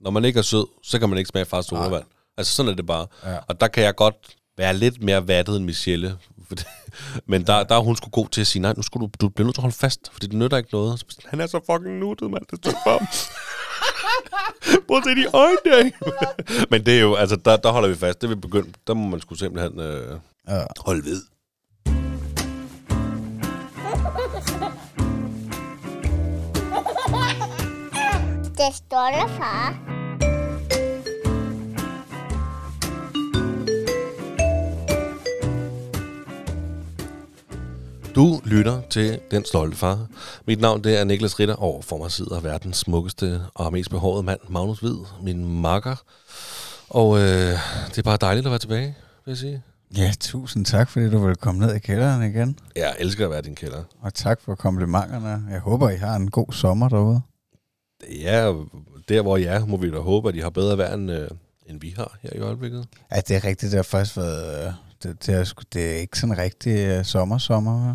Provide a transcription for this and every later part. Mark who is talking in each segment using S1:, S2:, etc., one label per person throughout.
S1: Når man ikke er sød, så kan man ikke smage fars sodavand. Altså sådan er det bare.
S2: Ja.
S1: Og der kan jeg godt være lidt mere vattet end Michelle. Men der, der er hun sgu god til at sige, nej, nu skulle du, du bliver nødt til at holde fast, for det nytter ikke noget. Så Han er så fucking nuttet, mand. Det er for. Prøv at se de øjne. Men det er jo, altså, der, der holder vi fast. Det er vi begyndt. Der må man sgu simpelthen øh,
S2: Ja.
S1: holde ved.
S3: Står der, far.
S1: Du lytter til Den Stolte Far. Mit navn det er Niklas Ritter, og for mig sidder verdens smukkeste og mest behårede mand, Magnus Hvid, min makker. Og øh, det er bare dejligt at være tilbage, vil jeg sige.
S2: ja, tusind tak, fordi du vil komme ned i kælderen igen.
S1: Jeg elsker at være din kælder.
S2: Og tak for komplimenterne. Jeg håber, I har en god sommer derude.
S1: Ja, der hvor jeg er, må vi da håbe, at de har bedre vejr, end, øh, end vi har her i øjeblikket.
S2: Ja, det er rigtigt. Det har faktisk været... øh, Det, det, er, det er ikke sådan rigtig uh, sommer-sommer.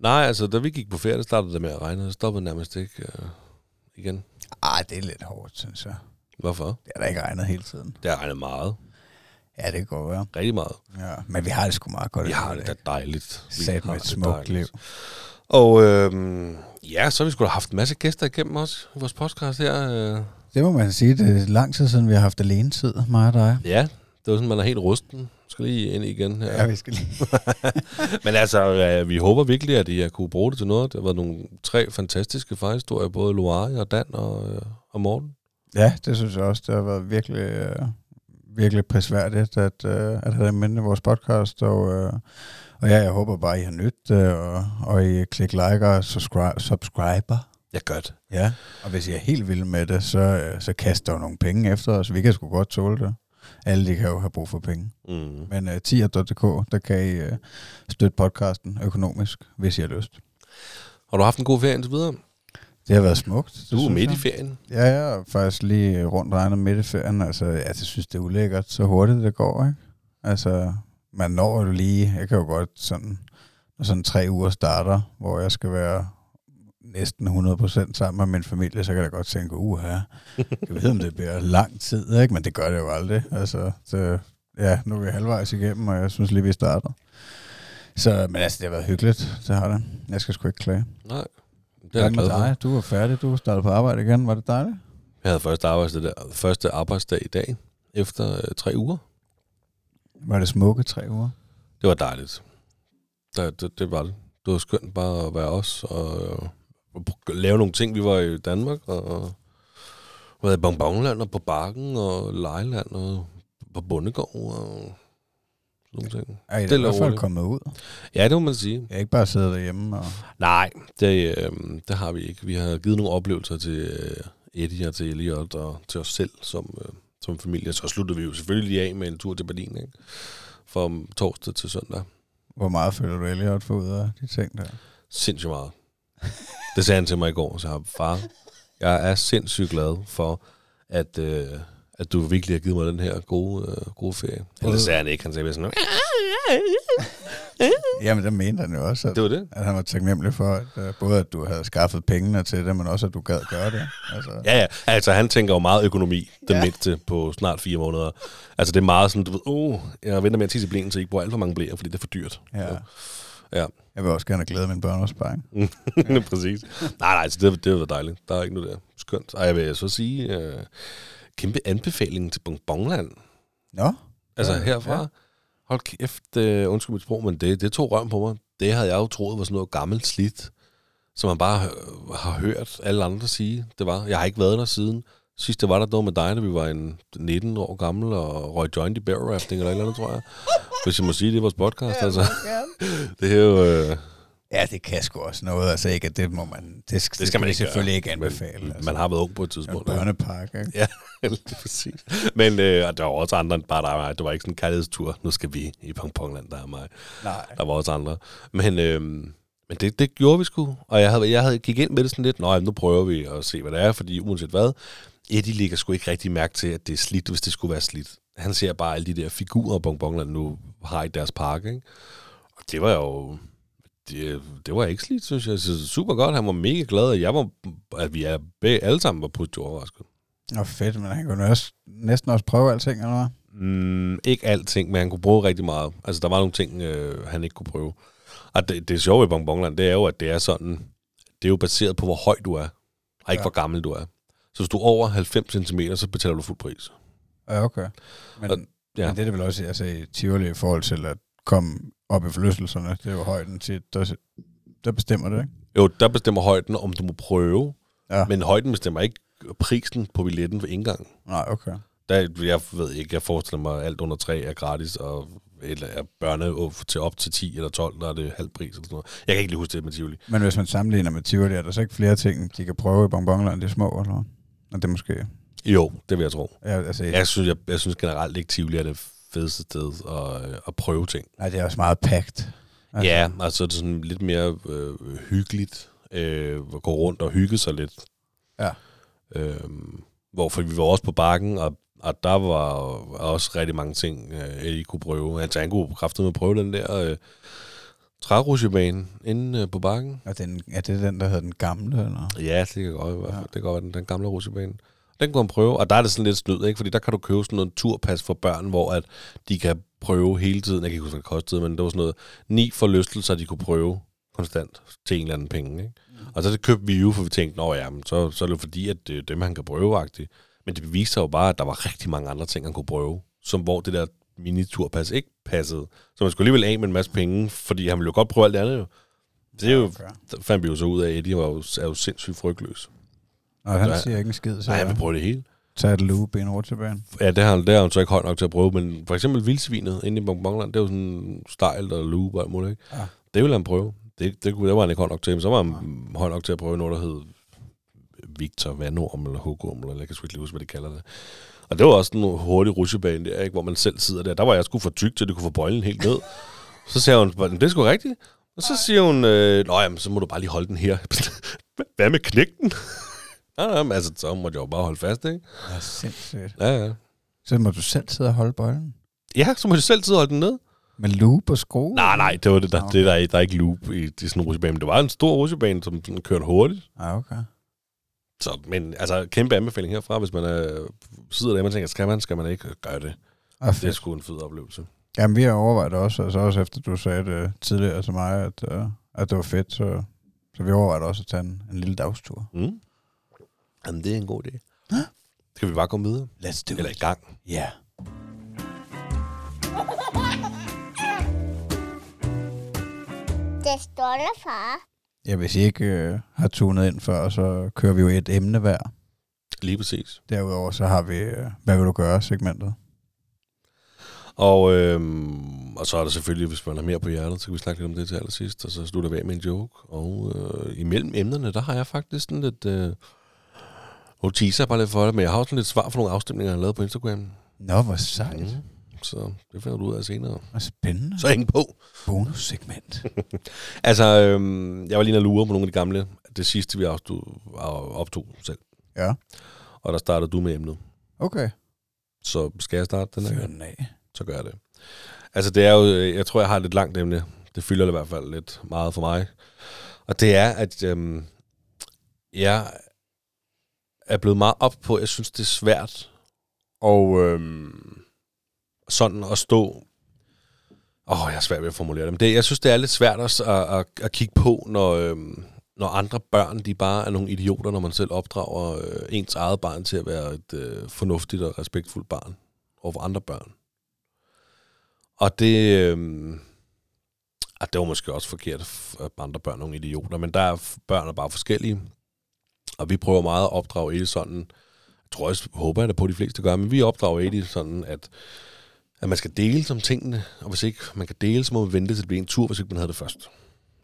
S1: Nej, altså, da vi gik på ferie, der startede det med at regne, og det stoppede nærmest ikke øh, igen.
S2: Ej, det er lidt hårdt, synes jeg.
S1: Hvorfor?
S2: Det er da ikke regnet hele tiden.
S1: Det har regnet meget.
S2: Ja, det kan godt være.
S1: Rigtig meget.
S2: Ja, men vi har det sgu meget godt.
S1: Vi har det da dejligt. Vi
S2: Sat
S1: har
S2: med et smukt liv.
S1: Og øhm, ja, så har vi sgu da haft en masse gæster igennem os i vores podcast her. Øh.
S2: Det må man sige. Det er lang tid siden, vi har haft alene tid, mig og dig.
S1: Ja, det var sådan, man er helt rusten. Skal lige ind igen her.
S2: Ja, vi skal lige...
S1: Men altså, øh, vi håber virkelig, at I har kunne bruge det til noget. Det har været nogle tre fantastiske farhistorier, både Loire og Dan og, øh, og Morten.
S2: Ja, det synes jeg også. Det har været virkelig, øh, virkelig prisværdigt at, øh, at have dem inde i vores podcast. Og, øh, og ja, jeg håber bare, I har det, og, og I klik like og subscribe, subscriber.
S1: Ja, godt.
S2: Ja, og hvis I er helt vilde med det, så, så kaster jo nogle penge efter os. Vi kan sgu godt tåle det. Alle de kan jo have brug for penge.
S1: Mm.
S2: Men uh, tier.dk, der kan I uh, støtte podcasten økonomisk, hvis I har lyst.
S1: Har du haft en god ferie indtil videre?
S2: Det har været smukt. det
S1: Du er midt i
S2: jeg.
S1: ferien.
S2: Ja, jeg er faktisk lige rundt regnet midt i ferien. Altså, jeg synes, det er ulækkert, så hurtigt det går, ikke? Altså, man når jo lige, jeg kan jo godt sådan, når sådan tre uger starter, hvor jeg skal være næsten 100% sammen med min familie, så kan jeg godt tænke, uha, jeg ved, om det bliver lang tid, ikke? Men det gør det jo aldrig. Altså, så, ja, nu er vi halvvejs igennem, og jeg synes lige, vi starter. Så, men altså, det har været hyggeligt, det har det. Jeg skal sgu ikke klage.
S1: Nej, det er jeg glad
S2: dig? Du var færdig, du startede på arbejde igen. Var det dejligt?
S1: Jeg havde første arbejdsdag, første arbejdsdag i dag, efter øh, tre uger.
S2: Var det smukke tre uger?
S1: Det var dejligt. Det, det, det var det. Det var skønt bare at være os og, og lave nogle ting. Vi var i Danmark og, og været i Bonbonland og på Bakken og Lejland og på Bundegård og sådan nogle ting.
S2: Er I da i hvert fald kommet ud?
S1: Ja, det må man sige.
S2: Jeg er ikke bare sidde derhjemme og...
S1: Nej, det, øh, det har vi ikke. Vi har givet nogle oplevelser til øh, Eddie og til Elliot og til os selv som, øh, som familie. Så sluttede vi jo selvfølgelig af med en tur til Berlin, ikke? Fra torsdag til søndag.
S2: Hvor meget føler du Elliot for ud af de ting der?
S1: Sindssygt meget. Det sagde han til mig i går, så jeg far, jeg er sindssygt glad for, at, øh, at du virkelig har givet mig den her gode, øh, gode ferie. Eller sagde han ikke, han sagde sådan,
S2: Jamen, det mente han jo også, at,
S1: det var det.
S2: at han var taknemmelig for, at, uh, både at du havde skaffet pengene til det, men også at du gad gøre det. Altså,
S1: Ja, ja. Altså, han tænker jo meget økonomi, den
S2: Ja.
S1: ja. mindste på snart fire måneder. Altså, det er meget sådan, du ved, oh, jeg venter med at tisse blæen, så I ikke bruger alt for mange blæer, fordi det er for dyrt.
S2: ja.
S1: Ja.
S2: Jeg vil også gerne glæde min børneopsparing.
S1: Præcis. Nej, nej, så det, det var dejligt. Der er ikke noget der. Skønt. Og jeg vil så sige, øh, kæmpe anbefaling til Bonbonland.
S2: Nå,
S1: Altså
S2: Ja,
S1: ja, herfra.
S2: ja.
S1: Ja. Hold kæft, øh, undskyld mit sprog, men det, det tog røven på mig. Det havde jeg jo troet var sådan noget gammelt slidt, som man bare øh, har hørt alle andre sige, det var. Jeg har ikke været der siden. Sidst det var der noget med dig, da vi var en 19 år gammel og røg joint i bear rafting eller et eller andet, tror jeg. Hvis jeg må sige det i vores podcast, altså. Det er jo... Øh,
S2: Ja, det kan sgu også noget. Altså ikke, at det må man... Det, skal,
S1: det skal man ikke
S2: selvfølgelig
S1: gøre.
S2: ikke anbefale. Altså.
S1: Man har været ung på et tidspunkt.
S2: børnepark, ikke?
S1: Ja, lige præcis. Men øh, og der var også andre end bare dig og mig. Det var ikke sådan en kærlighedstur. Nu skal vi i Pongpongland, der er mig.
S2: Nej.
S1: Der var også andre. Men, øh, men det, det gjorde vi sgu. Og jeg havde, jeg havde gik ind med det sådan lidt, Nå, jamen, nu prøver vi at se, hvad det er. Fordi uanset hvad, Eddie lægger sgu ikke rigtig mærke til, at det er slidt, hvis det skulle være slidt. Han ser bare alle de der figurer, Bonbonland nu har i deres park. Ikke? Og det var jo... Det, det var ikke slidt, synes jeg. Så super godt. Han var mega glad, og jeg var, at vi er begge, alle sammen var pludselig overrasket.
S2: Og fedt, men han kunne også, næsten også prøve alting, eller hvad?
S1: Mm, ikke alting, men han kunne prøve rigtig meget. Altså, der var nogle ting, øh, han ikke kunne prøve. Og det, det sjove i Bonbonland, det er jo, at det er sådan, det er jo baseret på, hvor høj du er, og ikke
S2: Ja.
S1: hvor gammel du er. Så hvis du er over 90 cm, så betaler du fuld pris.
S2: Ja, okay. Men,
S1: Og-
S2: ja.
S1: ja.
S2: men det er det vel også altså, i Tivoli i forhold til at komme op i forlystelserne. Det er jo højden til, der, der bestemmer det, ikke?
S1: Jo, der bestemmer højden, om du må prøve,
S2: Ja.
S1: men højden bestemmer ikke prisen på billetten for indgang.
S2: Nej, okay.
S1: Der, jeg ved ikke, jeg forestiller mig, at alt under 3 er gratis, og eller er børne til op til 10 eller 12, der er det halv pris eller sådan noget. Jeg kan ikke lige huske det med Tivoli.
S2: Men hvis man sammenligner med Tivoli, er der så ikke flere ting, de kan prøve i Bonbonland, det er små, eller? Og det måske...
S1: Jo, det vil jeg tro.
S2: Ja, altså,
S1: Jeg synes, jeg, jeg synes generelt ikke, Tivoli er det fedeste sted at, øh, at prøve ting.
S2: Nej, det er også meget packed.
S1: Altså. Ja, altså det er sådan lidt mere øh, hyggeligt øh, at gå rundt og hygge sig lidt.
S2: Ja.
S1: Øh, hvorfor vi var også på bakken, og, og der var også rigtig mange ting, øh, Eddie kunne prøve. Altså han kunne kraftedeme prøve den der øh, trærusjebane inde øh, på bakken.
S2: Og den, er det den, der hedder den gamle, eller?
S1: Ja, det kan godt, fald.
S2: Ja.
S1: Det kan godt være den, den gamle rusjebane. Den kunne han prøve, og der er det sådan lidt snyd, ikke? Fordi der kan du købe sådan noget turpas for børn, hvor at de kan prøve hele tiden. Jeg kan ikke huske, hvad det kostede, men det var sådan noget ni forlystelser, de kunne prøve konstant til en eller anden penge, ikke? Og så det købte vi jo, for vi tænkte, nå ja, men så, så er det jo fordi, at det er dem, han kan prøve -agtigt. Men det viste sig jo bare, at der var rigtig mange andre ting, han kunne prøve, som hvor det der miniturpas ikke passede. Så man skulle alligevel af med en masse penge, fordi han ville jo godt prøve alt det andet jo. Det er jo, fandt vi jo så ud af, at Eddie var jo, er jo sindssygt frygtløs.
S2: Og han
S1: Ja.
S2: siger ikke en skid, så
S1: Nej, han vil prøve det hele.
S2: tager et loop i en rutsjebane.
S1: Ja, det har, han- det har han så ikke højt nok til at prøve, men for eksempel vildsvinet inde i Bonbonland, det er jo sådan stejlt og loop og alt muligt, ikke?
S2: Ja.
S1: Det ville han prøve. Det, det, kunne- det var han ikke højt nok til, men så var han højt nok til at prøve noget, der hed Victor Vandorm eller Hugorm, eller jeg kan sgu ikke huske, hvad de kalder det. Og det var også en hurtig rutsjebane der, ikke? hvor man selv sidder der. Der var jeg sgu for tyk til, at det kunne få bøjlen helt ned. Så siger hun, "Men det er sgu rigtigt. Og så siger hun, øh, nå jamen, så må du bare lige holde den her. Hvad med knægten? Ja, jamen, altså, så måtte jeg jo bare holde fast, ikke?
S2: Ja, sindssygt.
S1: Ja, ja.
S2: Så må du selv sidde og holde bøjlen.
S1: Ja, så må du selv sidde og holde den ned.
S2: Med loop og skrue?
S1: Nej, nej, det var det, der, okay. det der, er- der er ikke loop i, i sådan en rutsjebane. Men det var en stor rutsjebane, som sådan kørte hurtigt.
S2: Ah, okay.
S1: Så, men altså, kæmpe anbefaling herfra, hvis man er, sidder der og tænker, skal man, skal man ikke gøre det.
S2: Ah,
S1: Det er sgu en fed oplevelse.
S2: Jamen, vi har overvejet det også, altså også efter du sagde det tidligere til mig, at, uh, at det var fedt, så, så vi overvejede også at tage en, en lille dagstur.
S1: Mm. Jamen, det er en god idé. Skal vi bare komme videre?
S2: Let's do
S1: Eller i gang.
S2: Ja. Yeah.
S3: Det stolte far.
S2: Ja, hvis I ikke uh, har tunet ind før, så kører vi jo et emne hver.
S1: Lige præcis.
S2: Derudover så har vi, uh, hvad vil du gøre, segmentet.
S1: Og, øhm, og så er der selvfølgelig, hvis man har mere på hjertet, så kan vi snakke lidt om det til allersidst, og så slutter vi af med en joke. Og øh, imellem emnerne, der har jeg faktisk sådan lidt... Øh, nu teaser bare lidt for det, men jeg har også lidt svar for nogle afstemninger, jeg har lavet på Instagram.
S2: Nå, hvor sejt.
S1: Mm. Så det finder du ud af senere.
S2: Hvor spændende.
S1: Så hæng på.
S2: Bonussegment.
S1: Altså, øhm, jeg var lige inde og lure på nogle af de gamle. Det sidste, vi optog, selv.
S2: Ja.
S1: Og der startede du med emnet.
S2: Okay.
S1: Så skal jeg starte den her?
S2: Fyr den af.
S1: så gør jeg det. Altså, det er jo, øh, jeg tror, jeg har et lidt langt emne. Det fylder i hvert fald lidt meget for mig. Og det er, at øhm, jeg er blevet meget op på, jeg synes, det er svært og øhm, sådan at stå... Åh, oh, jeg er svært ved at formulere det. Men det, jeg synes, det er lidt svært at, at, at, at kigge på, når, øhm, når andre børn, de bare er nogle idioter, når man selv opdrager øh, ens eget barn til at være et øh, fornuftigt og respektfuldt barn over andre børn. Og det, øh, at det var måske også forkert, at andre børn er nogle idioter, men der er børn er bare forskellige. Og vi prøver meget at opdrage Edith sådan, jeg tror også, håber jeg da på, at de fleste gør, men vi opdrager Edith sådan, at, at man skal dele som tingene, og hvis ikke man kan dele, så må man vente til det bliver en tur, hvis ikke man havde det først.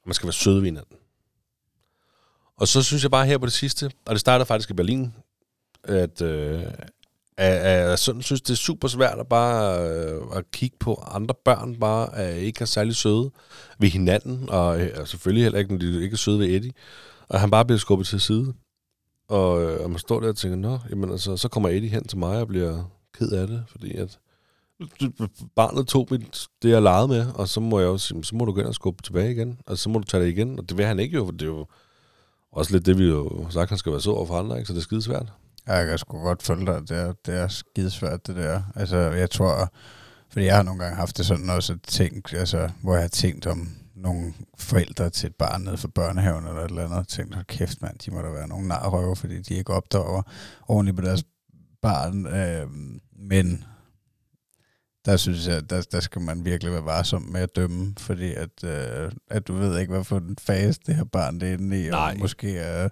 S1: Man skal være sød ved hinanden. Og så synes jeg bare her på det sidste, og det starter faktisk i Berlin, at, øh, at, at jeg sådan synes, det er super svært at bare øh, at kigge på andre børn, bare at ikke er særlig søde ved hinanden, og, øh, og selvfølgelig heller ikke, når de ikke er søde ved Eddie, og han bare bliver skubbet til side. Og, øh, og man står der og tænker, nå, jamen altså, så kommer Eddie hen til mig og bliver ked af det, fordi at barnet tog mit, det, jeg legede med, og så må jeg også sige, så må du gå ind og skubbe tilbage igen, og så må du tage det igen, og det vil han ikke jo, for det er jo også lidt det, vi jo sagt, han skal være så over for andre, ikke? så det er skidesvært.
S2: Ja, Jeg kan sgu godt følge dig. Det er, det er skidesvært, det der. Altså, jeg tror... Fordi jeg har nogle gange haft det sådan også tænkt, altså, hvor jeg har tænkt om nogle forældre til et barn nede for børnehaven eller et eller andet, og tænkt, hold kæft mand, de må da være nogle narrøver, fordi de ikke opdager ordentligt på deres barn. Øh, men der synes jeg, der, der skal man virkelig være varsom med at dømme, fordi at, øh, at du ved ikke, hvad for en fase det her barn det er inde i,
S1: Nej.
S2: og måske er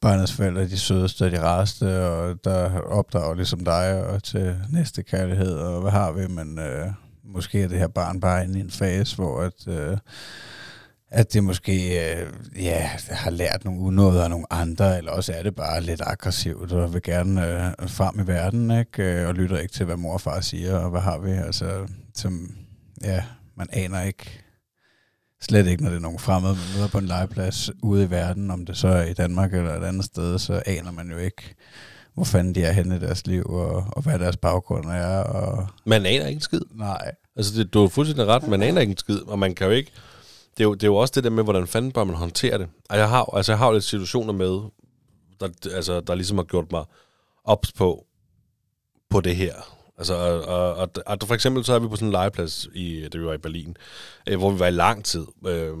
S2: barnets forældre de sødeste og de rareste, og der opdrager ligesom dig og til næste kærlighed, og hvad har vi, men øh, måske er det her barn bare inde i en fase, hvor at, øh, at det måske øh, ja, har lært nogle unåder af nogle andre, eller også er det bare lidt aggressivt, og vil gerne øh, frem i verden, ikke? Øh, og lytter ikke til, hvad mor og far siger, og hvad har vi, altså, som, ja, man aner ikke, slet ikke, når det er nogen fremmede, man møder på en legeplads ude i verden, om det så er i Danmark eller et andet sted, så aner man jo ikke, hvor fanden de er henne i deres liv, og, og hvad deres baggrund er, og
S1: Man aner ikke en skid.
S2: nej,
S1: Altså, det, du har fuldstændig ret. Man aner ikke en skid, og man kan jo ikke... Det er jo, det er jo også det der med, hvordan fanden bør man håndtere det. Og jeg har, altså, jeg har jo lidt situationer med, der, altså, der ligesom har gjort mig ops på, på det her. Altså, og, og, og, og for eksempel så er vi på sådan en legeplads, i, det var i Berlin, øh, hvor vi var i lang tid, øh,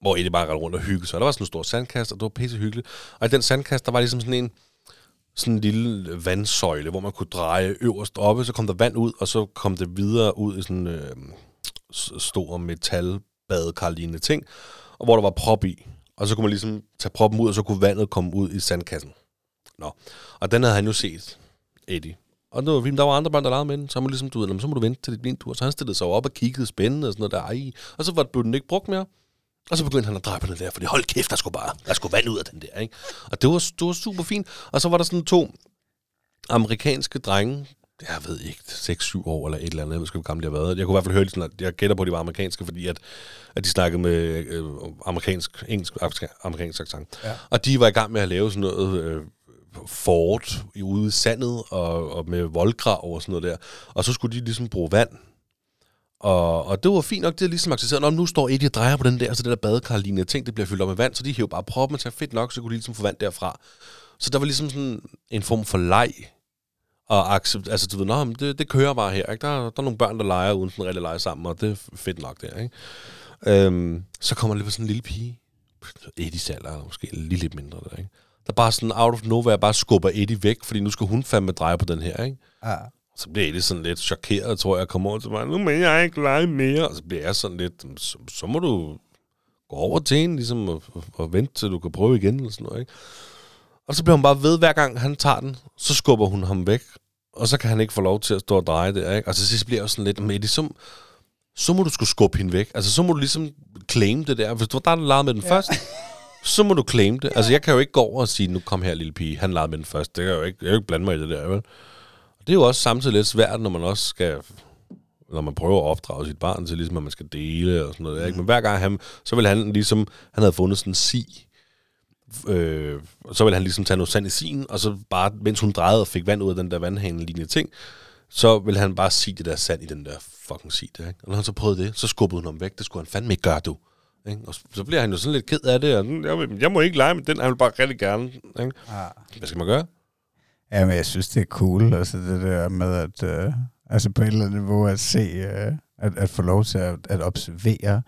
S1: hvor Eddie bare rendte rundt og hyggede sig. Og der var sådan en stor sandkast, og det var pisse hyggeligt. Og i den sandkast, der var ligesom sådan en, sådan en lille vandsøjle, hvor man kunne dreje øverst oppe, så kom der vand ud, og så kom det videre ud i sådan en øh, stor metalbadekarlignende ting, og hvor der var prop i. Og så kunne man ligesom tage proppen ud, og så kunne vandet komme ud i sandkassen. Nå. Og den havde han jo set, Eddie. Og det var fint, der var andre børn, der legede med den. Så, må ligesom, du ved, så må du vente til dit min tur. Så han stillede sig op og kiggede spændende og sådan noget der. Ej. Og så var, blev den ikke brugt mere. Og så begyndte han at dreje på den der, fordi hold kæft, der skulle bare, der skulle vand ud af den der, ikke? Og det var, det var super fint. Og så var der sådan to amerikanske drenge, jeg ved ikke, 6-7 år eller et eller andet, jeg ved ikke, hvor gamle de har været. Jeg kunne i hvert fald høre, sådan, at jeg gætter på, at de var amerikanske, fordi at, at de snakkede med øh, amerikansk, engelsk, amerikansk accent.
S2: Ja.
S1: Og de var i gang med at lave sådan noget øh, fort i ude i sandet, og, og med voldgrav og sådan noget der. Og så skulle de ligesom bruge vand. Og, og det var fint nok, det er ligesom accepteret. Nå, nu står Eddie og drejer på den der, så det der badekarlignende ting, det bliver fyldt op med vand, så de hæver bare proppen til fedt nok, så kunne de ligesom få vand derfra. Så der var ligesom sådan en form for leg. Og accept, altså du ved, nå, men det, det kører bare her, ikke? Der, der er nogle børn, der leger uden sådan rigtig lege sammen, og det er fedt nok der, ikke? Øhm, så kommer der lige sådan en lille pige, Eddies alder, eller måske lige lidt mindre der, ikke? Der bare sådan out of nowhere bare skubber Eddie væk, fordi nu skal hun fandme dreje på den her, ikke?
S2: ja.
S1: Så bliver Eddie sådan lidt chokeret, tror jeg, kommer over til mig. Nu må jeg ikke lege mere. Og så bliver jeg sådan lidt, så, så må du gå over til hende, ligesom, og, og, og vente til du kan prøve igen, eller sådan noget, ikke? Og så bliver hun bare ved, hver gang han tager den, så skubber hun ham væk. Og så kan han ikke få lov til at stå og dreje der, ikke? Og så sidst bliver jeg sådan lidt, med Eddie, så, så må du skulle skubbe hende væk. Altså, så må du ligesom claim det der. Hvis du var der, der med den ja. først, så må du claim det. Altså, jeg kan jo ikke gå over og sige, nu kom her, lille pige, han legede med den først. Det kan jeg jo ikke, jeg kan jo ikke blande mig i det der, vel? Det er jo også samtidig lidt svært, når man også skal når man prøver at opdrage sit barn til, ligesom at man skal dele og sådan noget. Ikke? Men hver gang han, så vil han ligesom, han havde fundet sådan en si, øh, så vil han ligesom tage noget sand i sin, og så bare, mens hun drejede og fik vand ud af den der vandhane lignende ting, så vil han bare sige det der sand i den der fucking si der, ikke? Og når han så prøvede det, så skubbede hun ham væk. Det skulle han fandme ikke gøre, du. Ikke? Og så bliver han jo sådan lidt ked af det, og jeg, jeg må ikke lege med den, han vil bare rigtig gerne. Ikke?
S2: ja.
S1: Hvad skal man gøre?
S2: Ja, men jeg synes, det er cool, altså det der med at, øh, altså på et eller andet niveau at se, øh, at, at få lov til at, at observere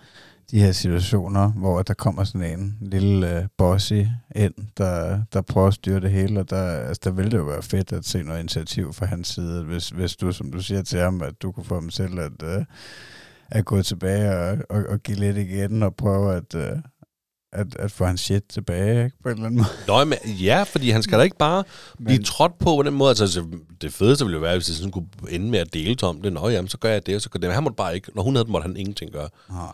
S2: de her situationer, hvor der kommer sådan en lille øh, bossy ind, der, der prøver at styre det hele, og der, altså, der ville det jo være fedt at se noget initiativ fra hans side, hvis, hvis du, som du siger til ham, at du kunne få ham selv at, øh, at gå tilbage og, og, og give lidt igen, og prøve at, øh, at, at få hans shit tilbage, ikke? på en eller anden måde.
S1: Nå, men ja, fordi han skal da ikke bare blive
S2: Men-
S1: trådt på på den måde. Altså, det fedeste ville jo være, hvis det sådan kunne ende med at dele om det. Nå, jamen, så gør jeg det, og så gør det. Men han måtte bare ikke. Når hun havde det, måtte han ingenting gøre.
S2: Nej.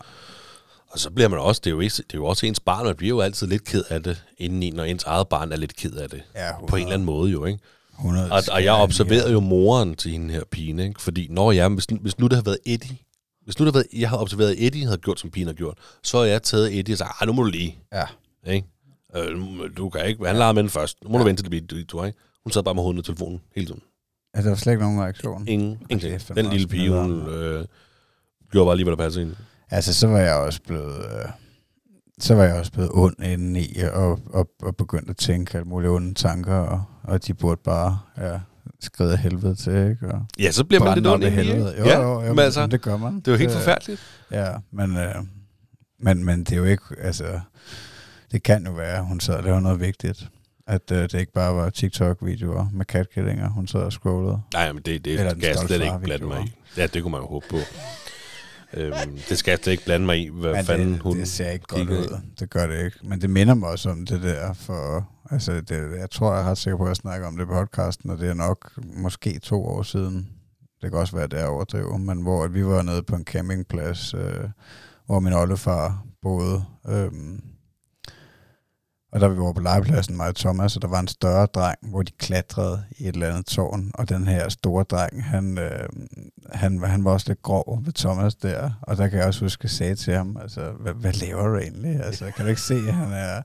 S1: Og så bliver man også, det er jo, ikke, det er jo også ens barn, man bliver jo altid lidt ked af det indeni, når ens eget barn er lidt ked af det.
S2: Ja,
S1: På en eller anden måde jo, ikke?
S2: 100
S1: Og, og jeg observerede jo moren til hende her pige, ikke? Fordi, når jeg, hvis, hvis nu det havde været Eddie, hvis nu havde været, jeg havde observeret, at Eddie havde gjort, som pigen har gjort, så havde jeg taget Eddie og sagt, "Ej, nu må du lige,
S2: Ja.
S1: ikke? Øh, du kan ikke, han lader med den først. Nu må ja. du vente til det bliver du, ikke? Hun sad bare med hovedet i telefonen hele tiden.
S2: Ja, der var slet ikke nogen reaktion.
S1: Ingen, ingenting.
S2: fandme
S1: Den lille pige, hun øh, gjorde bare lige, hvad der passede hende.
S2: Altså, så var jeg også blevet... Øh, så var jeg også blevet ond indeni og, og, og begyndt at tænke alle mulige onde tanker og og de burde bare ja, skride af helvede til, ikke? Og
S1: Ja, så bliver man lidt ondt
S2: i helvede. Jo,
S1: ja,
S2: jo, jo,
S1: men
S2: men
S1: altså,
S2: det gør man.
S1: det er jo helt forfærdeligt.
S2: Ja, men, øh, men, men det er jo ikke, altså, det kan jo være, at hun sad og lavede noget vigtigt. At øh, det ikke bare var TikTok-videoer med katkillinger, hun sad og scrollede.
S1: Nej, men det, det
S2: Eller
S1: skal jeg slet ikke blande mig i. Ja, det kunne man jo håbe på. øhm, det skal jeg slet ikke blande mig i, hvad
S2: Men
S1: fanden
S2: det,
S1: hun
S2: det ser ikke godt
S1: kiggede
S2: ud. Det gør det ikke. Men det minder mig også om det der, for altså, det, jeg tror, jeg er ret sikker på, at jeg snakker om det på podcasten, og det er nok måske to år siden. Det kan også være, det er overdrivet, men hvor at vi var nede på en campingplads, øh, hvor min oldefar boede. Øh, og der vi var på legepladsen, mig og Thomas, og der var en større dreng, hvor de klatrede i et eller andet tårn, og den her store dreng, han, øh, han, han var også lidt grov ved Thomas der, og der kan jeg også huske, at jeg sagde til ham, altså, hvad, hvad laver du egentlig? Altså, kan du ikke se, at han er,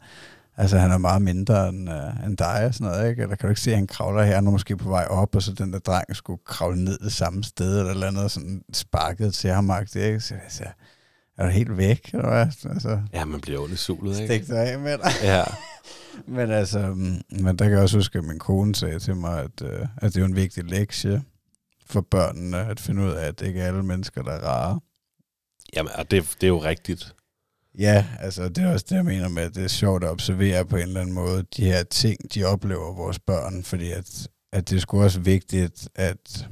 S2: altså, han er meget mindre end, øh, end dig og sådan noget, ikke? Eller kan du ikke se, at han kravler her, nu måske på vej op, og så den der dreng skulle kravle ned det samme sted, eller eller andet, og sådan sparket til ham, ikke? Så altså, er du helt væk, eller hvad? Altså,
S1: Ja, man bliver ondt i solet, ikke?
S2: stik dig af med dig.
S1: Ja.
S2: Men altså, mm, men der kan jeg også huske, at min kone sagde til mig, at, øh, at det er jo en vigtig lektie for børnene at finde ud af, at det ikke er alle mennesker, der er rare.
S1: Jamen, og det, det er jo rigtigt.
S2: Ja, altså det er også det, jeg mener med, at det er sjovt at observere på en eller anden måde de her ting, de oplever vores børn, fordi at, at det er sgu også vigtigt, at,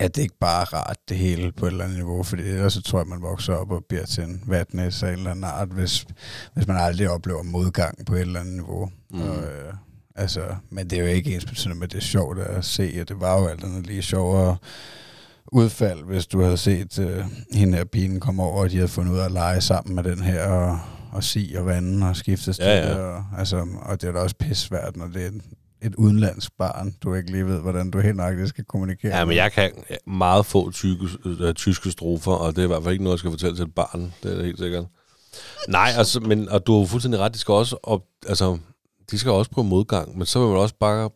S2: at det ikke bare er rart det hele på et eller andet niveau, fordi ellers så tror jeg, man vokser op og bliver til en vatnæs af en eller anden art, hvis, hvis man aldrig oplever modgang på et eller andet niveau.
S1: Mm.
S2: Og, øh, altså, men det er jo ikke ens betydende med, at det er sjovt at se, og det var jo alt andet lige sjovere udfald, hvis du havde set øh, hende her pigen komme over, og de havde fundet ud af at lege sammen med den her, og, og si og vande og skifte
S1: Ja, ja.
S2: Og, altså, og det er da også pissvært, når det er et, udenlandsk barn, du ikke lige ved, hvordan du helt nøjagtigt skal kommunikere.
S1: Ja, men jeg kan meget få tyske, øh, tyske strofer, og det er i hvert fald ikke noget, jeg skal fortælle til et barn. Det er det helt sikkert. Nej, altså, men, og du har fuldstændig ret, de skal også, op, altså, de skal også prøve modgang, men så vil man også bare,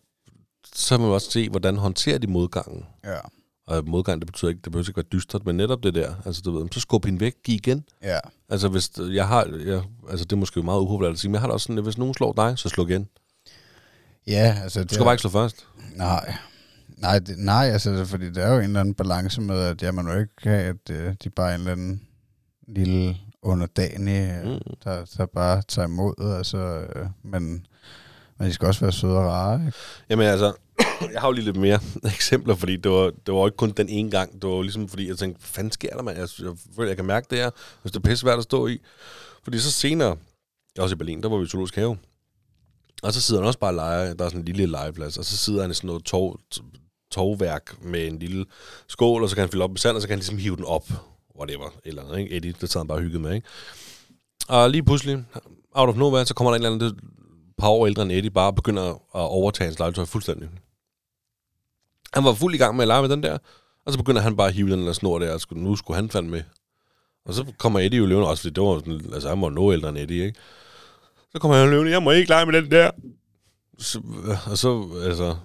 S1: så vil man også se, hvordan håndterer de modgangen.
S2: Ja,
S1: Og modgang, det betyder ikke, det behøver ikke være dystert, men netop det der, altså du ved, så skub hende væk, giv igen.
S2: ja,
S1: Altså hvis, jeg har, jeg, altså det er måske meget upopulært at sige, men jeg har det også sådan, at hvis nogen slår dig, så slå igen.
S2: ja altså...
S1: Du skal bare ikke slå først.
S2: Nej, nej, det, nej altså, fordi der er jo en eller anden balance med, at ja, man må ikke have, at øh, de bare er en eller anden lille underdanig, mm.
S1: Mm.
S2: der, der bare tager imod, altså, øh, men, men de skal også være søde og rare, ikke?
S1: Jamen altså, jeg har jo lige lidt mere eksempler, fordi det var, det var ikke kun den ene gang. Det var ligesom fordi, jeg tænkte, hvad fanden sker der, mand? Jeg, jeg, føler, jeg kan mærke det her, hvis det er pisse svært at stå i. Fordi så senere, jeg også i Berlin, der var vi i zoologisk have. Og så sidder han også bare og leger, der er sådan en lille legeplads, og så sidder han i sådan noget tog, togværk med en lille skål, og så kan han fylde op med sand, og så kan han ligesom hive den op. Whatever, eller andet, ikke? Eddie, det tager han bare hygget med, ikke? Og lige pludselig, out of nowhere, så kommer der en eller anden par år ældre end Eddie, bare begynder at overtage hans legetøj fuldstændig. Han var fuld i gang med at lege med den der, og så begynder han bare at hive den der snor der, og skulle, nu skulle han fandme med. Og så kommer Eddie jo løvende også, fordi det var sådan, altså han var noget ældre end Eddie, ikke? Så kommer han løvende, jeg må ikke lege med den der. Så, og så, altså,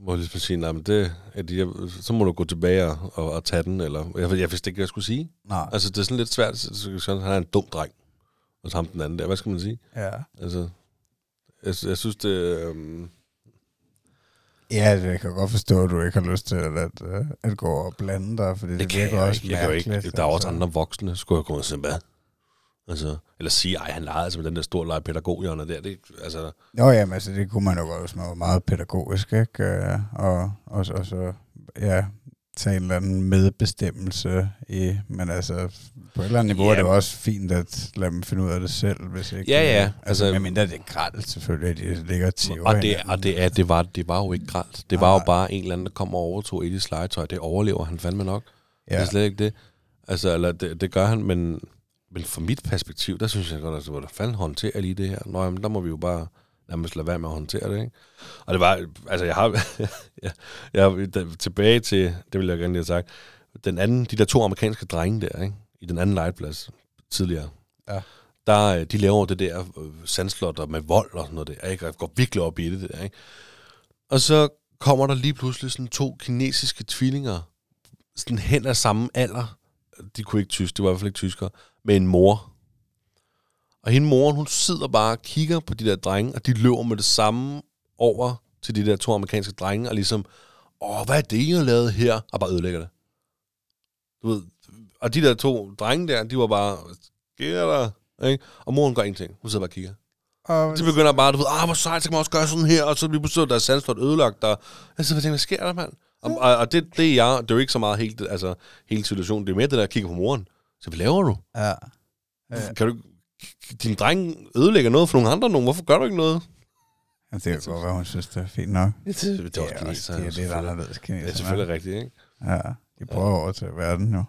S1: må jeg ligesom sige, nej, men det, Eddie, jeg, så må du gå tilbage og, og, og tage den, eller, jeg, jeg vidste ikke, hvad jeg skulle sige.
S2: Nej,
S1: Altså, det er sådan lidt svært, så, så, han er en dum dreng. Og så ham den anden der, hvad skal man sige?
S2: ja.
S1: Altså, jeg, jeg synes, det... Øhm,
S2: Ja, det- jeg kan godt forstå, at du ikke har lyst til at, at, øh, at gå og blande dig, fordi det,
S1: det
S2: virker
S1: jeg
S2: også
S1: ikke. Jeg jo ikke.
S2: mærkeligt,
S1: Der er også
S2: altså.
S1: andre voksne. Skulle jeg og sige, hvad? Altså, eller sige, ej, han legede altså med den der store lege pædagoghjørne der. Det, altså,
S2: Nå ja, men altså, det kunne man jo godt, hvis man var meget pædagogisk, ikke? Øh, Og, og, og så, ja, tage en eller anden medbestemmelse i, men altså, på et eller andet niveau
S1: Ja.
S2: er det jo også fint at lade dem finde ud af det selv, hvis ikke...
S1: Ja, ja,
S2: Altså,
S1: altså-
S2: medmindre det er grædt, selvfølgelig, at de ligger tiver
S1: og det, og det, er, det, var, det var jo ikke gralt. Det var jo
S2: nej.
S1: bare en eller anden, der kom og overtog Edis legetøj. Det overlever han fandme nok. Ja. Det er slet ikke det. Altså, eller det, det gør han, men, men fra mit perspektiv, der synes jeg godt, altså, hvordan fanden håndterer lige det her? Nå, jamen, der må vi jo bare nærmest lade være med at håndtere det, ikke? Og det var, altså, jeg har, jeg, jeg, tilbage til, det vil jeg gerne lige have sagt, den anden, de der to amerikanske drenge der, ikke? I den anden legeplads tidligere.
S2: Ja.
S1: Der, øh, de laver det der øh, sandslotter med vold og sådan noget der, ikke? Og jeg går virkelig op i det der, ikke? Og så kommer der lige pludselig sådan to kinesiske tvillinger, sådan hen af samme alder. De kunne ikke tysk, det var i hvert fald ikke tyskere, med en mor. Og hende moren, hun sidder bare og kigger på de der drenge, og de løber med det samme over til de der to amerikanske drenge, og ligesom, åh, hvad er det, I har lavet her? Og bare ødelægger det. Du ved, og de der to drenge der, de var bare, sker der? Ikke? Og moren gør ingenting. Hun sidder bare og kigger.
S2: Og,
S1: De begynder bare, du ved, ah, hvor sejt, så kan man også gøre sådan her, og så bliver pludselig der er sandslot ødelagt, og jeg sidder og tænker, hvad sker der, mand? Og, og, og det, det, er jeg, det er jo ikke så meget helt, altså, hele situationen, det er mere det der, jeg kigger på moren. Så hvad laver du?
S2: ja.
S1: Ja. Kan du din dreng ødelægger noget for nogle andre nogen. Hvorfor gør du ikke noget?
S2: Altså, det kan godt være, hun synes, det er fint nok.
S1: Det, det, det,
S2: Det er, også, det er lidt anderledes kineser.
S1: Det er selvfølgelig rigtigt, ikke?
S2: Ja, de prøver over til verden jo.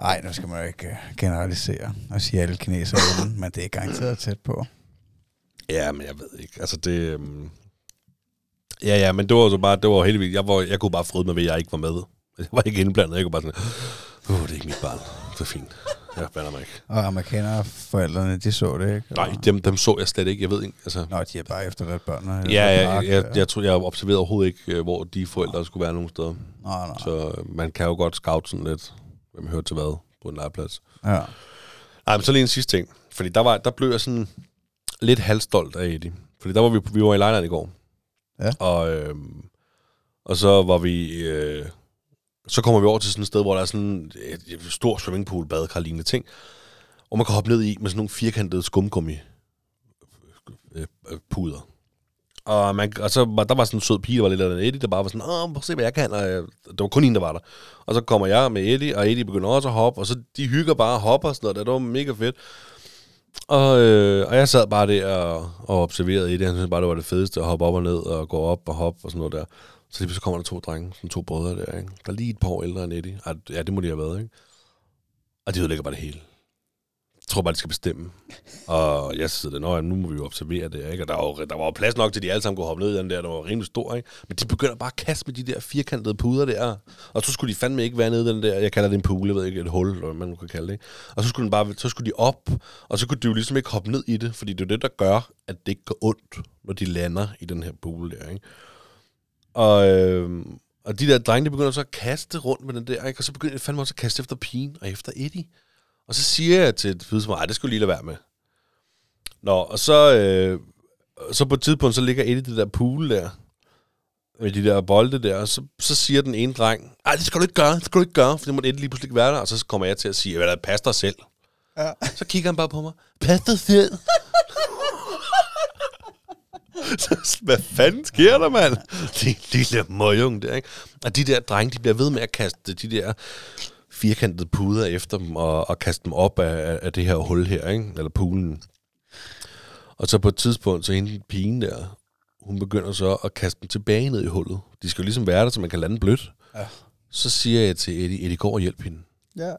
S2: Nej, nu skal man jo ikke øh, generalisere og sige, at alle kinesere er onde, men det er garanteret tæt på.
S1: Ja, men jeg ved ikke. Altså det... Øhm... Ja, ja, men det var så bare, det var heldigvis, jeg, var, jeg kunne bare fryde mig ved, at jeg ikke var med. Jeg var ikke indblandet, jeg kunne bare sådan, uh, det er ikke mit barn. Det er fint. Jeg bander mig ikke.
S2: Og amerikanere, forældrene, de så det, ikke?
S1: Nej, dem, dem så jeg slet ikke. Jeg ved ikke, altså...
S2: Nå, de er bare efter deres børn. og-
S1: Ja, jeg, jeg, tror, jeg observerede overhovedet ikke, øh, hvor de forældre skulle være nogen steder.
S2: Nå, nå.
S1: Så øh, man kan jo godt scout sådan lidt, hvem hører til hvad på en legeplads.
S2: Ja.
S1: Nej, men så lige en sidste ting. Fordi der, var, der blev jeg sådan lidt halvstolt af Eddie. Fordi der var vi, vi var i Lejland i går.
S2: Ja.
S1: Og, øh, og så var vi... Øh, så kommer vi over til sådan et sted, hvor der er sådan et, et stort swimmingpool, badekar, lignende ting. Og man kan hoppe ned i med sådan nogle firkantede skumgummi øh, øh, puder. Og, man, og så var, der var sådan en sød pige, der var lidt af Eddie, der bare var sådan, åh, prøv at se, hvad jeg kan. Og jeg, der var kun en, der var der. Og så kommer jeg med Eddie, og Eddie begynder også at hoppe, og så de hygger bare og hopper og sådan noget. Det var mega fedt. Og, øh, og jeg sad bare der og, og observerede Eddie. Han synes bare, det var det fedeste at hoppe op og ned og gå op og hoppe og sådan noget der. Så lige så kommer der to drenge, sådan to brødre der, ikke? Der er lige et par år ældre end Eddie. Ej, Ja, det må de have været, ikke? Og de ødelægger bare det hele. Jeg tror bare, de skal bestemme. Og jeg sidder der, "Nå, ja, nu må vi jo observere det, ikke? Og der var, jo, der var jo plads nok til, at de alle sammen kunne hoppe ned i den der, der var rimelig stor, ikke? Men de begynder bare at kaste med de der firkantede puder der. Og så skulle de fandme ikke være nede i den der, jeg kalder det en pool, jeg ved ikke, et hul, eller hvad man nu kan kalde det, ikke? Og så skulle, den bare, så skulle de op, og så kunne de jo ligesom ikke hoppe ned i det, fordi det er det, der gør, at det ikke går ondt, når de lander i den her pool der, ikke? Og, øh, og de der drenge, de begynder så at kaste rundt med den der, ikke? Og så begynder de fandme også at kaste efter pigen og efter Eddie. Og så siger jeg til et tidspunkt, ej, det skulle lige lade være med. Nå, og så, øh, så på et tidspunkt, så ligger Eddie i det der pool der, med de der bolde der, og så, så siger den ene dreng, ej, det skal du ikke gøre, det skal du ikke gøre, for det må Eddie lige pludselig ikke være der. Og så kommer jeg til at sige, hvad pas dig selv.
S2: Ja.
S1: Så kigger han bare på mig, pas dig selv. Så, hvad fanden sker der, mand? De lille møgung der, ikke? Og de der drenge, de bliver ved med at kaste de der firkantede puder efter dem, og, og kaste dem op af, af det her hul her, ikke? Eller poolen. Og så på et tidspunkt, så hende pigen der, hun begynder så at kaste dem tilbage ned i hullet. De skal jo ligesom være der, så man kan lande blødt.
S2: Ja.
S1: Så siger jeg til Eddie, Eddie, gå og hjælp hende.
S2: Ja.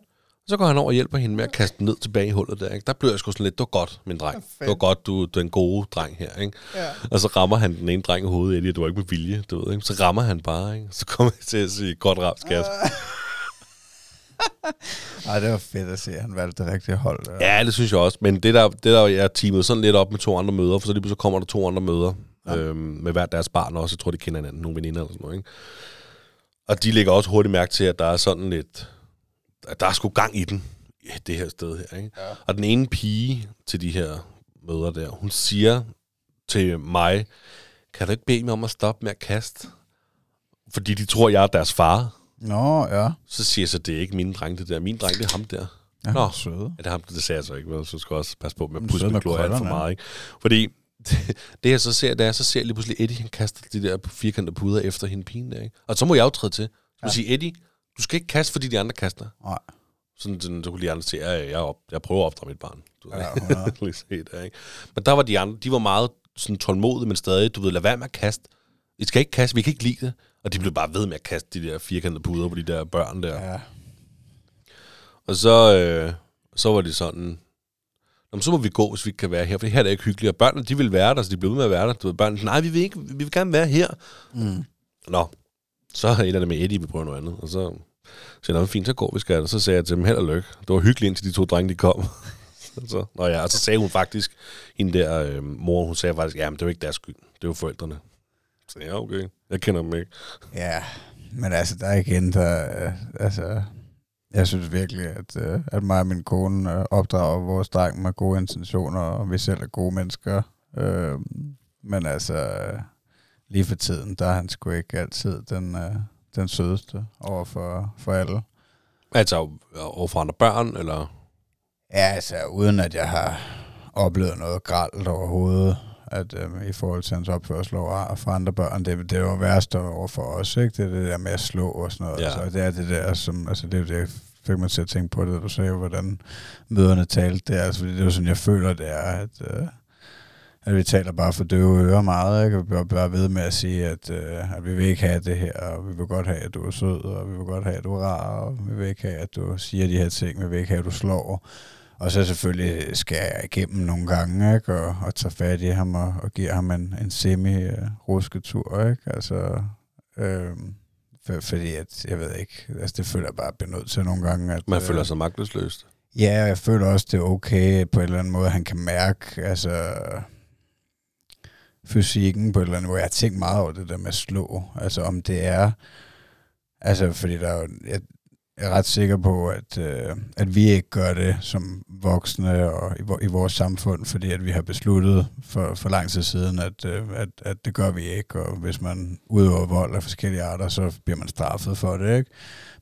S1: Så går han over og hjælper hende med at kaste den ned tilbage i hullet der. Ikke? Der blev jeg sgu sådan lidt, det var godt, min dreng. Det var godt, du er den gode dreng her. Ikke?
S2: Ja.
S1: Og så rammer han den ene dreng i hovedet, Eddie, det var ikke med vilje, du ved, ikke? Så rammer han bare, ikke? Så kommer jeg til at sige, godt ramt, skat.
S2: Ej, det var fedt at se, at han valgte det rigtige hold. Der.
S1: Ja, det synes jeg også. Men det der, det der jeg teamet sådan lidt op med to andre møder, for så lige så kommer der to andre møder ja. øhm, med hver deres barn også. Jeg tror, de kender hinanden, nogle veninder eller sådan noget. Ikke? Og de lægger også hurtigt mærke til, at der er sådan lidt... At der er sgu gang i den, det her sted her. Ikke? Ja. Og den ene pige til de her møder der, hun siger til mig, kan du ikke bede mig om at stoppe med at kaste? Fordi de tror, jeg er deres far.
S2: Nå, ja.
S1: Så siger jeg så, det er ikke min dreng, det der. Min dreng, det er ham der.
S2: Ja,
S1: Nå.
S2: Søde.
S1: Ja, det, har, det sagde jeg så ikke, men så skal jeg også passe på med at pusse
S2: med
S1: klor alt for meget. Ikke? Fordi det, jeg så ser, det er, så ser jeg lige pludselig Eddie, han kaster de der firkantede puder efter hende pigen der. Ikke? Og så må jeg jo træde til. Så. Ja. sige, Eddie, du skal ikke kaste, fordi de andre kaster.
S2: Nej.
S1: Sådan, sådan så kunne de andre se, at jeg, jeg, op, jeg prøver at opdrage mit barn. Du ved,
S2: Ja? 100.
S1: Lige set, ja, ikke? Men der var de andre, de var meget sådan tålmodige, men stadig, du ved, lad være med at kaste. I skal ikke kaste, vi kan ikke lide det. Og de blev bare ved med at kaste de der firkantede puder på de der børn der.
S2: Ja.
S1: Og så, øh, så var det sådan, Nå, men så må vi gå, hvis vi ikke kan være her, for her er det ikke hyggeligt. Og børnene, de vil være der, så de blev ved med at være der. Du ved, børnene, nej, vi vil ikke, vi vil gerne være her.
S2: Mm.
S1: Nå, så er et af det med Eddie, vi prøver noget andet. Og så så jeg, fint, så går vi skal. Og så sagde jeg til dem, held og lykke. Det var hyggeligt, indtil de to drenge, de kom. så, nå ja, og så sagde hun faktisk, hende der øh, mor, hun sagde faktisk, ja, men det var ikke deres skyld. Det var forældrene. Så ja, okay, jeg kender dem ikke.
S2: Ja, men altså, der er igen, der, øh, altså, jeg synes virkelig, at, øh, at mig og min kone øh, opdrager vores dreng med gode intentioner, og vi selv er gode mennesker. Øh, Men altså, lige for tiden, der er han sgu ikke altid den, øh, den sødeste over for, for alle.
S1: Altså over for andre børn, eller...
S2: Ja, altså, uden at jeg har oplevet noget gralt overhovedet, at øh, i forhold til hans opførsel over for andre børn, det, det var værst over for os, ikke? Det er det der med at slå og sådan noget.
S1: Ja.
S2: Så det er det der, som, altså det er det, fik mig til at tænke på det, du sagde, hvordan møderne talte. Det er, altså, fordi det er sådan, jeg føler, det er, at, øh, at vi taler bare for døve ører meget, ikke? Og vi bliver bare ved med at sige, at, øh, at vi vil ikke have det her, og vi vil godt have, at du er sød, og vi vil godt have, at du er rar, og vi vil ikke have, at du siger de her ting, vi vil ikke have, at du slår. Og så selvfølgelig skal jeg igennem nogle gange, ikke? Og, og tage fat i ham og, og give ham en, en semi-rusketur, ikke? Altså, øh, for, fordi at, jeg ved ikke, altså det føler jeg bare, at jeg bliver nødt til nogle gange. At,
S1: Man
S2: øh,
S1: føler sig magtesløst.
S2: Ja, jeg føler også, det er okay på en eller anden måde, han kan mærke, altså fysikken på et eller andet måde. Jeg har tænkt meget over det der med at slå. Altså om det er, altså fordi der er jo, jeg, jeg er ret sikker på, at, øh, at vi ikke gør det som voksne og i, i vores samfund, fordi at vi har besluttet for, for lang tid siden, at, øh, at, at det gør vi ikke, og hvis man udøver vold af forskellige arter, så bliver man straffet for det, ikke?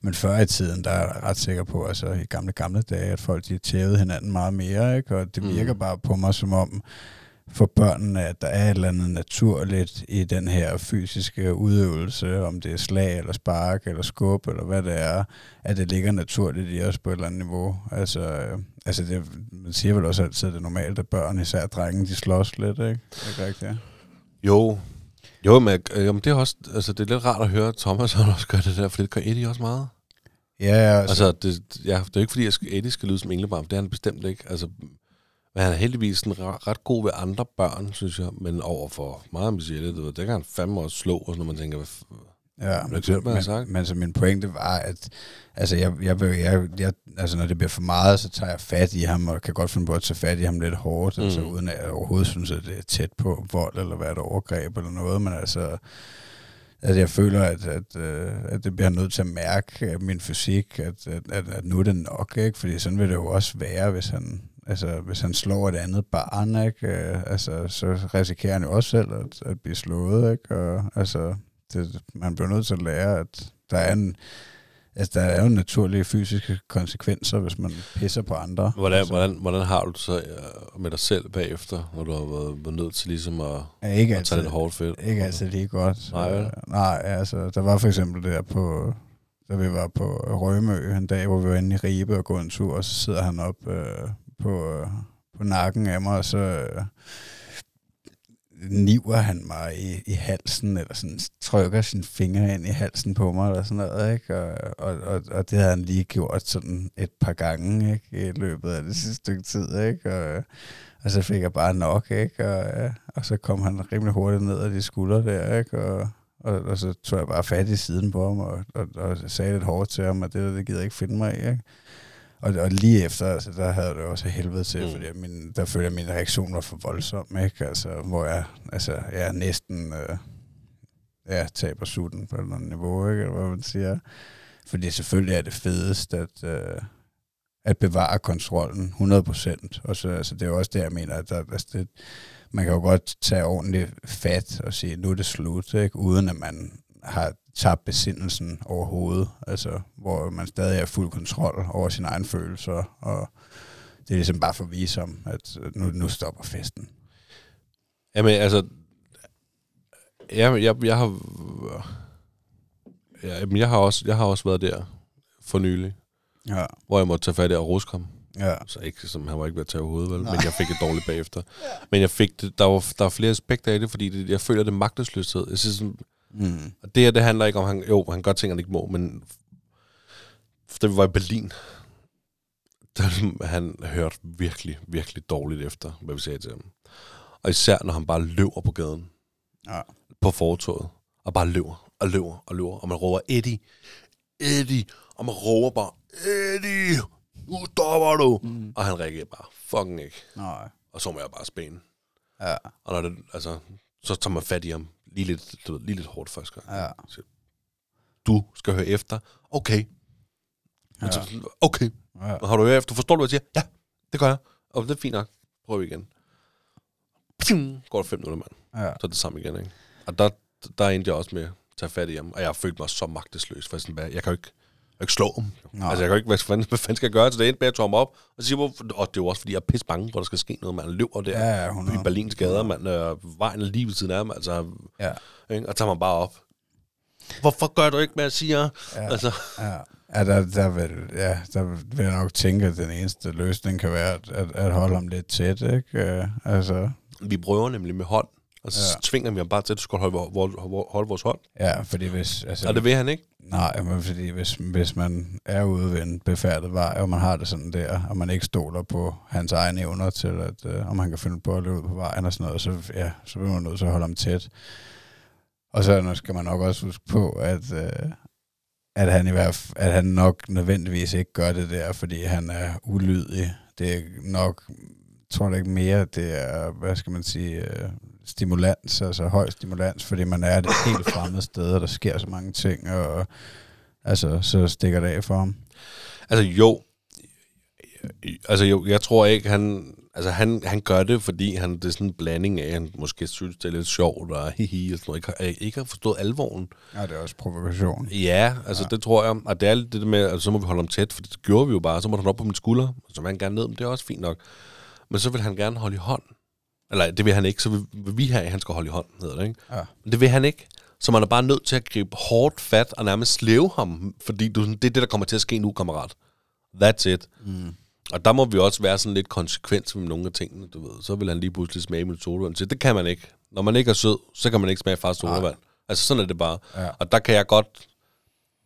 S2: Men før i tiden, der er jeg ret sikker på, altså i gamle, gamle dage, at folk de tævede hinanden meget mere, ikke? Og det
S1: Mm.
S2: virker bare på mig som om, for børnene, at der er et eller andet naturligt i den her fysiske udøvelse, om det er slag eller spark eller skub eller hvad det er, at det ligger naturligt i os på et eller andet niveau. Altså, øh, altså det, man siger vel også altid, at det er normalt, at børn, især drenge, de slås lidt, ikke? Er det ikke rigtigt?
S1: Jo. Jo, men øh, det er også, altså, det er lidt rart at høre, at Thomas også gør det der, for det gør Eddie også meget.
S2: Ja, altså,
S1: Altså, det, ja, det er jo ikke, fordi at Eddie skal lyde som englebarn, for det er han bestemt ikke. Altså, men han er heldigvis sådan ret, god ved andre børn, synes jeg, men over for meget Michelle, det, ved, det kan han fandme også slå, og når man tænker, hvad,
S2: Ja,
S1: hvad jeg har sagt?
S2: men, men så min pointe var, at altså, jeg, jeg, jeg, jeg, altså, når det bliver for meget, så tager jeg fat i ham, og kan godt finde på at tage fat i ham lidt hårdt, mm. altså,
S1: Mm.
S2: uden at jeg overhovedet synes, at det er tæt på vold, eller hvad et overgreb, eller noget, men altså, altså jeg føler, at, at, øh, at det bliver nødt til at mærke min fysik, at, at, at, at nu er det nok, ikke? fordi sådan vil det jo også være, hvis han, altså, hvis han slår et andet barn, ikke? Øh, altså, så risikerer han jo også selv at, at blive slået, ikke? Og, altså, det, man bliver nødt til at lære, at der er en, altså, der er jo naturlige fysiske konsekvenser, hvis man pisser på andre.
S1: hvordan,
S2: altså,
S1: hvordan, hvordan har du det så øh, med dig selv bagefter, når du har været, været nødt til ligesom at,
S2: er ikke
S1: at
S2: altid,
S1: tage lidt hårdt fedt?
S2: ikke altid lige godt.
S1: Nej, vel?
S2: Øh, Nej, altså, der var for eksempel der på, da vi var på Rømø en dag, hvor vi var inde i Ribe og gå en tur, og så sidder han op øh, på, på nakken af mig, og så øh, niver han mig i, i halsen, eller sådan trykker sine fingre ind i halsen på mig, eller sådan noget, ikke? Og, og, og, og det havde han lige gjort sådan et par gange, ikke? I løbet af det sidste stykke tid, ikke? Og, og så fik jeg bare nok, ikke? Og, og så kom han rimelig hurtigt ned af de skuldre der, ikke? Og, og, og så tog jeg bare fat i siden på ham, og, og, og sagde lidt hårdt til ham, at det der, det gider jeg ikke finde mig i, ikke? Og, og lige efter, altså, der havde jeg det også helvede til,
S1: Mm.
S2: fordi min, der følte jeg, at min reaktion var for voldsom, ikke? Altså, hvor jeg, altså, jeg næsten øh, ja, taber sutten på et eller andet niveau, ikke? Eller hvad man siger. Fordi selvfølgelig er det fedest at, øh, at bevare kontrollen 100%. Og så, altså, det er jo også det, jeg mener, at der, altså, det, man kan jo godt tage ordentligt fat og sige, nu er det slut, ikke? uden at man har tabt besindelsen overhovedet, altså hvor man stadig er fuld kontrol over sine egne følelser, og det er ligesom bare for at vise om, at nu, nu stopper festen.
S1: Jamen, altså... Ja, jeg, jeg har... Jamen, jeg har, også, jeg har også været der for nylig,
S2: Ja,
S1: hvor jeg måtte tage fat i og ruske ham.
S2: ja,
S1: Så ikke, som han var ikke ved at tage hovedet, vel?
S2: Nej.
S1: Men jeg fik det dårligt bagefter. Men jeg fik det, der var, der var flere aspekter i det, fordi det, jeg føler, det magtesløshed. Jeg synes, sådan,
S2: mm.
S1: og det her, det handler ikke om, han, jo, han gør ting, han ikke må, men da vi var i Berlin, der han hørte virkelig, virkelig dårligt efter, hvad vi sagde til ham. Og især, når han bare løber på gaden,
S2: ja,
S1: på fortoget, og bare løber, og løber, og løber, og man råber, Eddie, Eddie, og man råber bare, Eddie, nu stopper du.
S2: mm.
S1: Og han reagerer bare, fucking ikke.
S2: nej,
S1: Og så må jeg bare spæne.
S2: ja,
S1: Og når det, altså, så tager man fat i ham lige lidt, du lige lidt hårdt første gang.
S2: ja,
S1: Du skal høre efter. Okay.
S2: ja.
S1: Så, okay.
S2: ja.
S1: Og har du hørt efter? Forstår du, hvad jeg siger? Ja, det gør jeg. Og det er fint nok. Prøv igen. pium, går der fem minutter, mand.
S2: Ja.
S1: Så er det samme igen, ikke? Og der, der endte jeg også med at tage fat i ham. Og jeg har følt mig så magtesløs. For sådan, hvad, jeg kan jo ikke, jeg kan ikke slå ham.
S2: Nej.
S1: Altså, jeg kan ikke, hvad fanden, hvad fanden skal jeg gøre? Så det endte med at tage ham op. Og, siger, hvor, og det er jo også, fordi jeg er pisse bange, hvor der skal ske noget. Man løber der
S2: Ja, ja,
S1: i
S2: 100.
S1: Berlins gader, man. Øh, vejen er lige ved siden af ham. Altså,
S2: Ja.
S1: ikke? Og tager man bare op. Hvorfor gør du ikke, hvad jeg siger?
S2: Ja.
S1: Altså,
S2: Ja, ja der, der, vil, ja, der vil jeg nok tænke, at den eneste løsning kan være at, at, at holde ham lidt tæt, ikke? Øh, altså,
S1: vi prøver nemlig med hånd. Og så
S2: Ja.
S1: tvinger vi ham bare til, at du skal holde, holde, holde vores hånd.
S2: ja, fordi hvis... Altså,
S1: Og det vil han ikke.
S2: Nej, men fordi hvis, hvis man er ude ved en befærdet vej, og man har det sådan der, og man ikke stoler på hans egne evner til, at øh, om han kan finde på at løbe ud på vejen og sådan noget, så, ja, så bliver man nødt til at holde ham tæt. Og så skal man nok også huske på, at, øh, at, han i hvert at han nok nødvendigvis ikke gør det der, fordi han er ulydig. Det er nok, tror jeg ikke mere, det er, hvad skal man sige, øh, stimulans, altså høj stimulans, fordi man er et helt fremmed sted, og der sker så mange ting, og altså, så stikker det af for ham.
S1: Altså jo, altså jo, jeg tror ikke, han, altså han, han gør det, fordi han, det er sådan en blanding af, han måske synes, det er lidt sjovt, og hihi, og sådan noget, ikke, har- ikke har forstået alvoren.
S2: Ja, det er også provokation.
S1: Ja, altså ja. det tror jeg, og det er lidt det med, at så må vi holde ham tæt, for det gjorde vi jo bare, så må han op på min skulder, så vil han gerne ned, men det er også fint nok. Men så vil han gerne holde i hånd. Eller det vil han ikke, så vil, vil vi have, at han skal holde i hånd, hedder det, ikke?
S2: Ja.
S1: Men det vil han ikke. Så man er bare nødt til at gribe hårdt fat og nærmest slæve ham, fordi du, det er det, der kommer til at ske nu, kammerat. That's it.
S2: Mm.
S1: Og der må vi også være sådan lidt konsekvent med nogle af tingene, du ved. Så vil han lige pludselig smage med sodavand. Så det kan man ikke. Når man ikke er sød, så kan man ikke smage fast sodavand. Altså sådan er det bare.
S2: Ja.
S1: Og der kan jeg godt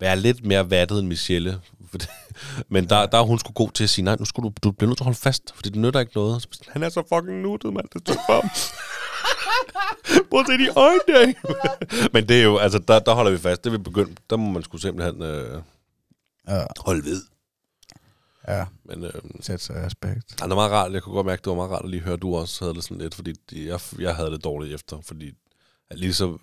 S1: være lidt mere vattet end Michelle. For det- Men der, der er hun sgu god til at sige, nej, nu skulle du, du bliver nødt til at holde fast, for det nytter ikke noget. Så Han er så fucking nuttet, mand. Det er for. Prøv at se de øjne. Men det er jo, altså, der, der holder vi fast. Det vil begynde, der må man sgu simpelthen øh,
S2: Ja,
S1: holde ved.
S2: ja.
S1: Men øh,
S2: Sæt sig i respekt.
S1: Ja, det var meget rart. Jeg kunne godt mærke, det var meget rart at lige høre, at du også havde det sådan lidt, fordi jeg, jeg havde det dårligt efter, fordi lige så,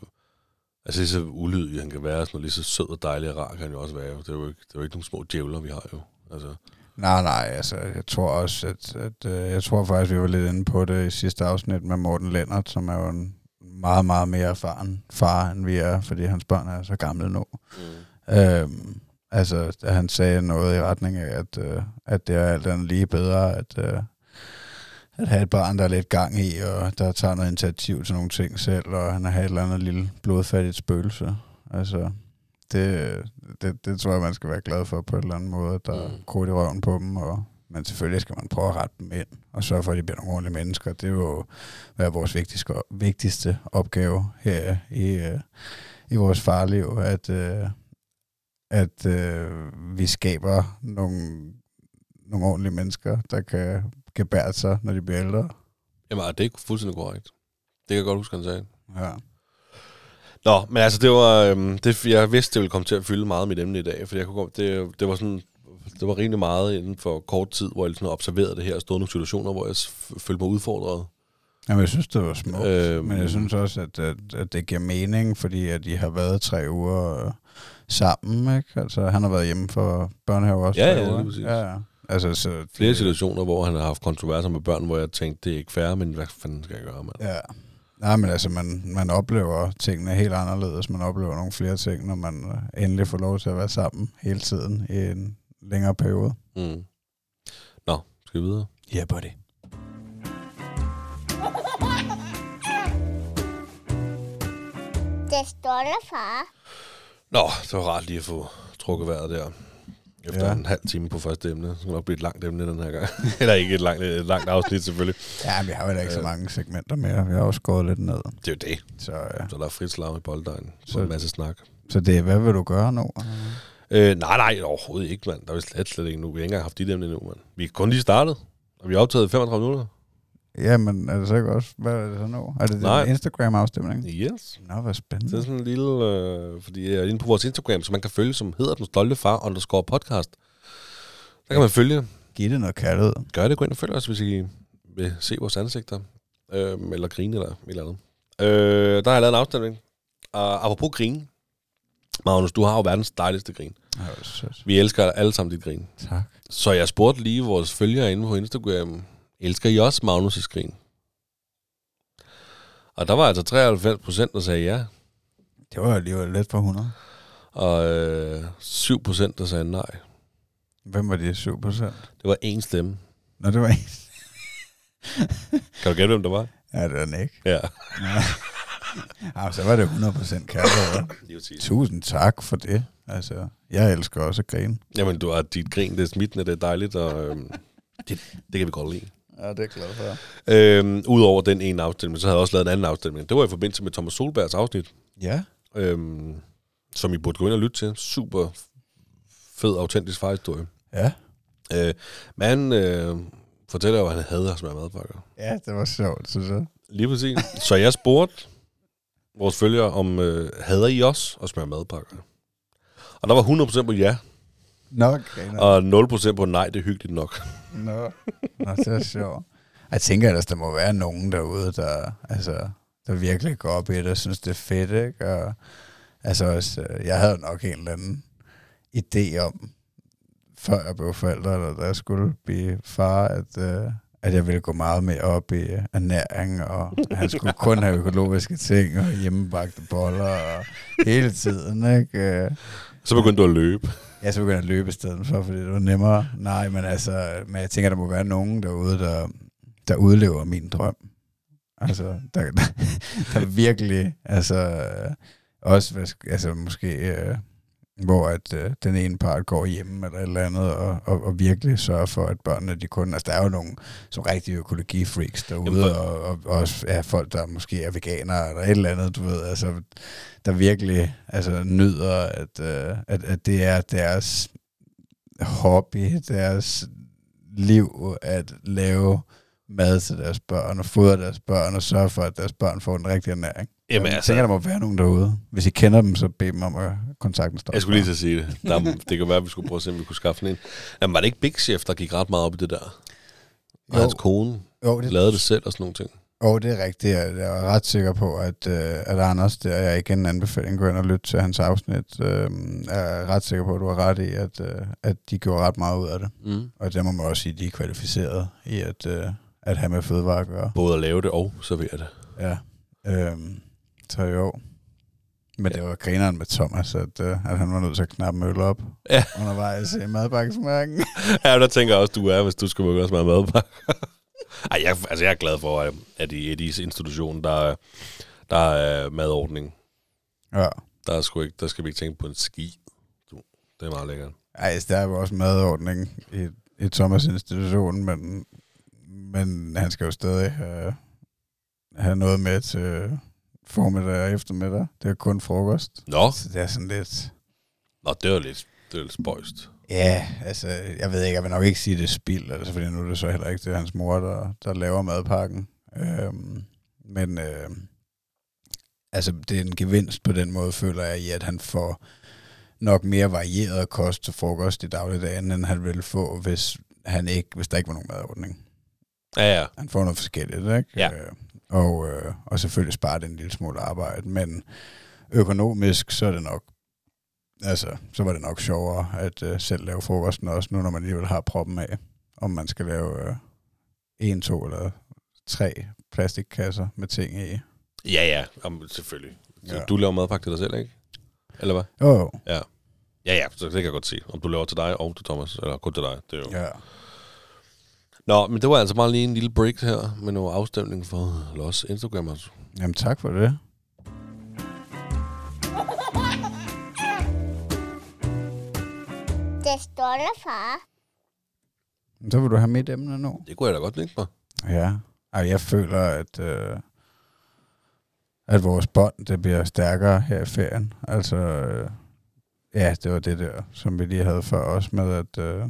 S1: altså lige så ulydig han kan være, sådan, noget, lige så sød og dejlig og rar kan han jo også være. Det er jo ikke, det er jo ikke nogle små djævler, vi har jo. Altså,
S2: Nej, nej, altså, jeg tror også, at, at øh, jeg tror faktisk, vi var lidt inde på det i sidste afsnit med Morten Lennart, som er jo en meget, meget mere erfaren far, end vi er, fordi hans børn er så gamle nu.
S1: mm.
S2: Øhm, altså, han sagde noget i retning af, at, øh, at det er alt andet lige bedre, at, øh, at have et barn, der er lidt gang i, og der tager noget initiativ til nogle ting selv, og han har et eller andet lille blodfattigt spøgelse. Altså, det, det, det tror jeg, man skal være glad for på en eller anden måde, at der er
S1: Mm.
S2: krudt i røven på dem, og, men selvfølgelig skal man prøve at rette dem ind, og sørge for, at de bliver nogle ordentlige mennesker. Det er jo er vores vigtigste, vigtigste opgave her i, øh, i vores farliv, at, øh, at øh, vi skaber nogle, nogle ordentlige mennesker, der kan gebære sig, når de bliver ældre.
S1: Jamen, det er ikke fuldstændig korrekt. Det kan jeg godt huske, han sagde.
S2: Ja.
S1: Nå, men altså, det var, øhm, det, jeg vidste, det ville komme til at fylde meget mit emne i dag, for jeg kunne det, det var sådan, det var rimelig meget inden for kort tid, hvor jeg sådan observerede det her og stod nogle situationer, hvor jeg følte mig udfordret.
S2: Jamen, jeg synes, det var smukt,
S1: Øhm.
S2: men jeg synes også, at, at, at det giver mening, fordi at de har været tre uger sammen, ikke? Altså, han har været hjemme for børnehave også.
S1: Ja, ja,
S2: uger.
S1: lige præcis.
S2: ja, ja. Altså, så
S1: Flere situationer, hvor han har haft kontroverser med børn, hvor jeg tænkte, det er ikke fair, men hvad fanden skal jeg gøre, mand?
S2: Ja. Nej, men altså, man, man oplever tingene helt anderledes. Man oplever nogle flere ting, når man øh, endelig får lov til at være sammen hele tiden i en længere periode.
S1: Mm. Nå, skal vi videre?
S2: Ja, yeah, buddy.
S3: Det står der, far.
S1: Nå, det var rart lige at få trukket vejret der. Efter
S2: Ja.
S1: en halv time på første emne. Det skal nok blive et langt emne den her gang. Eller ikke et langt, et langt afsnit selvfølgelig.
S2: Ja, vi har jo heller ikke så
S1: Ja.
S2: mange segmenter mere. Vi har også gået lidt ned.
S1: Det er jo det.
S2: Så, ja.
S1: Så der er frit slag i bolddejen. Så
S2: Så-
S1: en masse snak.
S2: så det er, hvad vil du gøre nu?
S1: Øh, nej, nej, overhovedet ikke, mand. Der er vi slet, slet ikke nu. Vi har ikke engang haft de emne endnu, mand. Vi er kun lige startet. Og vi har optaget i 35 minutter.
S2: Ja, men er det så ikke også, hvad er det så nu? Er det
S1: Nej.
S2: den Instagram-afstemning?
S1: Yes.
S2: Nå,
S1: Det
S2: spændende.
S1: er sådan en lille... Øh, fordi jeg er inde på vores Instagram, som man kan følge, som hedder Den Stolte Far underscore podcast. Der kan man følge.
S2: Giv det noget kærlighed.
S1: Gør det, gå ind og følg os, hvis I vil se vores ansigter. Øh, eller grine eller et eller andet. Øh, der har jeg lavet en afstemning. Og apropos grine. Magnus, du har jo verdens dejligste grin.
S2: Det.
S1: Vi elsker alle sammen dit grin.
S2: Tak.
S1: Så jeg spurgte lige vores følgere inde på Instagram, elsker I også Magnus' grin? Og der var altså 93 procent, der sagde ja,
S2: Det var alligevel lidt for 100.
S1: og øh, 7 procent, der sagde nej.
S2: Hvem var de 7 procent?
S1: Det var én stemme.
S2: Nå, det var en.
S1: Kan du gætte, hvem det var?
S2: Ja, det var den ikke.
S1: Ja.
S2: Ja, så var det 100 procent kærlighed. Tusind tak for det. Altså, jeg elsker også at grine.
S1: Jamen, du har dit grin, det er smittende, det er dejligt, og øhm, det, det kan vi godt lide.
S2: Ja, det er for.
S1: Øhm, Udover den ene afstemning, så havde jeg også lavet en anden afstemning. Det var i forbindelse med Thomas Solbergs afsnit,
S2: Ja.
S1: øhm, som I burde gå ind og lytte til. Super fed, autentisk farhistorie.
S2: Ja.
S1: Øh, men han øh, fortæller jo, at han hader at smøre madpakker.
S2: Ja, det var sjovt, synes jeg.
S1: Lige præcis. Så jeg spurgte vores følgere, om øh, hader I også at smøre madpakker? Og der var 100% på ja,
S2: Nok. griner.
S1: og 0% på nej, det er hyggeligt nok.
S2: Nå. Nå, det er sjovt. Jeg tænker ellers, der må være nogen derude, der, altså, der virkelig går op i det og synes, det er fedt, ikke? Og, altså også, øh, jeg havde nok en eller anden idé om, før jeg blev forældre, eller da jeg skulle blive far, at, øh, at jeg ville gå meget mere op i ernæring, og at han skulle kun have økologiske ting, og hjemmebagte boller, og hele tiden, ikke? Øh,
S1: så begyndte du at løbe.
S2: Ja, så begyndte jeg at løbe i stedet for, fordi det var nemmere. Nej, men altså, men jeg tænker, der må være nogen derude, der, der udlever min drøm. Altså, der, der, der virkelig, altså, også, altså måske, øh, hvor at øh, den ene part går hjemme eller et eller andet, og, og, og virkelig sørger for, at børnene, de kun, altså der er jo nogle som rigtig økologifreaks derude,
S1: Jamen,
S2: og, og, og også er folk, der måske er veganere eller et eller andet, du ved, altså, der virkelig altså, nyder, at, øh, at, at det er deres hobby, deres liv at lave mad til deres børn og fodre deres børn og sørge for, at deres børn får den rigtige ernæring.
S1: Jamen,
S2: jeg
S1: altså-
S2: tænker, der må være nogen derude. Hvis I kender dem, så bed dem om at kontakte
S1: Jeg skulle lige til at sige det. Der, det kan være, at vi skulle prøve at se, om vi kunne skaffe en. Jamen, var det ikke Big Chef, der gik ret meget op i det der? Og
S2: Jo.
S1: hans kone
S2: Jo, det,
S1: lavede det selv og sådan nogle ting.
S2: jo, det er rigtigt. Jeg, jeg er ret sikker på, at, øh, at Anders, der jeg igen anbefaling, gå ind og lytte til hans afsnit, øh, er ret sikker på, at du har ret i, at, øh, at de gjorde ret meget ud af det.
S1: Mm.
S2: Og der må man også sige, at de er kvalificeret i at, øh, at have med fødevare at gøre.
S1: Både at lave det og servere det.
S2: Ja. Øhm, så jo. Men det var grineren med Thomas, at, øh, at han var nødt til at knappe øl op
S1: Ja.
S2: undervejs i madbakkesmærken.
S1: Ja, der tænker jeg også, du er, hvis du skal begynde at smage madpakker. Ej, jeg, altså, jeg er glad for, at- i Edis institution, der, er- der er madordning.
S2: ja.
S1: Der, er sgu ikke, der skal vi ikke tænke på en ski. Det er meget lækkert.
S2: Ej, der er jo også madordning i, i Thomas institution, men, men han skal jo stadig have, have noget med til formiddag og eftermiddag. Det er kun frokost.
S1: Nå,
S2: Så det er sådan lidt...
S1: Nå det var lidt, det var lidt spøjst.
S2: Ja, altså, jeg ved ikke, jeg vil nok ikke sige, det er spild, altså, fordi nu er det så heller ikke det er hans mor, der, der laver madpakken. Øhm, men øh, altså, det er en gevinst på den måde, føler jeg, i at han får nok mere varieret kost til frokost i dagligdagen, end han ville få, hvis, han ikke, hvis der ikke var nogen madordning.
S1: Ja, ja.
S2: Han får noget forskelligt, ikke?
S1: Ja.
S2: Øh, og, øh, og selvfølgelig sparer det en lille smule arbejde, men økonomisk, så er det nok altså, så var det nok sjovere at øh, selv lave frokosten også, nu når man alligevel har proppen af, om man skal lave øh, en, to eller tre plastikkasser med ting i.
S1: Ja, ja, Jamen, selvfølgelig. Så
S2: Ja.
S1: Du laver madpakke til dig selv, ikke? Eller hvad?
S2: Jo, jo.
S1: Ja, ja, så det kan jeg godt se. Om du laver til dig og til Thomas, eller kun til dig. Det er jo.
S2: Ja.
S1: Nå, men det var altså bare lige en lille break her med noget afstemning for Los Instagrammers.
S2: Jamen tak for det.
S3: Det stolte far.
S2: Så vil du have mit emne nu.
S1: Det kunne jeg da godt tænke mig.
S2: Ja. Ej, jeg føler, at, øh, at vores bånd det bliver stærkere her i ferien. Altså, øh, ja, det var det der, som vi lige havde før også med, at, øh,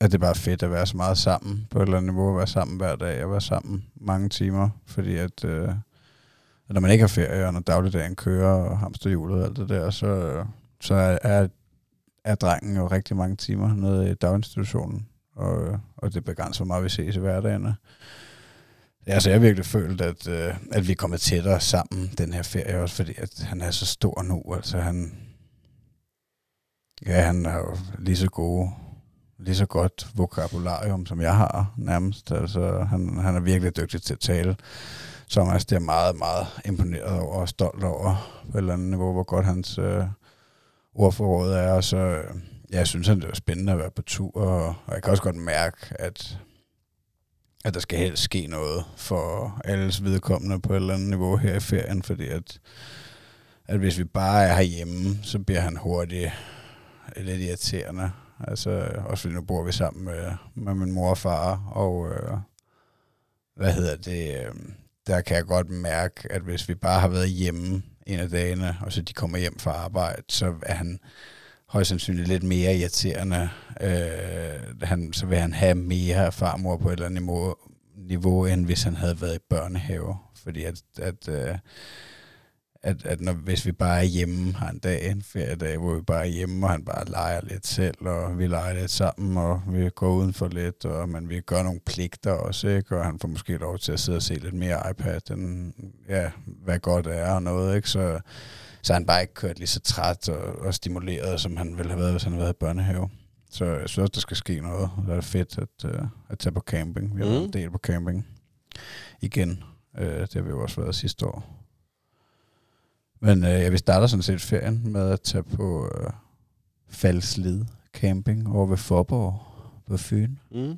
S2: at det er bare fedt at være så meget sammen på et eller andet niveau, at være sammen hver dag og være sammen mange timer, fordi at, øh, at når man ikke har ferie, og når dagligdagen kører og hamsterhjulet og alt det der, så, så er, er, er drengen jo rigtig mange timer nede i daginstitutionen og, og det begrænser, meget vi ses i hverdagen. Altså, jeg har virkelig følt, at, øh, at vi er kommet tættere sammen den her ferie, også fordi at han er så stor nu. Altså, han, ja, han har jo lige så gode, lige så godt vokabularium, som jeg har nærmest. Altså, han, han er virkelig dygtig til at tale Så det er meget, meget imponeret over og stolt over på et eller andet niveau, hvor godt hans øh, ordforråd er. Og så, øh, jeg synes, at det var spændende at være på tur, og, og jeg kan også godt mærke, at, at der skal helst ske noget for alles vedkommende på et eller andet niveau her i ferien, fordi at, at hvis vi bare er herhjemme, så bliver han hurtigt lidt irriterende. Altså, også fordi nu bor vi sammen med, med min mor og far, og øh, hvad hedder det, øh, der kan jeg godt mærke, at hvis vi bare har været hjemme en af dagene, og så de kommer hjem fra arbejde, så er han højst sandsynligt lidt mere irriterende. Øh, han, så vil han have mere farmor på et eller andet niveau, niveau, end hvis han havde været i børnehave. Fordi at, at øh, at, at når, hvis vi bare er hjemme, har en dag, en feriedag, hvor vi bare er hjemme, og han bare leger lidt selv, og vi leger lidt sammen, og vi går udenfor lidt, og man vi gør nogle pligter også, ikke? og han får måske lov til at sidde og se lidt mere iPad, end ja, hvad godt er og noget, ikke? Så, så han bare ikke kørt lige så træt og, og stimuleret, som han ville have været, hvis han havde været i børnehave. Så jeg synes der skal ske noget. Det er fedt at, uh, at tage på camping. Vi har mm. været en del på camping igen. Uh, det har vi jo også været sidste år. Men øh, ja, vi starter sådan set ferien med at tage på øh, Falslid camping over ved Forborg på Fyn.
S1: Mm.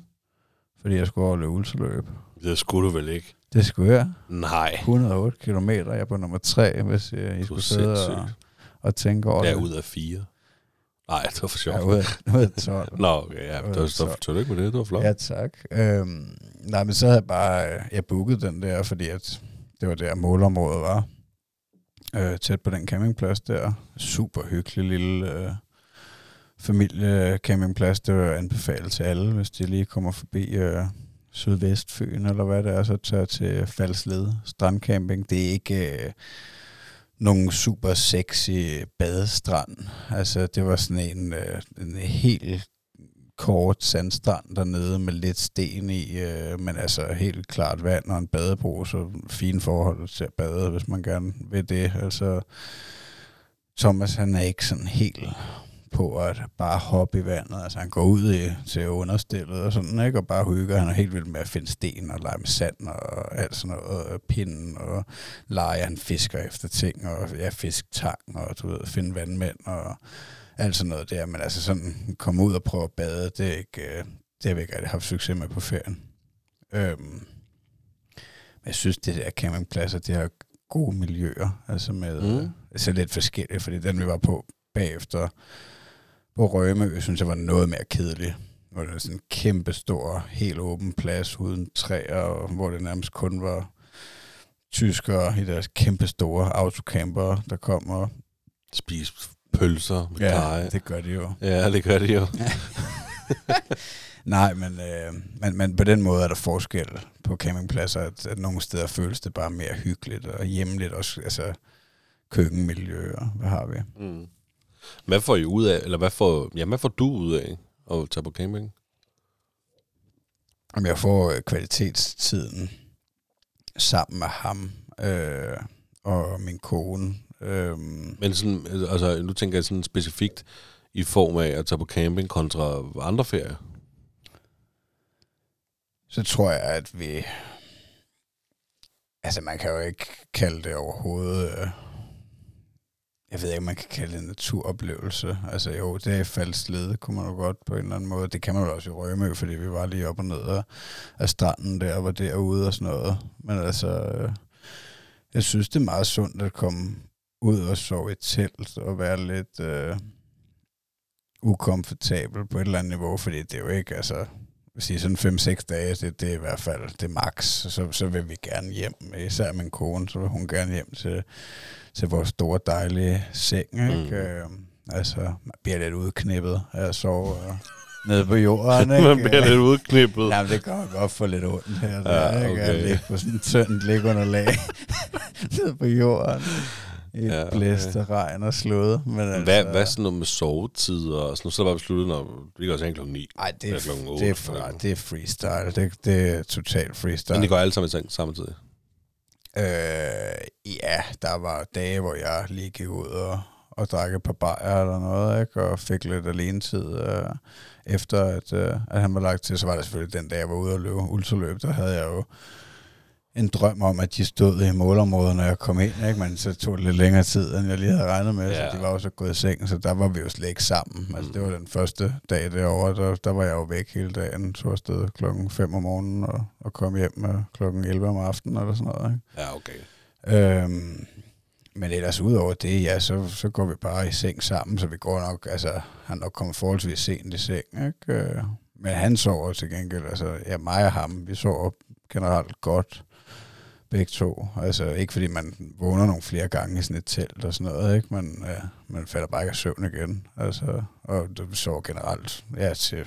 S2: Fordi jeg skulle over løbe ultraløb.
S1: Det skulle du vel ikke?
S2: Det skulle jeg.
S1: Nej.
S2: 108 km. Jeg er på nummer 3, hvis jeg, I skulle sidde og, og tænke over det.
S1: ud af fire. Nej, det var for sjovt.
S2: Ja, ud af, ud af 12.
S1: Nå, okay, ja, det var, så tillykke med det, det var flot.
S2: Ja, tak. Øhm, nej, men så havde jeg bare, øh, jeg booket den der, fordi at det var der målområdet var. Øh, tæt på den campingplads der. Super hyggelig lille øh, familiecampingplads. Det vil jeg anbefale til alle, hvis de lige kommer forbi øh, Sydvestfyn, eller hvad det er, så tager til Falsled Strandcamping. Det er ikke... Øh, nogen super sexy badestrand. Altså, det var sådan en, øh, en helt kort sandstrand dernede med lidt sten i, øh, men altså helt klart vand og en badebro, så fine forhold til at bade, hvis man gerne vil det. Altså, Thomas han er ikke sådan helt på at bare hoppe i vandet. Altså han går ud i, til understillet og sådan, ikke? Og bare hygger. Han er helt vild med at finde sten og lege med sand og alt sådan noget. Og pinden og lege, han fisker efter ting og ja, fisktang og du ved, finde vandmænd og alt sådan noget der. Men altså sådan, komme ud og prøve at bade, det er ikke, øh, det har vi ikke haft succes med på ferien. Øhm, men jeg synes, det der campingpladser, det har gode miljøer, altså med,
S1: Mm.
S2: mm. altså lidt forskelligt, fordi den vi var på bagefter, på Rømø, synes jeg var noget mere kedelig. Hvor det var sådan en kæmpe stor, helt åben plads uden træer, og hvor det nærmest kun var tyskere i deres kæmpe store autocamper, der kom og...
S1: Spis pølser med ja,
S2: Ja,
S1: det.
S2: det gør de jo.
S1: Ja, det gør det jo.
S2: Nej, men, øh, men, men på den måde er der forskel på campingpladser, at, at nogle steder føles det bare mere hyggeligt og hjemligt, også altså køkkenmiljø og hvad har vi?
S1: Mm. Hvad får I ud af, eller hvad får, ja, hvad får du ud af at tage på camping?
S2: Om jeg får øh, kvalitetstiden sammen med ham øh, og min kone. Øh,
S1: Men sådan, altså, nu tænker jeg sådan specifikt i form af at tage på camping kontra andre ferier.
S2: så tror jeg, at vi... Altså, man kan jo ikke kalde det overhovedet... Øh, jeg ved ikke, om man kan kalde det en naturoplevelse. Altså jo, det er faldsled, kunne man jo godt på en eller anden måde. Det kan man jo også i Rømø, fordi vi var lige op og ned af, af stranden der, og var derude og sådan noget. Men altså, øh, jeg synes, det er meget sundt at komme ud og sove i telt og være lidt øh, ukomfortabel på et eller andet niveau, fordi det er jo ikke, altså, vil sige sådan 5-6 dage, det, det er i hvert fald det max, så, så vil vi gerne hjem, især min kone, så vil hun gerne hjem til, til vores store dejlige seng, ikke?
S1: Mm.
S2: Øh, altså, man bliver lidt udknippet af at sove øh, nede på jorden, ikke?
S1: Man bliver lidt udknippet.
S2: Jamen, det kan godt få lidt ondt her.
S1: Ja,
S2: Der, ikke?
S1: okay.
S2: At ligge på sådan et tyndt ligunderlag nede på jorden. I
S1: Ja, okay.
S2: blæst og regn og slået. Men altså,
S1: Hvad, hvad sådan noget med sovetider og sådan? Så er der bare besluttet, når vi går til klokken 9.
S2: Ej, det er, det, er,
S1: for
S2: det er freestyle. Det, det er totalt freestyle.
S1: Men de går alle sammen i seng samtidig.
S2: Øh, ja, der var dage, hvor jeg lige gik ud og, og drak et par bajer eller noget, ikke? og fik lidt alenetid øh, efter, at, øh, at han var lagt til. Så var det selvfølgelig den dag, jeg var ude og løbe ultraløb, der havde jeg jo en drøm om, at de stod i målområdet, når jeg kom ind, ikke? men så tog det lidt længere tid, end jeg lige havde regnet med, ja. Så de var jo så gået i seng, så der var vi jo slet ikke sammen. Altså,
S1: Mm.
S2: det var den første dag derovre, der, der var jeg jo væk hele dagen, så afsted klokken 5 om morgenen, og, og kom hjem øh, klokken 11 om aftenen, eller sådan noget. Ikke?
S1: Ja, okay.
S2: Øhm, men ellers udover det, ja, så, så går vi bare i seng sammen, så vi går nok, altså, han nok kommet forholdsvis sent i seng, ikke? Øh, Men han sover til gengæld, altså, ja, mig og ham, vi sover generelt godt, begge to. Altså, ikke fordi man vågner nogle flere gange i sådan et telt og sådan noget, ikke? Men ja, man falder bare ikke af søvn igen. Altså, og vi sover generelt, ja, til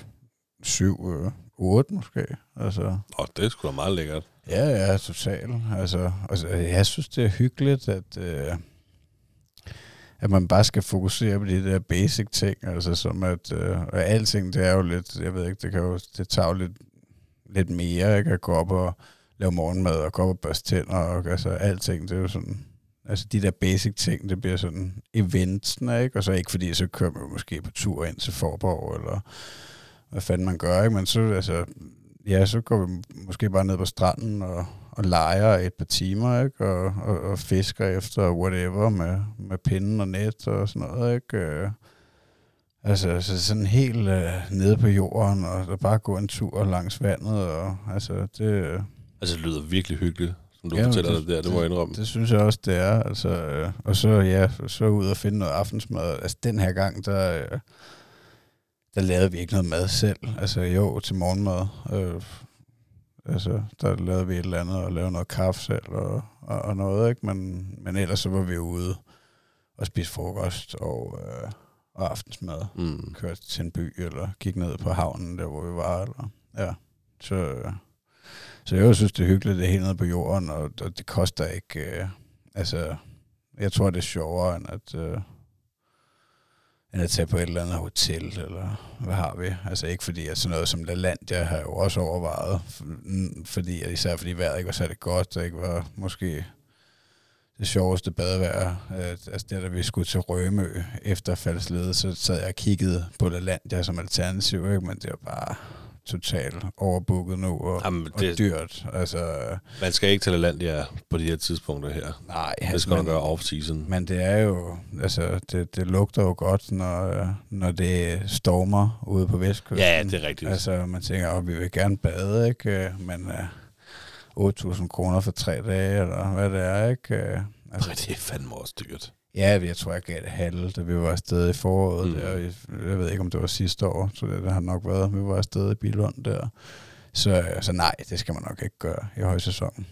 S2: syv, øh, otte måske. Altså,
S1: Og det er sgu da meget lækkert.
S2: Ja, ja, totalt. Altså, altså, jeg synes, det er hyggeligt, at, øh, at man bare skal fokusere på de der basic ting, altså som at, øh, og alting, det er jo lidt, jeg ved ikke, det kan jo, det tager jo lidt, lidt mere, ikke, at gå op og lave morgenmad, og gå op og børste tænder, og altså alting, det er jo sådan, altså de der basic ting, det bliver sådan eventsene, ikke, og så ikke fordi, så kører man jo måske på tur ind til Forborg, eller hvad fanden man gør, ikke, men så, altså, ja, så går vi måske bare ned på stranden og, og leger et par timer, ikke? Og, og, og fisker efter whatever med, med pinden og net og sådan noget, ikke? Øh, altså, så sådan helt øh, nede på jorden, og der bare gå en tur langs vandet, og altså, det...
S1: Øh, Altså, det lyder virkelig hyggeligt, som du
S2: Ja,
S1: ja, fortæller
S2: det-
S1: det, det der. Det må jeg indrømme.
S2: Det synes jeg også, det er. Altså, øh, og så, ja, så ud og finde noget aftensmad. Altså, den her gang, der, øh, der lavede vi ikke noget mad selv. Altså, jo, til morgenmad. Øh, altså, der lavede vi et eller andet og lavede noget kaffe selv og, og, og noget, ikke? Men, men ellers så var vi ude og spise frokost og, øh, og aftensmad.
S1: Mm.
S2: Kørte til en by, eller gik ned på havnen, der hvor vi var. Eller, ja, så... Øh, så jeg synes, det er hyggeligt, det er helt nede på jorden, og, og det koster ikke... Øh, altså, jeg tror, det er sjovere, end at, øh, end at tage på et eller andet hotel, eller hvad har vi? Altså ikke fordi, at sådan noget som La har jeg jo også overvejet, fordi, at især fordi vejret ikke var særlig godt, og ikke var måske det sjoveste badevejr. Øh, altså det, da vi skulle til Rømø efter Faldslede, så sad jeg og kiggede på LaLandia som alternativ, ikke? men det var bare totalt overbooket nu, og,
S1: Jamen,
S2: og
S1: det,
S2: dyrt. Altså,
S1: man skal ikke til Lalandia på de her tidspunkter her.
S2: nej,
S1: Det skal man
S2: men,
S1: gøre off-season.
S2: men det er jo, altså, det, det lugter jo godt, når, øh, når det stormer ude på vestkysten.
S1: Ja, det er rigtigt.
S2: Altså, man tænker, at vi vil gerne bade, ikke? Øh, Men uh, 8.000 kroner for tre dage, eller hvad det er, ikke? Øh,
S1: Altså, det er fandme også dyrt.
S2: Ja, jeg tror, jeg gav det halve, da vi var afsted i foråret.
S1: Mm.
S2: Der. Jeg, jeg ved ikke, om det var sidste år, så det, det har nok været. Vi var afsted i Bilund der. Så, så nej, det skal man nok ikke gøre i højsæsonen.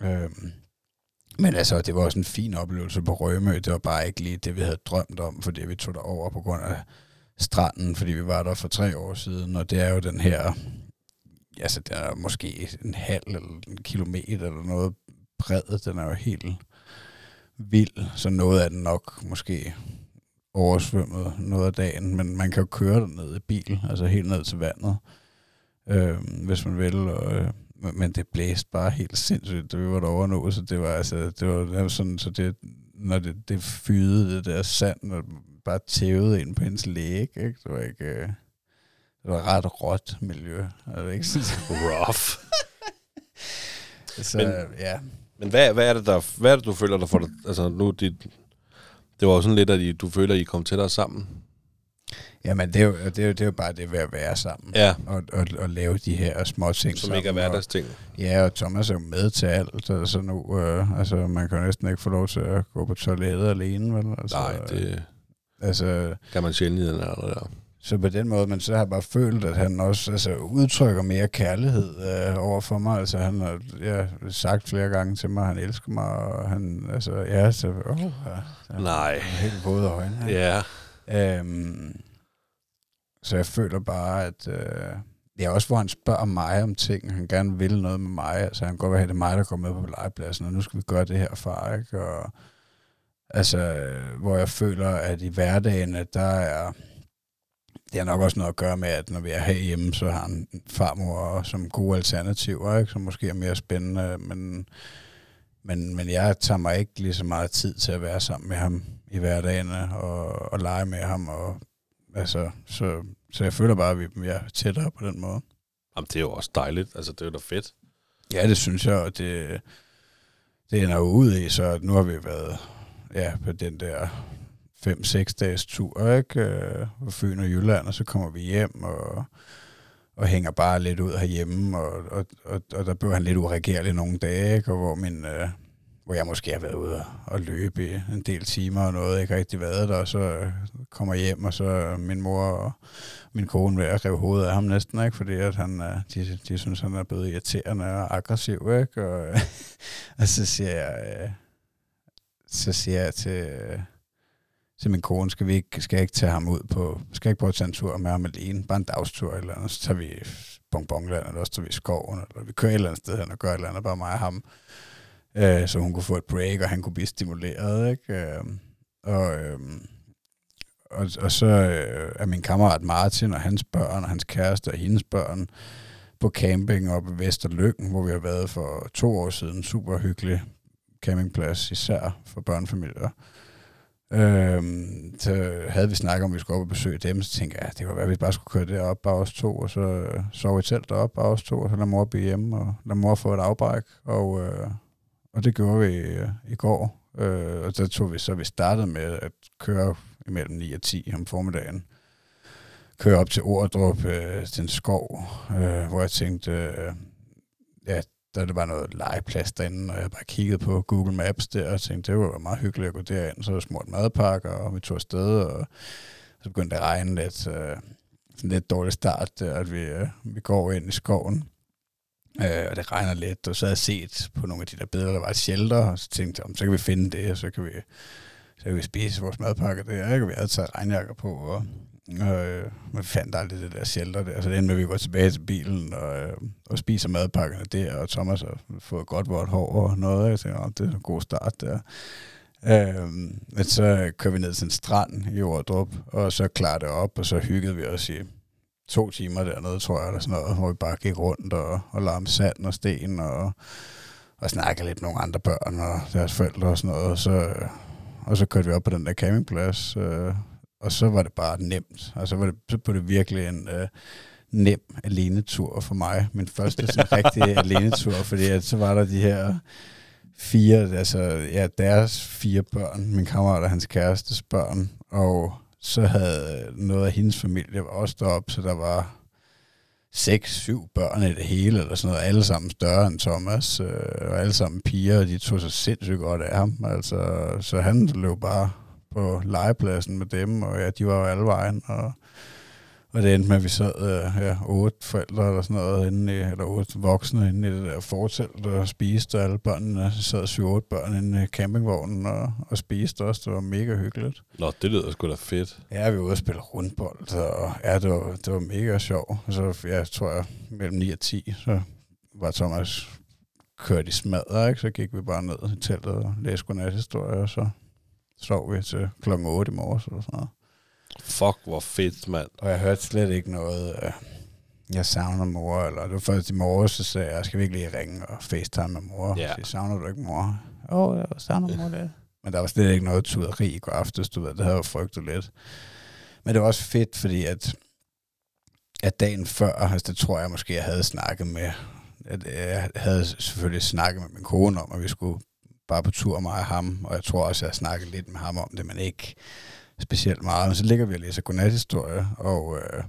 S1: Mm.
S2: Øhm, men altså, det var også en fin oplevelse på Rømø. Det var bare ikke lige det, vi havde drømt om, fordi vi tog derover på grund af stranden, fordi vi var der for tre år siden, og det er jo den her, altså den er måske en halv eller en kilometer eller noget bred, den er jo helt vild, så noget af den nok måske oversvømmet noget af dagen, men man kan jo køre ned i bil, altså helt ned til vandet, øh, hvis man vil, og, øh, men- det blæste bare helt sindssygt, vi var derovre nu, så det var altså, det var, det sådan, så det, når det, det fydede det der sand, og bare tævede ind på hendes læge, ikke? Det var ikke, øh, det var ret råt miljø, det ikke sådan?
S1: Rough.
S2: Så,
S1: Men-
S2: ja,
S1: Men hvad, hvad, er det, der, hvad er det, du føler, der får dig... Altså, nu, dit, det var jo sådan lidt, at I, du føler, at I kom tættere sammen.
S2: Jamen, det er, jo, det, er jo, det er jo bare det ved at være sammen.
S1: Ja,
S2: Og, og, og lave de her små ting
S1: som ikke er
S2: sammen, og-
S1: hverdagsting.
S2: Ja, og Thomas er jo med til alt. Altså nu, øh, altså man kan jo næsten ikke få lov til at gå på toilettet alene, vel? Altså,
S1: Nej, det
S2: Altså,
S1: kan man sjældent i den alder der.
S2: Så på den måde, men så har jeg bare følt, at han også altså, udtrykker mere kærlighed øh, over for mig. Altså han har ja, sagt flere gange til mig, at han elsker mig, og han, altså, ja, så, oh, ja, ja,
S1: Nej.
S2: helt våde øjne.
S1: Ja.
S2: Øhm, så jeg føler bare, at... Øh, er også, hvor han spørger mig om ting. Han gerne vil noget med mig. Altså, han kan godt være, at det er mig, der kommer med på legepladsen, og nu skal vi gøre det her far, ikke? Og, altså, hvor jeg føler, at i hverdagen, at der er... Det har nok også noget at gøre med, at når vi er herhjemme, så har han farmor som gode alternativer, ikke? som måske er mere spændende, men, men, men jeg tager mig ikke lige så meget tid til at være sammen med ham i hverdagen og, og lege med ham. Og, altså, så, så jeg føler bare, at vi er tættere på den måde.
S1: Jamen, det er jo også dejligt. Altså, det er jo da fedt.
S2: Ja, det synes jeg, og det, det ender jo ud i, så nu har vi været ja, på den der 5-6 dages tur, ikke? Øh, på Fyn og Jylland, og så kommer vi hjem og, og hænger bare lidt ud herhjemme, og, og, og, og der blev han lidt uregerlig nogle dage, ikke? Og hvor min, øh, hvor jeg måske har været ude og løbe i en del timer og noget, ikke rigtig været der, og så øh, kommer jeg hjem, og så min mor og min kone ved at rive hovedet af ham næsten, ikke? fordi at han, øh, de, de synes, han er blevet irriterende og aggressiv, ikke? Og, og så siger jeg, øh, så siger jeg til, til min kone, skal vi ikke, skal jeg ikke tage ham ud på, skal jeg ikke prøve at tage en tur med ham alene, bare en dagstur eller andet, så tager vi bonbonland, eller også tager vi skoven, eller vi kører et eller andet sted hen og gør et eller andet, bare mig og ham øh, så hun kunne få et break, og han kunne blive stimuleret, ikke? Øh, og, øh, og, og så øh, er min kammerat Martin og hans børn, og hans kæreste og hendes børn på camping oppe i Vesterløkken, hvor vi har været for to år siden. Super hyggelig campingplads, især for børnefamilier. Øhm, så havde vi snakket om, at vi skulle op og besøge dem, så tænkte jeg, det kunne være, at vi bare skulle køre derop, bare os to, og så sove i telt derop, bare os to, og så lade mor blive hjemme, og lade mor få et afbræk, og, øh, og det gjorde vi øh, i går. Øh, og så tog vi så, vi startede med at køre imellem 9 og 10 om formiddagen. Køre op til Ordrup, øh, til en skov, øh, hvor jeg tænkte, øh, der det var noget legeplads derinde, og jeg bare kiggede på Google Maps der, og tænkte, det var meget hyggeligt at gå derind. Så var smurt madpakker, og vi tog afsted, og så begyndte det at regne lidt. Øh, sådan lidt dårlig start, der, at vi, øh, vi går ind i skoven. Øh, og det regner lidt, og så havde jeg set på nogle af de der billeder, der var et shelter, og så tænkte jeg, så kan vi finde det, og så kan vi, så kan vi spise vores madpakker der, ikke? og vi havde taget regnjakker på, og øh, man fandt aldrig det der shelter der, så det endte med, at vi går tilbage til bilen og, øh, og spiser madpakkerne der, og Thomas har fået godt vort hår og noget, og jeg tænkte, det er en god start der. Øh, men så kører vi ned til en strand i Ordrup, og så klarer det op, og så hyggede vi os i to timer dernede, tror jeg, eller sådan noget, hvor vi bare gik rundt og, og larmede sand og sten og, og snakkede lidt med nogle andre børn og deres forældre og sådan noget. Og så, og så kørte vi op på den der campingplads, øh, og så var det bare nemt. Altså, så var det, så var det virkelig en øh, nem alenetur for mig. Min første sådan rigtig alenetur, fordi at, så var der de her fire, altså ja, deres fire børn, min kammerat og hans kærestes børn, og så havde noget af hendes familie var også deroppe, så der var seks, syv børn i det hele, eller sådan noget, alle sammen større end Thomas, øh, og alle sammen piger, og de tog sig sindssygt godt af ham, altså, så han løb bare på legepladsen med dem, og ja, de var jo alle vejen, og og det endte med, at vi sad øh, ja, otte forældre eller sådan noget, inde i, eller otte voksne inde i det der fortelt og spiste, og alle børnene sad syv otte børn inde i campingvognen og, og spiste også. Det var mega hyggeligt.
S1: Nå, det lyder sgu da fedt.
S2: Ja, vi var ude og spille rundbold, og ja, det var, det var mega sjovt. Så, ja, jeg tror jeg, mellem 9 og 10, så var Thomas kørt i smadret, ikke? så gik vi bare ned i teltet og læste godnathistorie, og så sov vi til klokken 8 i morges eller sådan noget.
S1: Fuck, hvor fedt, mand.
S2: Og jeg hørte slet ikke noget, øh, jeg savner mor, eller det var først i morges, så sagde jeg, skal vi ikke lige ringe og facetime med mor?
S1: Ja.
S2: Så savner du ikke mor? Åh, oh, jeg savner mor det. Men der var slet ikke noget tuderi i går aftes, du ved, det havde jo frygtet lidt. Men det var også fedt, fordi at, at dagen før, altså det tror jeg måske, jeg havde snakket med, at jeg havde selvfølgelig snakket med min kone om, at vi skulle bare på tur, mig og ham, og jeg tror også, jeg har snakket lidt med ham om det, men ikke specielt meget. Men så ligger vi og læser godnathistorie, og, øh,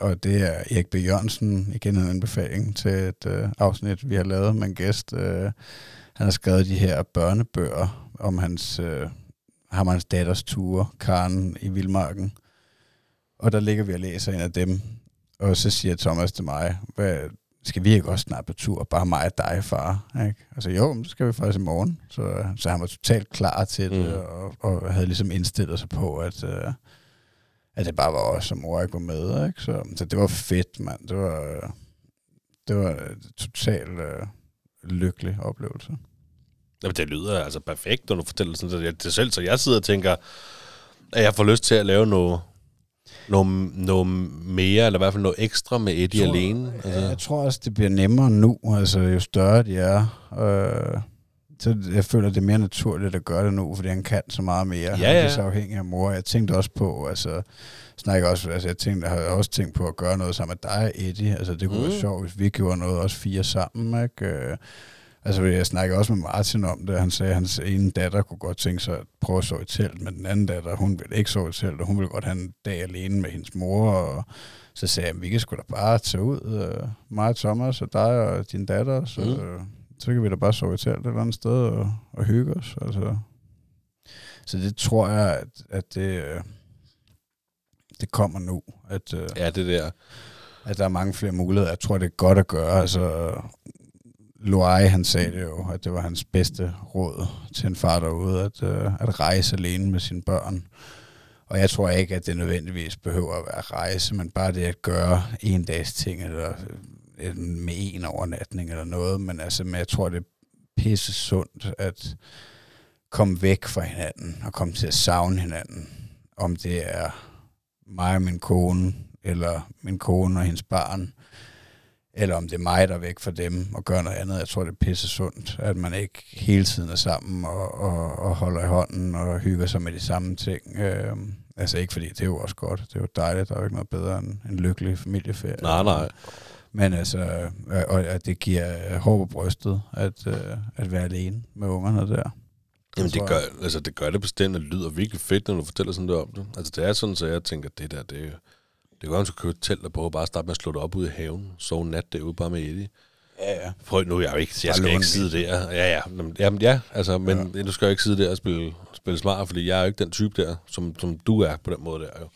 S2: og det er Erik B. Jørgensen, igen en anbefaling til et øh, afsnit, vi har lavet med en gæst. Øh, han har skrevet de her børnebøger om hans, øh, ham og hans datters ture, Karen i Vildmarken. Og der ligger vi og læser en af dem, og så siger Thomas til mig, hvad, skal vi ikke også snart på tur, bare mig og dig, far? Ikke? Altså jo, men det skal vi faktisk i morgen. Så, så han var totalt klar til det, mm. og, og havde ligesom indstillet sig på, at, uh, at det bare var os, som mor ikke var med. Ikke? Så, så det var fedt, mand. Det var, det var en totalt uh, lykkelig oplevelse.
S1: Jamen, det lyder altså perfekt, når du fortæller sådan det, det selv, så jeg sidder og tænker, at jeg får lyst til at lave noget, noget, noget mere, eller i hvert fald noget ekstra med Eddie
S2: tror,
S1: alene.
S2: Altså. Jeg tror også, det bliver nemmere nu, altså jo større de er. Øh, så jeg føler, det er mere naturligt at gøre det nu, fordi han kan så meget mere.
S1: Ja,
S2: Han
S1: ja.
S2: er så afhængig af mor. Jeg tænkte også på, altså, snakker også, altså jeg, tænkte, jeg har også tænkt på at gøre noget sammen med dig, Eddie. Altså det kunne mm.
S1: Mm.
S2: være sjovt, hvis vi gjorde noget også fire sammen, ikke? Altså, jeg snakkede også med Martin om det. Han sagde, at hans ene datter kunne godt tænke sig at prøve at sove i telt, men den anden datter, hun ville ikke sove i telt, og hun ville godt have en dag alene med hendes mor. Og så sagde jeg, at vi kan sgu da bare tage ud, øh, mig og Thomas og dig og din datter, så,
S1: Mm.
S2: øh, så kan vi da bare sove i telt et eller andet sted og, og hygge os. Altså. Så det tror jeg, at, at det, øh, det kommer nu. At,
S1: Ja, det der.
S2: at der er mange flere muligheder. Jeg tror, det er godt at gøre. Altså, Loai, han sagde det jo, at det var hans bedste råd til en far derude, at, øh, at rejse alene med sine børn. Og jeg tror ikke, at det nødvendigvis behøver at være rejse, men bare det at gøre en dags ting, eller øh, med en overnatning eller noget. Men, altså, men jeg tror, det er pisse sundt at komme væk fra hinanden og komme til at savne hinanden. Om det er mig og min kone, eller min kone og hendes barn, eller om det er mig, der er væk fra dem og gør noget andet. Jeg tror, det er pisse sundt, at man ikke hele tiden er sammen og, og, og holder i hånden og hygger sig med de samme ting. Øh, altså ikke fordi, det er jo også godt. Det er jo dejligt. Der er jo ikke noget bedre end en lykkelig familieferie.
S1: Nej, nej.
S2: Men altså, øh, og at det giver håb på brystet at, øh, at være alene med ungerne der.
S1: Jamen, det gør, altså, det gør det bestemt, og det lyder virkelig fedt, når du fortæller sådan der om det. Altså, det er sådan, så jeg tænker, det der, det, er- det kan godt, at du købe et telt og prøve bare at starte med at slå det op ude i haven. Sove en nat derude bare med Eddie.
S2: Ja, ja.
S1: Prøv nu, jeg, er jo ikke, jeg
S2: Bare
S1: skal ikke sidde der. Ja, ja, jamen, ja altså, men ja. du skal jo ikke sidde der og spille, spille smart, fordi jeg er jo ikke den type der, som, som du er på den måde der jo.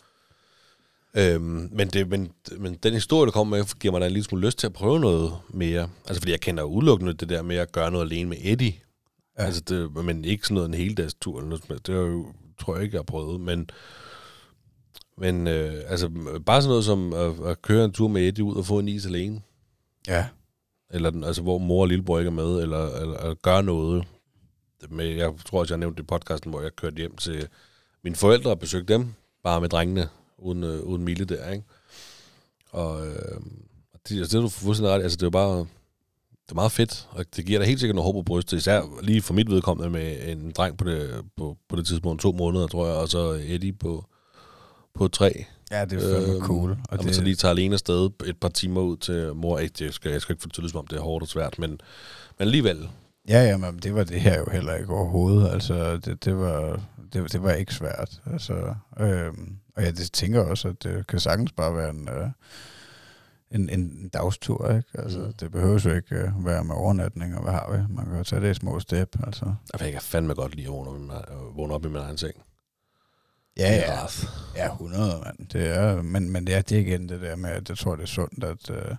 S1: Øhm, men, det, men, men den historie, du kommer med, giver mig da en lille smule lyst til at prøve noget mere. Altså, fordi jeg kender jo udelukkende det der med at gøre noget alene med Eddie. Ja. Altså, det, men ikke sådan noget en noget, som helst. det er jo, tror jeg ikke, jeg har prøvet. Men, men øh, altså, bare sådan noget som at, at køre en tur med Eddie ud og få en is alene.
S2: Ja,
S1: Eller den- altså, hvor mor og lillebror ikke er med, eller, eller, eller gøre noget. Med, jeg tror også, jeg har nævnt det i podcasten, hvor jeg kørte hjem til mine forældre og besøgte dem, bare med drengene, uden, øh, uden Mille der, ikke? Og øh, og det, altså, det er du fuldstændig ret altså det er jo bare, det er meget fedt, og det giver dig helt sikkert noget håb på brystet, især lige for mit vedkommende med en dreng på det, på, på det tidspunkt, to måneder, tror jeg, og så Eddie på, på tre.
S2: ja det er fandme
S1: Øhm,
S2: cool.
S1: Og
S2: Og
S1: man
S2: det,
S1: så lige tager alene afsted et par timer ud til mor. Ikke, det skal, jeg skal ikke det lyde, som om det er hårdt og svært, men, men alligevel.
S2: Ja, ja, men det var det her jo heller ikke overhovedet. Altså, det, det, var, det, det var ikke svært. Altså, øhm, og jeg det tænker også, at det kan sagtens bare være en, øh, en, en dagstur, ikke? Altså,
S1: Mm.
S2: det behøver jo ikke øh, være med overnatning, og hvad har vi? Man kan jo tage det i små step, altså.
S1: Jeg kan fandme godt lide at vågne op i min egen seng.
S2: Ja, ja. Ja, 100, mand. Det er, men, men det er det igen det der med, at jeg tror, det er sundt at, øh,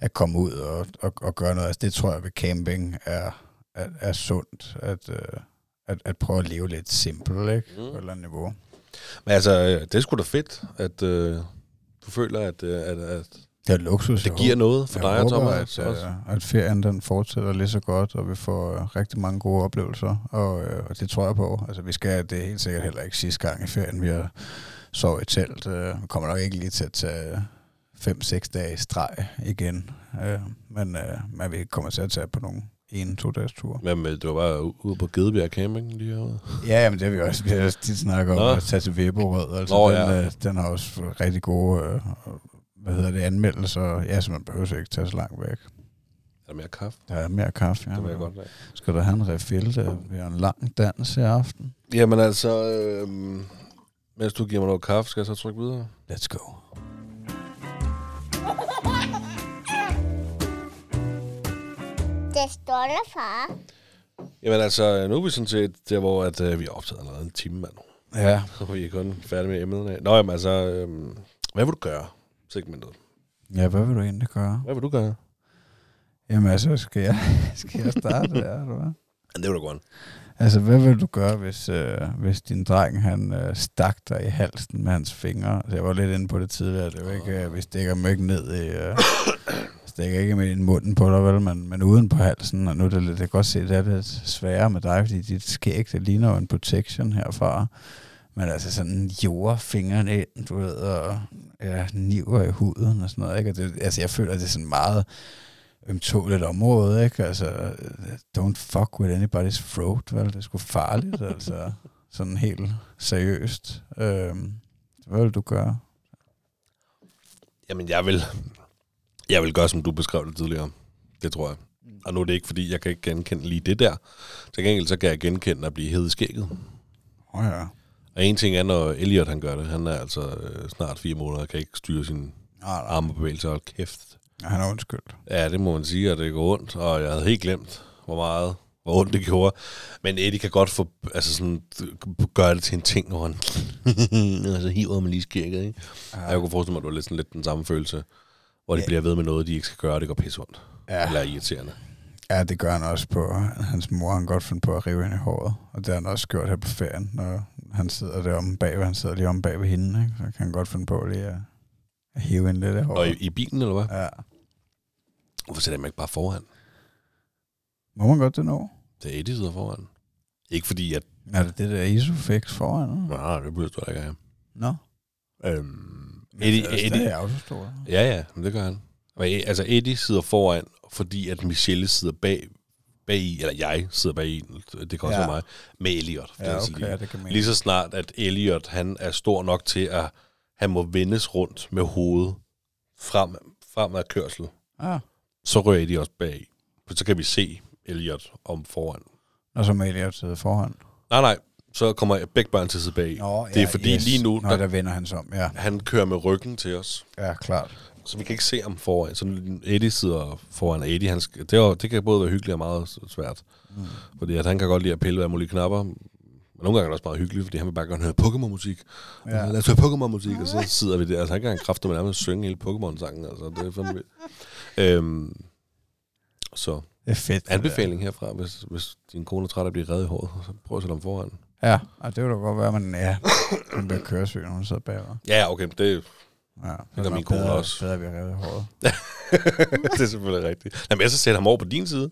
S2: at komme ud og, og, og gøre noget. Altså, det tror jeg ved camping er, er, er sundt, at, øh, at, at prøve at leve lidt simpelt, ikke?
S1: Mm.
S2: På et eller andet niveau.
S1: Men altså, øh, det er sgu da fedt, at øh, du føler, at, at, at
S2: Det er luksus.
S1: det giver noget for
S2: jeg
S1: dig og Thomas.
S2: at,
S1: også.
S2: øh, at ferien den fortsætter lige så godt, og vi får øh, rigtig mange gode oplevelser, og, øh, og det tror jeg på. Altså, vi skal, det er helt sikkert heller ikke sidste gang i ferien, vi har sovet i telt. Øh, vi kommer nok ikke lige til at tage 5-6 dage i streg igen, øh, men, øh, men vi kommer til at tage på nogle en, to dages tur.
S1: Men øh, du var bare ude på Gedebjerg Camping lige herude.
S2: Ja, men det har vi også, vi har også tit snakket om
S1: Nå.
S2: at tage til Weberød. Altså,
S1: Nå,
S2: den,
S1: ja.
S2: øh, den har også rigtig gode øh, hvad hedder det, anmeldelser. Ja, så man behøver ikke tage så langt væk.
S1: Er der mere kaffe?
S2: Der er mere kaffe, ja.
S1: Det vil jeg godt have.
S2: Skal du have en refill? Der vi har en lang dans i aften.
S1: Jamen altså, øh, mens du giver mig noget kaffe, skal jeg så trykke videre?
S2: Let's go.
S3: Det står der, far.
S1: Jamen altså, nu er vi sådan set der, hvor at, øh, vi har optaget allerede en time, mand.
S2: Ja,
S1: Så vi er kun færdige med emnet. Nå, jamen altså, øh, hvad vil du gøre? Segmentet.
S2: ja hvad vil du egentlig gøre?
S1: Hvad vil du gøre?
S2: Jamen altså, skal jeg, skal jeg starte der, eller hvad?
S1: Ja, det vil du godt.
S2: Altså, hvad vil du gøre, hvis, øh, hvis din dreng, han øh, stak dig i halsen med hans fingre? Altså, jeg var lidt inde på det tidligere. Det er jo ikke, øh, vi stikker dem ikke ned i... Øh, stikker ikke med i munden på dig, vel? Men, men uden på halsen. Og nu er det lidt... Jeg kan godt se, det er lidt sværere med dig, fordi dit skæg, det ligner jo en protection herfra. Men altså sådan jorder fingrene ind, du ved, og ja, niver i huden og sådan noget, ikke? Og det, altså, jeg føler, at det er sådan meget ømtåligt område, ikke? Altså, don't fuck with anybody's throat, vel? Det er sgu farligt, altså. Sådan helt seriøst. Øhm, hvad vil du gøre?
S1: Jamen, jeg vil, jeg vil gøre, som du beskrev det tidligere. Det tror jeg. Og nu er det ikke, fordi jeg kan ikke genkende lige det der. Til gengæld så kan jeg genkende at blive hed i skægget.
S2: Åh oh, ja.
S1: Og en ting er, når Elliot han gør det. Han er altså øh, snart fire måneder og kan ikke styre sin arme og kæft.
S2: Han er undskyldt.
S1: Ja, det må man sige, at det går ondt. Og jeg havde helt glemt, hvor meget hvor ondt det gjorde. Men Eddie kan godt få, altså sådan, gøre det til en ting, hvor han altså, hiver man lige skægget, ikke? Ja. Jeg kunne forestille mig, at det var lidt, sådan lidt den samme følelse, hvor de
S2: Ja.
S1: bliver ved med noget, de ikke skal gøre, og det går pisse ondt.
S2: Ja.
S1: Eller er irriterende.
S2: Ja, det gør han også på. Hans mor han godt fundet på at rive hende i håret. Og det har han også gjort her på ferien, når han sidder der om bagved. Han sidder lige om bag ved hende, ikke? Så kan han godt finde på lige at, at hive hende lidt håret.
S1: Og i, i bilen, eller hvad?
S2: Ja.
S1: Hvorfor sætter man ikke bare foran?
S2: Må man godt det nå?
S1: Det er Eddie, der sidder foran. Ikke fordi, at...
S2: Er det det der Isofix foran? nu?
S1: Nej, det burde du ikke have.
S2: Nå.
S1: Øhm,
S2: Eddie,
S1: Eddie,
S2: det er
S1: Eddie,
S2: stadig autostol.
S1: Ja, ja, men det gør han. E- altså, Eddie sidder foran, fordi at Michelle sidder bag, bag i, eller jeg sidder bag i, det kan også
S2: Ja.
S1: være mig, med Elliot. Er
S2: Ja, okay,
S1: lige-
S2: ja, det kan man
S1: Lige så snart, at Elliot han er stor nok til, at han må vendes rundt med hovedet frem, frem af kørsel,
S2: Ja.
S1: så rører Eddie også bag. For så kan vi se Elliot om foran.
S2: Og så med Elliot sidder foran.
S1: Nej, nej, så kommer begge børn til at sidde bag.
S2: Nå,
S1: det er fordi lige nu,
S2: Nå,
S1: der,
S2: der vender han sig om, ja.
S1: han kører med ryggen til os.
S2: Ja, klart.
S1: Så vi kan ikke se ham foran. Så Eddie sidder foran, og Eddie, han det, er, det kan både være hyggeligt og meget svært.
S2: Mm.
S1: Fordi at han kan godt lide at pille alle mulige knapper. Men nogle gange er det også meget hyggeligt, fordi han vil bare gerne høre Pokémon-musik. Ja. Lad os høre Pokémon-musik, og så sidder vi der. Altså, han kan kræfte med nærmest synge hele Pokémon-sangen. Altså, det er fandme vildt. Øhm, så
S2: Det er fedt. det
S1: anbefaling herfra, hvis, hvis din kone er træt af at blive reddet i håret, så prøv at sætte ham foran.
S2: Ja, og det vil da godt være, men ja, hun bliver køresyg, når hun sidder bagved.
S1: Ja, okay, det,
S2: Ja,
S1: gør min kone
S2: bedre,
S1: også.
S2: Bedre, vi revet håret.
S1: det er selvfølgelig rigtigt. Jamen, jeg så sætter ham over på din side.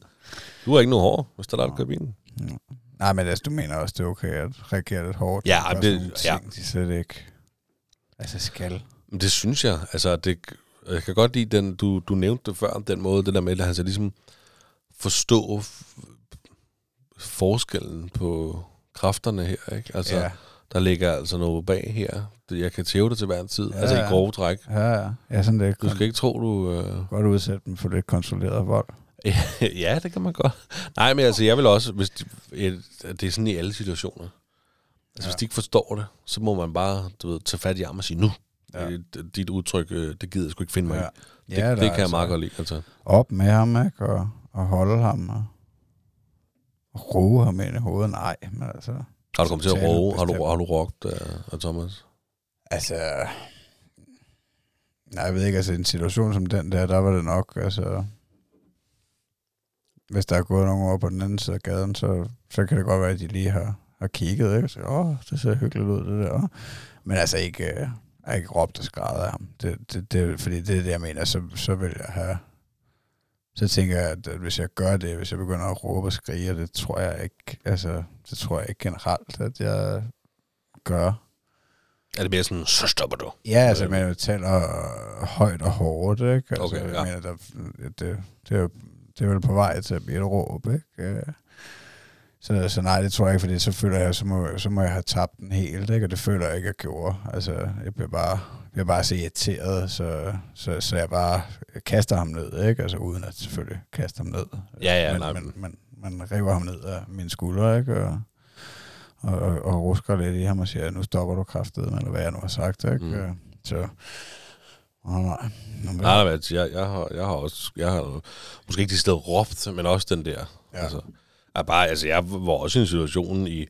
S1: Du har ikke noget hår, hvis der er der bilen.
S2: Nej, men altså, du mener også, det er okay at reagere lidt hårdt.
S1: Ja, det-
S2: sådan nogle
S1: ja.
S2: Ting, de slet ikke altså skal.
S1: Men det synes jeg. Altså, det, jeg kan godt lide den, du, du nævnte det før, den måde, det der med, at han skal ligesom forstå forskellen på kræfterne her, ikke? Altså,
S2: ja.
S1: Der ligger altså noget bag her. Jeg kan tæve det til hver tid.
S2: Ja,
S1: altså i grove træk.
S2: Ja, ja. Ja, sådan det.
S1: Du skal ikke tro, du... Øh...
S2: godt udsætte dem for lidt kontrolleret vold.
S1: ja, det kan man godt. Nej, men altså, jeg vil også, hvis de, et, det er sådan i alle situationer. Altså, ja. hvis de ikke forstår det, så må man bare, du ved, tage fat i armen og sige, nu,
S2: Ja.
S1: dit udtryk, øh, det gider jeg sgu ikke finde mig
S2: Ja.
S1: i. Det,
S2: Ja,
S1: det kan jeg
S2: altså-
S1: meget godt lide, altså.
S2: Op med ham, ikke? Og, og holde ham og, og roe ham ind i hovedet. Nej, men altså...
S1: Har du kommet til at råbe? Har du, har du råbt af, af Thomas?
S2: Altså... Nej, jeg ved ikke, altså en situation som den der, der var det nok, altså... Hvis der er gået nogen over på den anden side af gaden, så, så kan det godt være, at de lige har, har kigget, ikke? Så, åh, det ser hyggeligt ud, det der. Men altså ikke, øh, jeg har ikke råbt og skræddet af ham. Det, det, det, fordi det er det, jeg mener, så, så vil jeg have... Så tænker jeg, at, at hvis jeg gør det, hvis jeg begynder at råbe og skrige, og det tror jeg ikke, altså, det tror jeg ikke generelt, at jeg gør.
S1: Er det mere sådan, så stopper du?
S2: Ja, altså, jeg taler højt og hårdt, ikke? Altså,
S1: Okay, ja.
S2: mener, der, det, det, er, jo- det er vel på vej til at blive et råb, ikke? Øh, Så, så nej, det tror jeg ikke, fordi så føler jeg, så må, så må jeg have tabt den helt, ikke? Og det føler jeg ikke, jeg gjorde. Altså, jeg bliver bare, jeg bliver bare så irriteret, så, så, så jeg bare kaster ham ned, ikke? Altså, uden at selvfølgelig kaste ham ned.
S1: Ja, ja,
S2: men,
S1: nej.
S2: men, men, man river ham ned af mine skuldre, ikke? Og, og, og, og rusker lidt i ham og siger, nu stopper du kraftet, eller hvad jeg nu har sagt, ikke?
S1: Mm.
S2: Mm. Så, oh, nej. Nå,
S1: Nej, altså, jeg, jeg, har, jeg har også, jeg har måske ikke de steder råbt, men også den der.
S2: Ja.
S1: Altså, jeg, bare, altså, jeg var også i en situation i,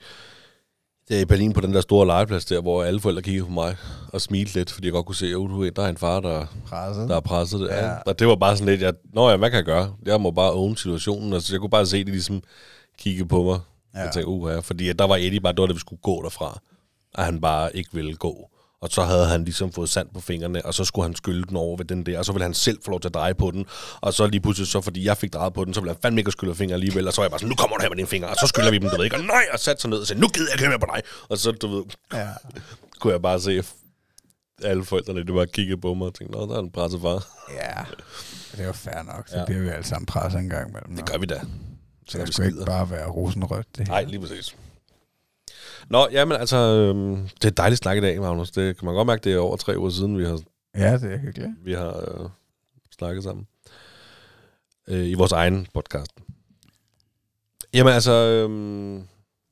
S1: der i Berlin på den der store legeplads der, hvor alle forældre kiggede på mig og smilte lidt, fordi jeg godt kunne se, at der er en far, der,
S2: presset.
S1: der er presset det.
S2: Ja.
S1: Ja. Og det var bare sådan lidt, jeg, Nå ja, hvad kan jeg gøre? Jeg må bare own situationen. Altså, jeg kunne bare se, de ligesom kigge på mig. Ja. Jeg tænkte, uh, ja, fordi at der var Eddie bare, det var det, vi skulle gå derfra. At han bare ikke ville gå. Og så havde han ligesom fået sand på fingrene, og så skulle han skylde den over ved den der, og så ville han selv få lov til at dreje på den. Og så lige pludselig, så fordi jeg fik drejet på den, så ville han fandme ikke at skylde fingre alligevel. Og så var jeg bare sådan, nu kommer du her med dine fingre, og så skylder vi dem, du ved ikke. Og nej, og satte sig ned og sagde, nu gider jeg ikke mere på dig. Og så, du ved,
S2: Ja.
S1: kunne jeg bare se, alle forældrene, det var kigge på mig og tænkte, nå, der er en presset far.
S2: Ja, det er jo fair nok. Så
S1: Ja.
S2: bliver vi alle sammen presset en gang imellem.
S1: Det gør vi da.
S2: Så det skal ikke bare være rosenrødt. Det
S1: Nej, lige præcis. Nå, jamen altså, øhm, det er dejligt snak i dag, Magnus. Det kan man godt mærke, det er over tre uger siden, vi har,
S2: Ja, det er hyggeligt.
S1: vi har øh, snakket sammen. Øh, I vores egen podcast. Jamen altså, øhm,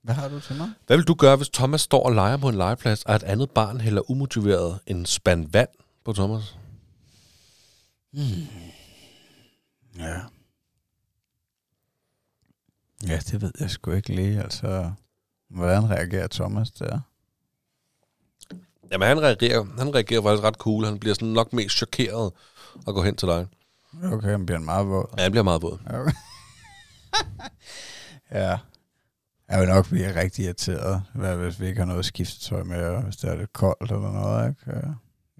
S2: Hvad har du til mig?
S1: hvad vil du gøre, hvis Thomas står og leger på en legeplads, og et andet barn hælder umotiveret en spand vand på Thomas?
S2: Ja. Ja, det ved jeg sgu ikke lige. Altså, hvordan reagerer Thomas der?
S1: Jamen, han reagerer, han reagerer faktisk ret cool. Han bliver sådan nok mest chokeret og går hen til dig.
S2: Okay, han bliver meget våd.
S1: Ja, han bliver meget våd.
S2: Okay. ja. Jeg vil nok blive rigtig irriteret, hvad, hvis vi ikke har noget skiftetøj med, og hvis det er lidt koldt eller noget. Ikke?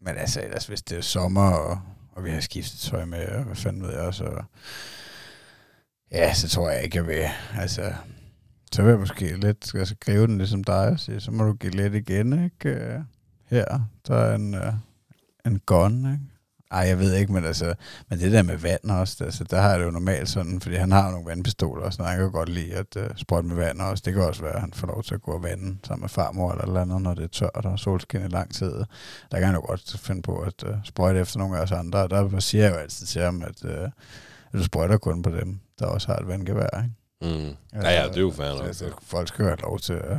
S2: Men altså, ellers, hvis det er sommer, og, og vi har skiftetøj med, og hvad fanden ved jeg, så... Ja, så tror jeg ikke, jeg vil. Altså, så vil jeg måske lidt altså, gribe den ligesom dig og sige, så må du give lidt igen, ikke? Øh, her, der er en, uh, en gun, ikke? Ej, jeg ved ikke, men altså, men det der med vand også, altså, der har jeg det jo normalt sådan, fordi han har nogle vandpistoler og sådan noget. Han kan godt lide at øh, uh, sprøjte med vand også. Det kan også være, at han får lov til at gå og vande sammen med farmor eller eller andet, når det er tørt og solskin i lang tid. Der kan han jo godt finde på at uh, sprøjte efter nogle af os andre. Og der siger jeg jo altid til ham, at, uh, at du sprøjter kun på dem, der også har et vandgevær, ikke?
S1: Mm. Ja, ja, det er jo fair nok.
S2: Altså, folk skal have lov til at,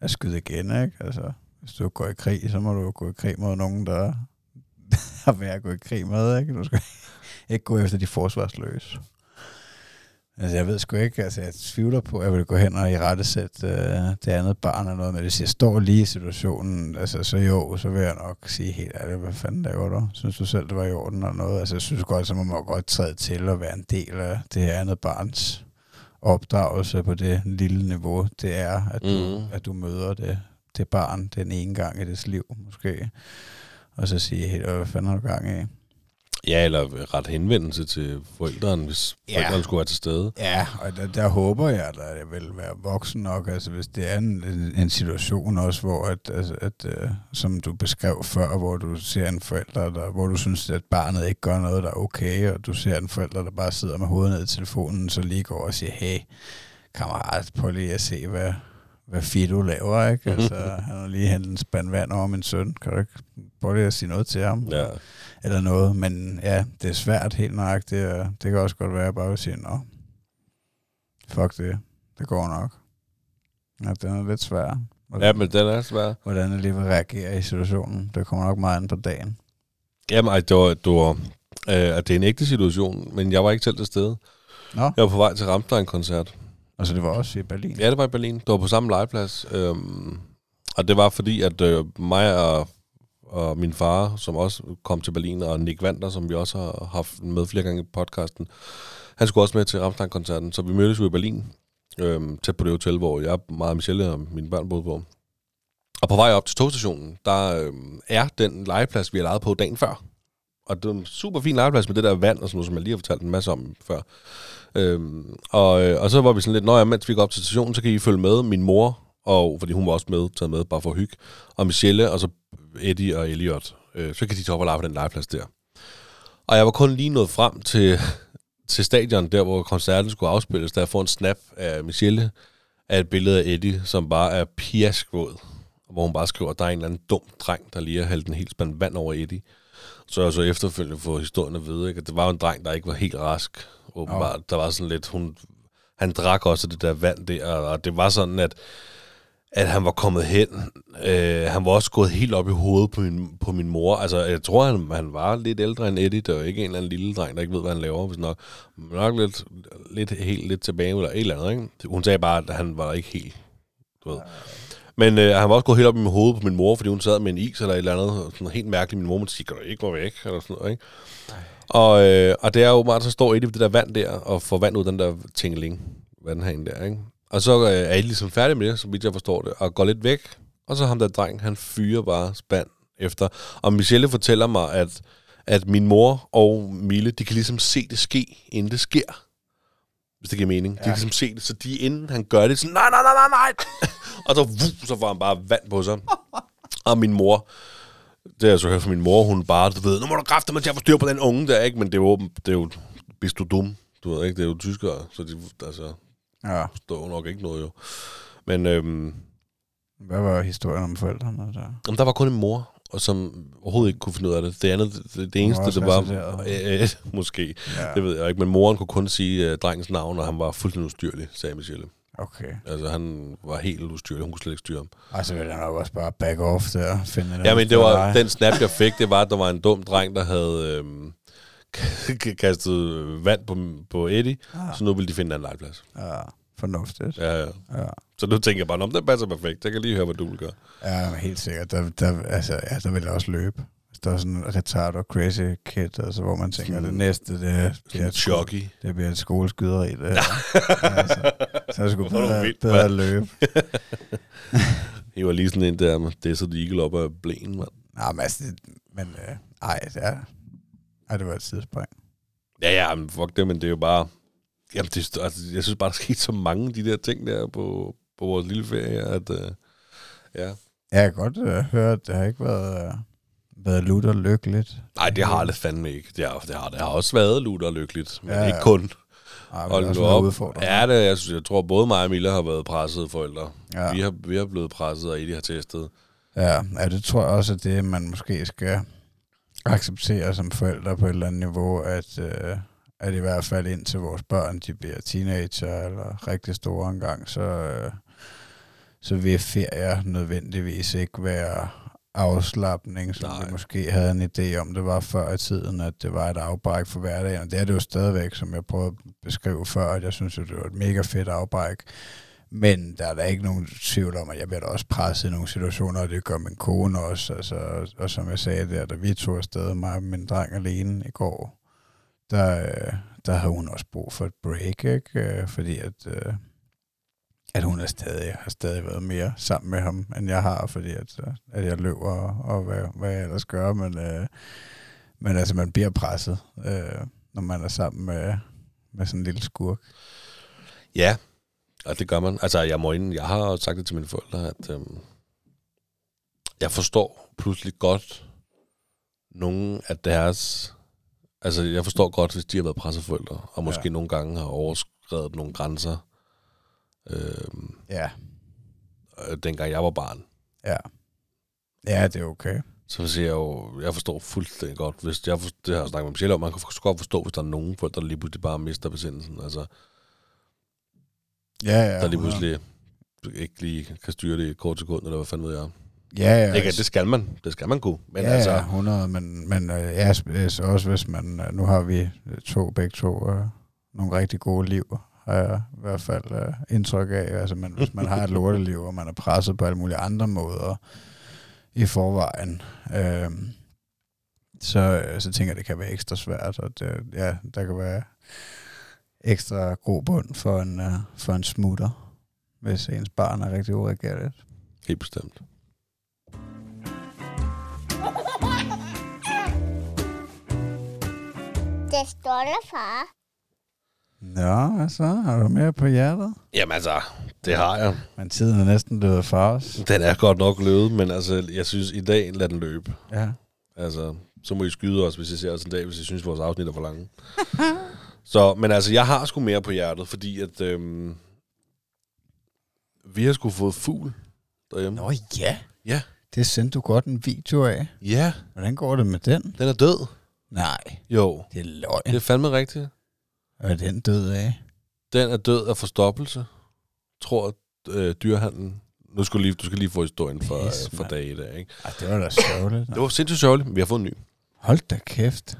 S2: at skyde igen, ikke? Altså, hvis du går i krig, så må du gå i krig mod nogen, der har været at gå i krig med, ikke? Du skal ikke gå efter de forsvarsløse. Altså, jeg ved sgu ikke, altså, jeg tvivler på, at jeg vil gå hen og i rette sætte uh, det andet barn eller noget, men hvis jeg står lige i situationen, altså, så jo, så vil jeg nok sige helt ærligt, hvad fanden laver du? Synes du selv, det var i orden eller noget? Altså, jeg synes godt, så må man godt træde til og være en del af det her andet barns opdragelse på det lille niveau, det er, at du,
S1: Mhm.
S2: at du møder det, det barn den ene gang i dets liv, måske. Og så sige, hey, hvad fanden har du gang i?
S1: Ja, eller ret henvendelse til forældrene, hvis
S2: Ja.
S1: forældrene skulle være til stede.
S2: Ja, og der, der håber jeg, at jeg vil være voksen nok, altså hvis det er en, en, situation også, hvor at, altså, at uh, som du beskrev før, hvor du ser en forælder, der, hvor du synes, at barnet ikke gør noget, der er okay, og du ser en forælder, der bare sidder med hovedet ned i telefonen, så lige går og siger, hey, kammerat, prøv lige at se, hvad, hvad Fido laver, ikke? Altså, han har lige hentet en spand vand over min søn. Kan du ikke prøve lige at sige noget til ham?
S1: Ja.
S2: Eller noget, men ja, det er svært helt nøjagtigt, og det kan også godt være, at jeg bare vil sige, nå, fuck det, det går nok. Ja, den er lidt svær. Hvordan,
S1: ja, men den er svær.
S2: hvordan jeg lige vil reagere i situationen. Det kommer nok meget an på dagen.
S1: Jamen, ej, det var, det, var, øh, det er en ægte situation, men jeg var ikke selv til stede.
S2: Nå,
S1: Jeg var på vej til Rammstein-koncert.
S2: altså det var også i Berlin.
S1: Ja, det var i Berlin. Det var på samme legeplads. Øhm, og det var fordi, at øh, mig og, og min far, som også kom til Berlin, og Nick Vander, som vi også har haft med flere gange i podcasten, han skulle også med til Ramstein-koncerten, så vi mødtes jo i Berlin, øhm, tæt på det hotel, hvor jeg, mig og Michelle og mine børn boede på. Og på vej op til togstationen, der øhm, er den legeplads, vi har lejet på dagen før. Og det er en super fin legeplads med det der vand og sådan noget, som jeg lige har fortalt en masse om før. Øhm, og, øh, og så var vi sådan lidt, når jeg mens vi går op til stationen, så kan I følge med min mor, og fordi hun var også med, taget med, bare for hygge, og Michelle, og så Eddie og Elliot. Øh, så kan de tage op og lege på den legeplads der. Og jeg var kun lige nået frem til, til stadion, der hvor koncerten skulle afspilles, der jeg får en snap af Michelle, af et billede af Eddie, som bare er piaskvåd, hvor hun bare skriver, at der er en eller anden dum dreng, der lige har hældt en helt spand vand over Eddie. Så jeg så efterfølgende fået historien at vide, ikke? at det var en dreng, der ikke var helt rask, åbenbart. Der var sådan lidt, hun, han drak også det der vand der, og det var sådan, at, at han var kommet hen. Øh, han var også gået helt op i hovedet på min, på min mor. Altså, jeg tror, han, han var lidt ældre end Eddie. Det var ikke en eller anden lille dreng, der ikke ved, hvad han laver. Hvis nok, nok lidt, lidt, helt lidt tilbage, eller et eller andet. Ikke? Hun sagde bare, at han var ikke helt, du ved. Men øh, han var også gået helt op i mit hoved på min mor, fordi hun sad med en is eller et eller andet. Sådan helt mærkeligt. Min mor måtte sige, kan du ikke gå væk? Eller sådan noget, ikke? Og, øh, og det er jo meget, så står Eddie ved det der vand der, og får vand ud af den der tingeling, vandhanen der, ikke? Og så øh, er Eddie ligesom færdig med det, så vidt jeg forstår det, og går lidt væk. Og så ham der dreng, han fyrer bare spand efter. Og Michelle fortæller mig, at, at min mor og Mille, de kan ligesom se det ske, inden det sker. Hvis det giver mening. Ja. De kan ligesom se det, så de inden han gør det, sådan, nej, nej, nej, nej, nej. og så, vuh, så får han bare vand på sig. og min mor det jeg så hørt fra min mor, hun bare, du ved, nu må du kræfte mig til at få styr på den unge der, ikke? Men det er jo, det er jo, hvis du er dum, du ved ikke, det er jo tyskere, så de, altså,
S2: Ja.
S1: forstår nok ikke noget jo. Men øhm,
S2: Hvad var historien om forældrene der?
S1: Jamen, der var kun en mor, og som overhovedet ikke kunne finde ud af det. Det andet, det, det eneste,
S2: også
S1: det var... Øh, øh, måske,
S2: Ja.
S1: det ved jeg ikke. Men moren kunne kun sige uh, drengens navn, og han var fuldstændig ustyrlig, sagde Michelle.
S2: Okay.
S1: Altså, han var helt ustyrlig. Hun kunne slet ikke styre ham.
S2: Og så vil jeg nok også bare back off der. Finde et
S1: Ja, men det var,
S2: dig.
S1: den snap, jeg fik, det var, at der var en dum dreng, der havde øhm, kastet vand på, på Eddie,
S2: Ah.
S1: så nu ville de finde en anden legeplads.
S2: Ja, fornuftigt.
S1: Ja, ja.
S2: Ja.
S1: Så nu tænker jeg bare, om det passer perfekt. Jeg kan lige høre, hvad du vil gøre.
S2: Ja, helt sikkert. Der, der, altså, ja, der vil jeg også løbe. Der er sådan en retard og crazy kid, altså, hvor man tænker,
S1: Sådan-
S2: det næste, det, er- det,
S1: Sådan
S2: er
S1: et i.
S2: det bliver et skoleskyderi. Det, her. altså, så er det sgu bedre,
S1: vild,
S2: bedre løbe.
S1: Det var lige sådan en der, det er så de eagle op af blæen, mand.
S2: Nej, men altså, det, men øh, ej, det ej, det var et sidespring.
S1: Ja, ja, men fuck det, men det er jo bare... Jamen, det, altså, jeg synes bare, der skete så mange af de der ting der på, på vores lille ferie, at... Uh, ja.
S2: Jeg kan godt øh, høre, at det har ikke været, øh, været lutter lykkeligt.
S1: Nej, det har det fandme ikke. Det har, det har, det har også været lutter lykkeligt, men
S2: Ja,
S1: ja,
S2: ja.
S1: ikke kun.
S2: Ej, også
S1: nu op. Ja, det, jeg, synes, jeg tror, både mig og Milla har været pressede forældre.
S2: Ja.
S1: Ja. Vi, har, vi har blevet presset, og Eddie har testet.
S2: Ja, ja, det tror jeg også, at det man måske skal acceptere som forældre på et eller andet niveau, at, øh, at i hvert fald indtil vores børn de bliver teenager eller rigtig store engang, så, øh, så vil ferier nødvendigvis ikke være afslappning, som
S1: Nej.
S2: vi måske havde en idé om, det var før i tiden, at det var et afbræk for hverdagen. Og det er det jo stadigvæk, som jeg prøvede at beskrive før, at jeg synes, at det var et mega fedt afbræk. Men der er da ikke nogen tvivl om, at jeg bliver da også presset i nogle situationer, og det gør min kone også. Altså, og som jeg sagde der, da vi tog afsted, mig og min dreng alene i går, der, øh, der havde hun også brug for et break, ikke? Øh, fordi at, øh, at hun er stadig, har stadig været mere sammen med ham, end jeg har, fordi at, at jeg løber og, og hvad, hvad jeg ellers gør. Men, øh, men altså, man bliver presset, øh, når man er sammen med, med sådan en lille skurk.
S1: Ja, og det gør man. Altså, jeg må inden, jeg har sagt det til mine forældre, at øhm, jeg forstår pludselig godt nogle af deres... Altså, jeg forstår godt, hvis de har været presseforældre, og måske
S2: Ja.
S1: nogle gange har overskrevet nogle grænser, øhm,
S2: Ja,
S1: øh, dengang jeg var barn.
S2: ja. Ja, det er okay.
S1: Så siger jeg jo, jeg forstår fuldstændig godt, hvis jeg, forstår, det har jeg snakket med Michelle om, man kan godt forstå, hvis der er nogen forældre, der lige pludselig bare mister besindelsen. Altså,
S2: Ja, ja.
S1: der lige
S2: 100.
S1: pludselig ikke lige kan styre det i et kort sekund, eller hvad fanden ved jeg.
S2: Ja, ja.
S1: Ikke, at det skal man. Det skal man kunne. Men
S2: ja,
S1: altså,
S2: ja, 100, men, men øh, ja, så også hvis man, øh, nu har vi øh, to, begge to, øh, nogle rigtig gode liv, har jeg i hvert fald øh, indtryk af. Altså, men hvis man har et lorteliv, og man er presset på alle mulige andre måder i forvejen, øh, så, øh, så tænker jeg, det kan være ekstra svært, og det, ja, der kan være ekstra grobund for en, øh, for en smutter, hvis ens barn er rigtig ureagerligt.
S1: helt bestemt.
S3: Det stolte far.
S2: Nå, hvad så? Har du mere på hjertet?
S1: Jamen altså, det har jeg.
S2: Men tiden er næsten løbet fra os.
S1: Den er godt nok løbet, men altså, jeg synes, i dag, lad den løbe.
S2: Ja.
S1: Altså, så må I skyde os, hvis I ser os en dag, hvis I synes, vores afsnit er for lange. så, men altså, jeg har sgu mere på hjertet, fordi at øhm, vi har sgu fået fugl derhjemme.
S2: Nå ja.
S1: Ja.
S2: Det sendte du godt en video af.
S1: Ja,
S2: Hvordan går det med den?
S1: den er død.
S2: Nej,
S1: Jo,
S2: det er løgn.
S1: det er fandme rigtigt.
S2: Hvad er den død af?
S1: Den er død af forstoppelse, tror øh, dyrhandlen. Nu skal du lige, du skal lige få historien for,
S2: Pis,
S1: øh, for dag i dag, ikke?
S2: Ej, det var da sørgeligt.
S1: Det var sindssygt sørgeligt, vi har fået en ny.
S2: Hold da kæft.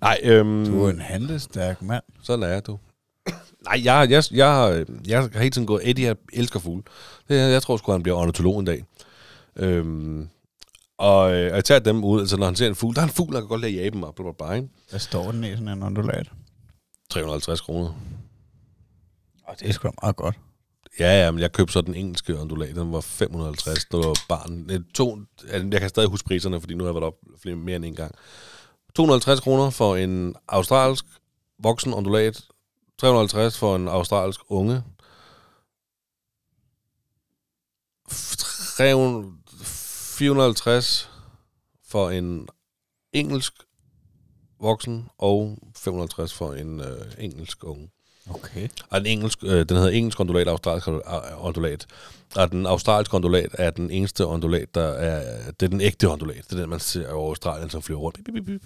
S1: Nej, øhm,
S2: Du er en handlestærk mand.
S1: sådan er du. Nej, jeg, jeg, jeg, har, jeg har hele tiden gået, Eddie jeg elsker fugle. Det, jeg tror sgu, han bliver ornitolog en dag. Øhm, og, øh, og jeg tager dem ud, altså når han ser en fugl, der er en fugl, der kan godt lade jage dem op, bla, bla, bla, ikke?
S2: Hvad står den i sådan en undulat?
S1: 350 kroner.
S2: Og det er sgu da meget godt.
S1: Ja, ja, men jeg købte så den engelske ondulat, den var 550, det var barn. Øh, to, jeg kan stadig huske priserne, fordi nu har jeg været op flere, mere end en gang. 250 kroner for en australsk voksen ondulat, 350 for en australsk unge, 300, 450 for en engelsk voksen, og 550 for en øh, engelsk unge.
S2: Okay.
S1: Og den, engelsk, øh, den hedder engelsk ondulat, australsk ondulat. Og den australske ondulat er den eneste ondulat, der er, det er den ægte ondulat. Det er den, man ser over Australien, som flyver rundt. Bip, bip, bip.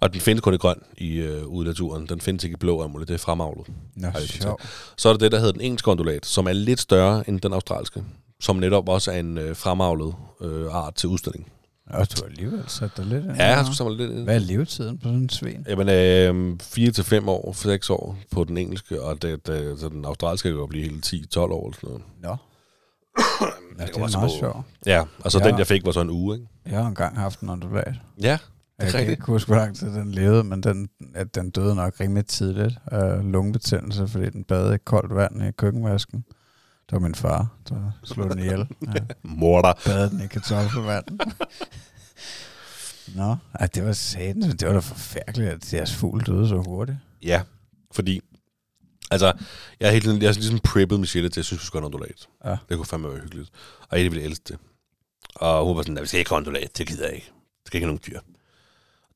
S1: Og den findes kun i grøn i øh, ude i naturen. Den findes ikke i blå amulet. Det er fremavlet.
S2: Nå, sjov.
S1: Så er der det, der hedder den engelske ondulat, som er lidt større end den australske. Som netop også er en øh, fremavlet øh, art til udstilling.
S2: Og du har alligevel sat dig lidt ind.
S1: Ja, jeg har sgu samlet lidt ind.
S2: Hvad er levetiden på sådan en svin?
S1: Jamen, øh, 4 til 5 år, 6 år på den engelske, og det, det, så den australske kan jo blive helt 10-12 år. Eller sådan noget.
S2: Nå. Ja, det
S1: kommer
S2: er meget sjovt.
S1: Ja, og så
S2: Ja.
S1: den, jeg fik, var så en uge, ikke?
S2: Jeg har engang haft en ondulat.
S1: Ja,
S2: Jeg kan ikke huske, hvor lang tid den levede, men den, at den døde nok rimelig tidligt af lungebetændelse, fordi den badede i koldt vand i køkkenvasken. Det var min far, der slog den ihjel. Ja,
S1: morder.
S2: badede den i kartoffelvand. Nå, ej, det var satan. Det var da forfærdeligt, at deres fugl døde så hurtigt.
S1: Ja, fordi... Altså, jeg er, helt, jeg er ligesom preppet Michelle til, at jeg synes, vi skal have en ondulat.
S2: Ja.
S1: Det kunne fandme være hyggeligt. Og Eddie ville elske det. Og hun var sådan, "Nej, vi skal ikke have ondulat, det gider jeg ikke. Det skal ikke have nogen dyr.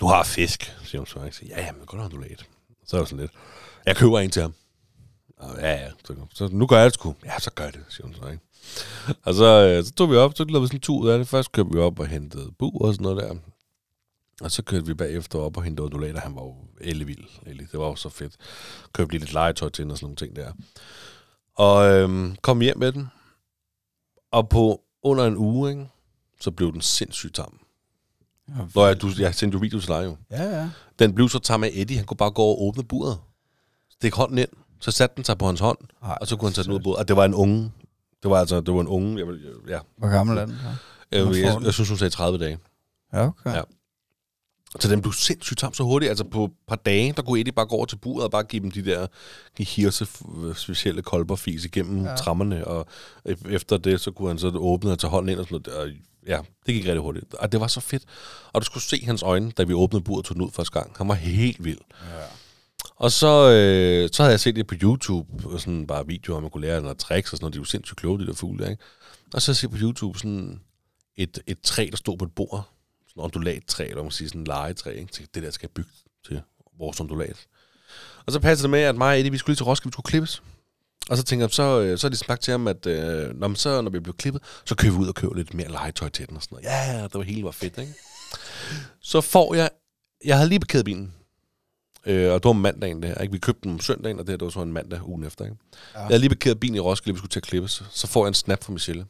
S1: Du har fisk, siger hun så. Jeg siger, ja, ja, men godt ondulat. Så er jeg sådan lidt, jeg køber en til ham. Ja, ja. Så, så, nu gør jeg det sgu. Ja, så gør jeg det, siger hun så, ikke? Og så, øh, så tog vi op, så lavede vi sådan en tur ud af det. Først kørte vi op og hentede bur og sådan noget der. Og så kørte vi bagefter op og hentede undulater. Han var jo ellevild. Ellig. Det var jo så fedt. Købte lige lidt legetøj til hende og sådan nogle ting der. Og øhm, kom hjem med den. Og på under en uge, ikke, så blev den sindssygt tam. Når jeg, du, jeg sendte jo video til dig jo.
S2: Ja, ja.
S1: Den blev så tam af Eddie. Han kunne bare gå over og åbne buret. Stik hånden ind. Så satte den sig på hans hånd.
S2: Ej,
S1: Og så kunne han tage den ud af buret. Og det var en unge. Det var altså, det var en unge. Jeg, vil- ja.
S2: Hvor gammel er den så?
S1: Jeg,
S2: Hvor
S1: jeg, jeg, jeg, synes, hun sagde 30 dage.
S2: Ja, okay.
S1: Ja. Så den blev sindssygt tam så hurtigt. Altså på et par dage, der kunne Eddie bare gå over til buret og bare give dem de der de hirse specielle kolberfis igennem ja.
S2: Ja.
S1: trammerne. Og e- efter det, så kunne han så åbne og tage hånden ind og sådan noget. Og ja, det gik rigtig hurtigt. Og det var så fedt. Og du skulle se hans øjne, da vi åbnede buret og tog den ud første gang. Han var helt vild.
S2: Ja.
S1: Og så, øh, så havde jeg set det på YouTube, og sådan bare videoer, hvor man kunne lære noget tricks og sådan noget. De er jo sindssygt kloge, de der fugle, der, ikke? Og så jeg på YouTube sådan et, et træ, der stod på et bord. Sådan et ondulattræ, eller man sige sådan et legetræ, ikke? Til det der skal jeg bygge til vores ondulat. Og så passede det med, at mig og Eddie, vi skulle lige til Roskilde, vi skulle klippes. Og så tænker jeg, så, øh, så er de sagt til ham, at øh, når, man så, når vi bliver klippet, så kører vi ud og køber lidt mere legetøj til den og sådan noget. Ja, ja, det var hele var fedt, ikke? Så får jeg, jeg havde lige parkeret bilen, Øh, og det var om mandagen det her. Ikke? Vi købte den om søndagen, og det her det var så en mandag ugen efter. Ikke? Ja. Jeg havde lige parkeret bilen i Roskilde, vi skulle til at klippes. Så får jeg en snap fra Michelle.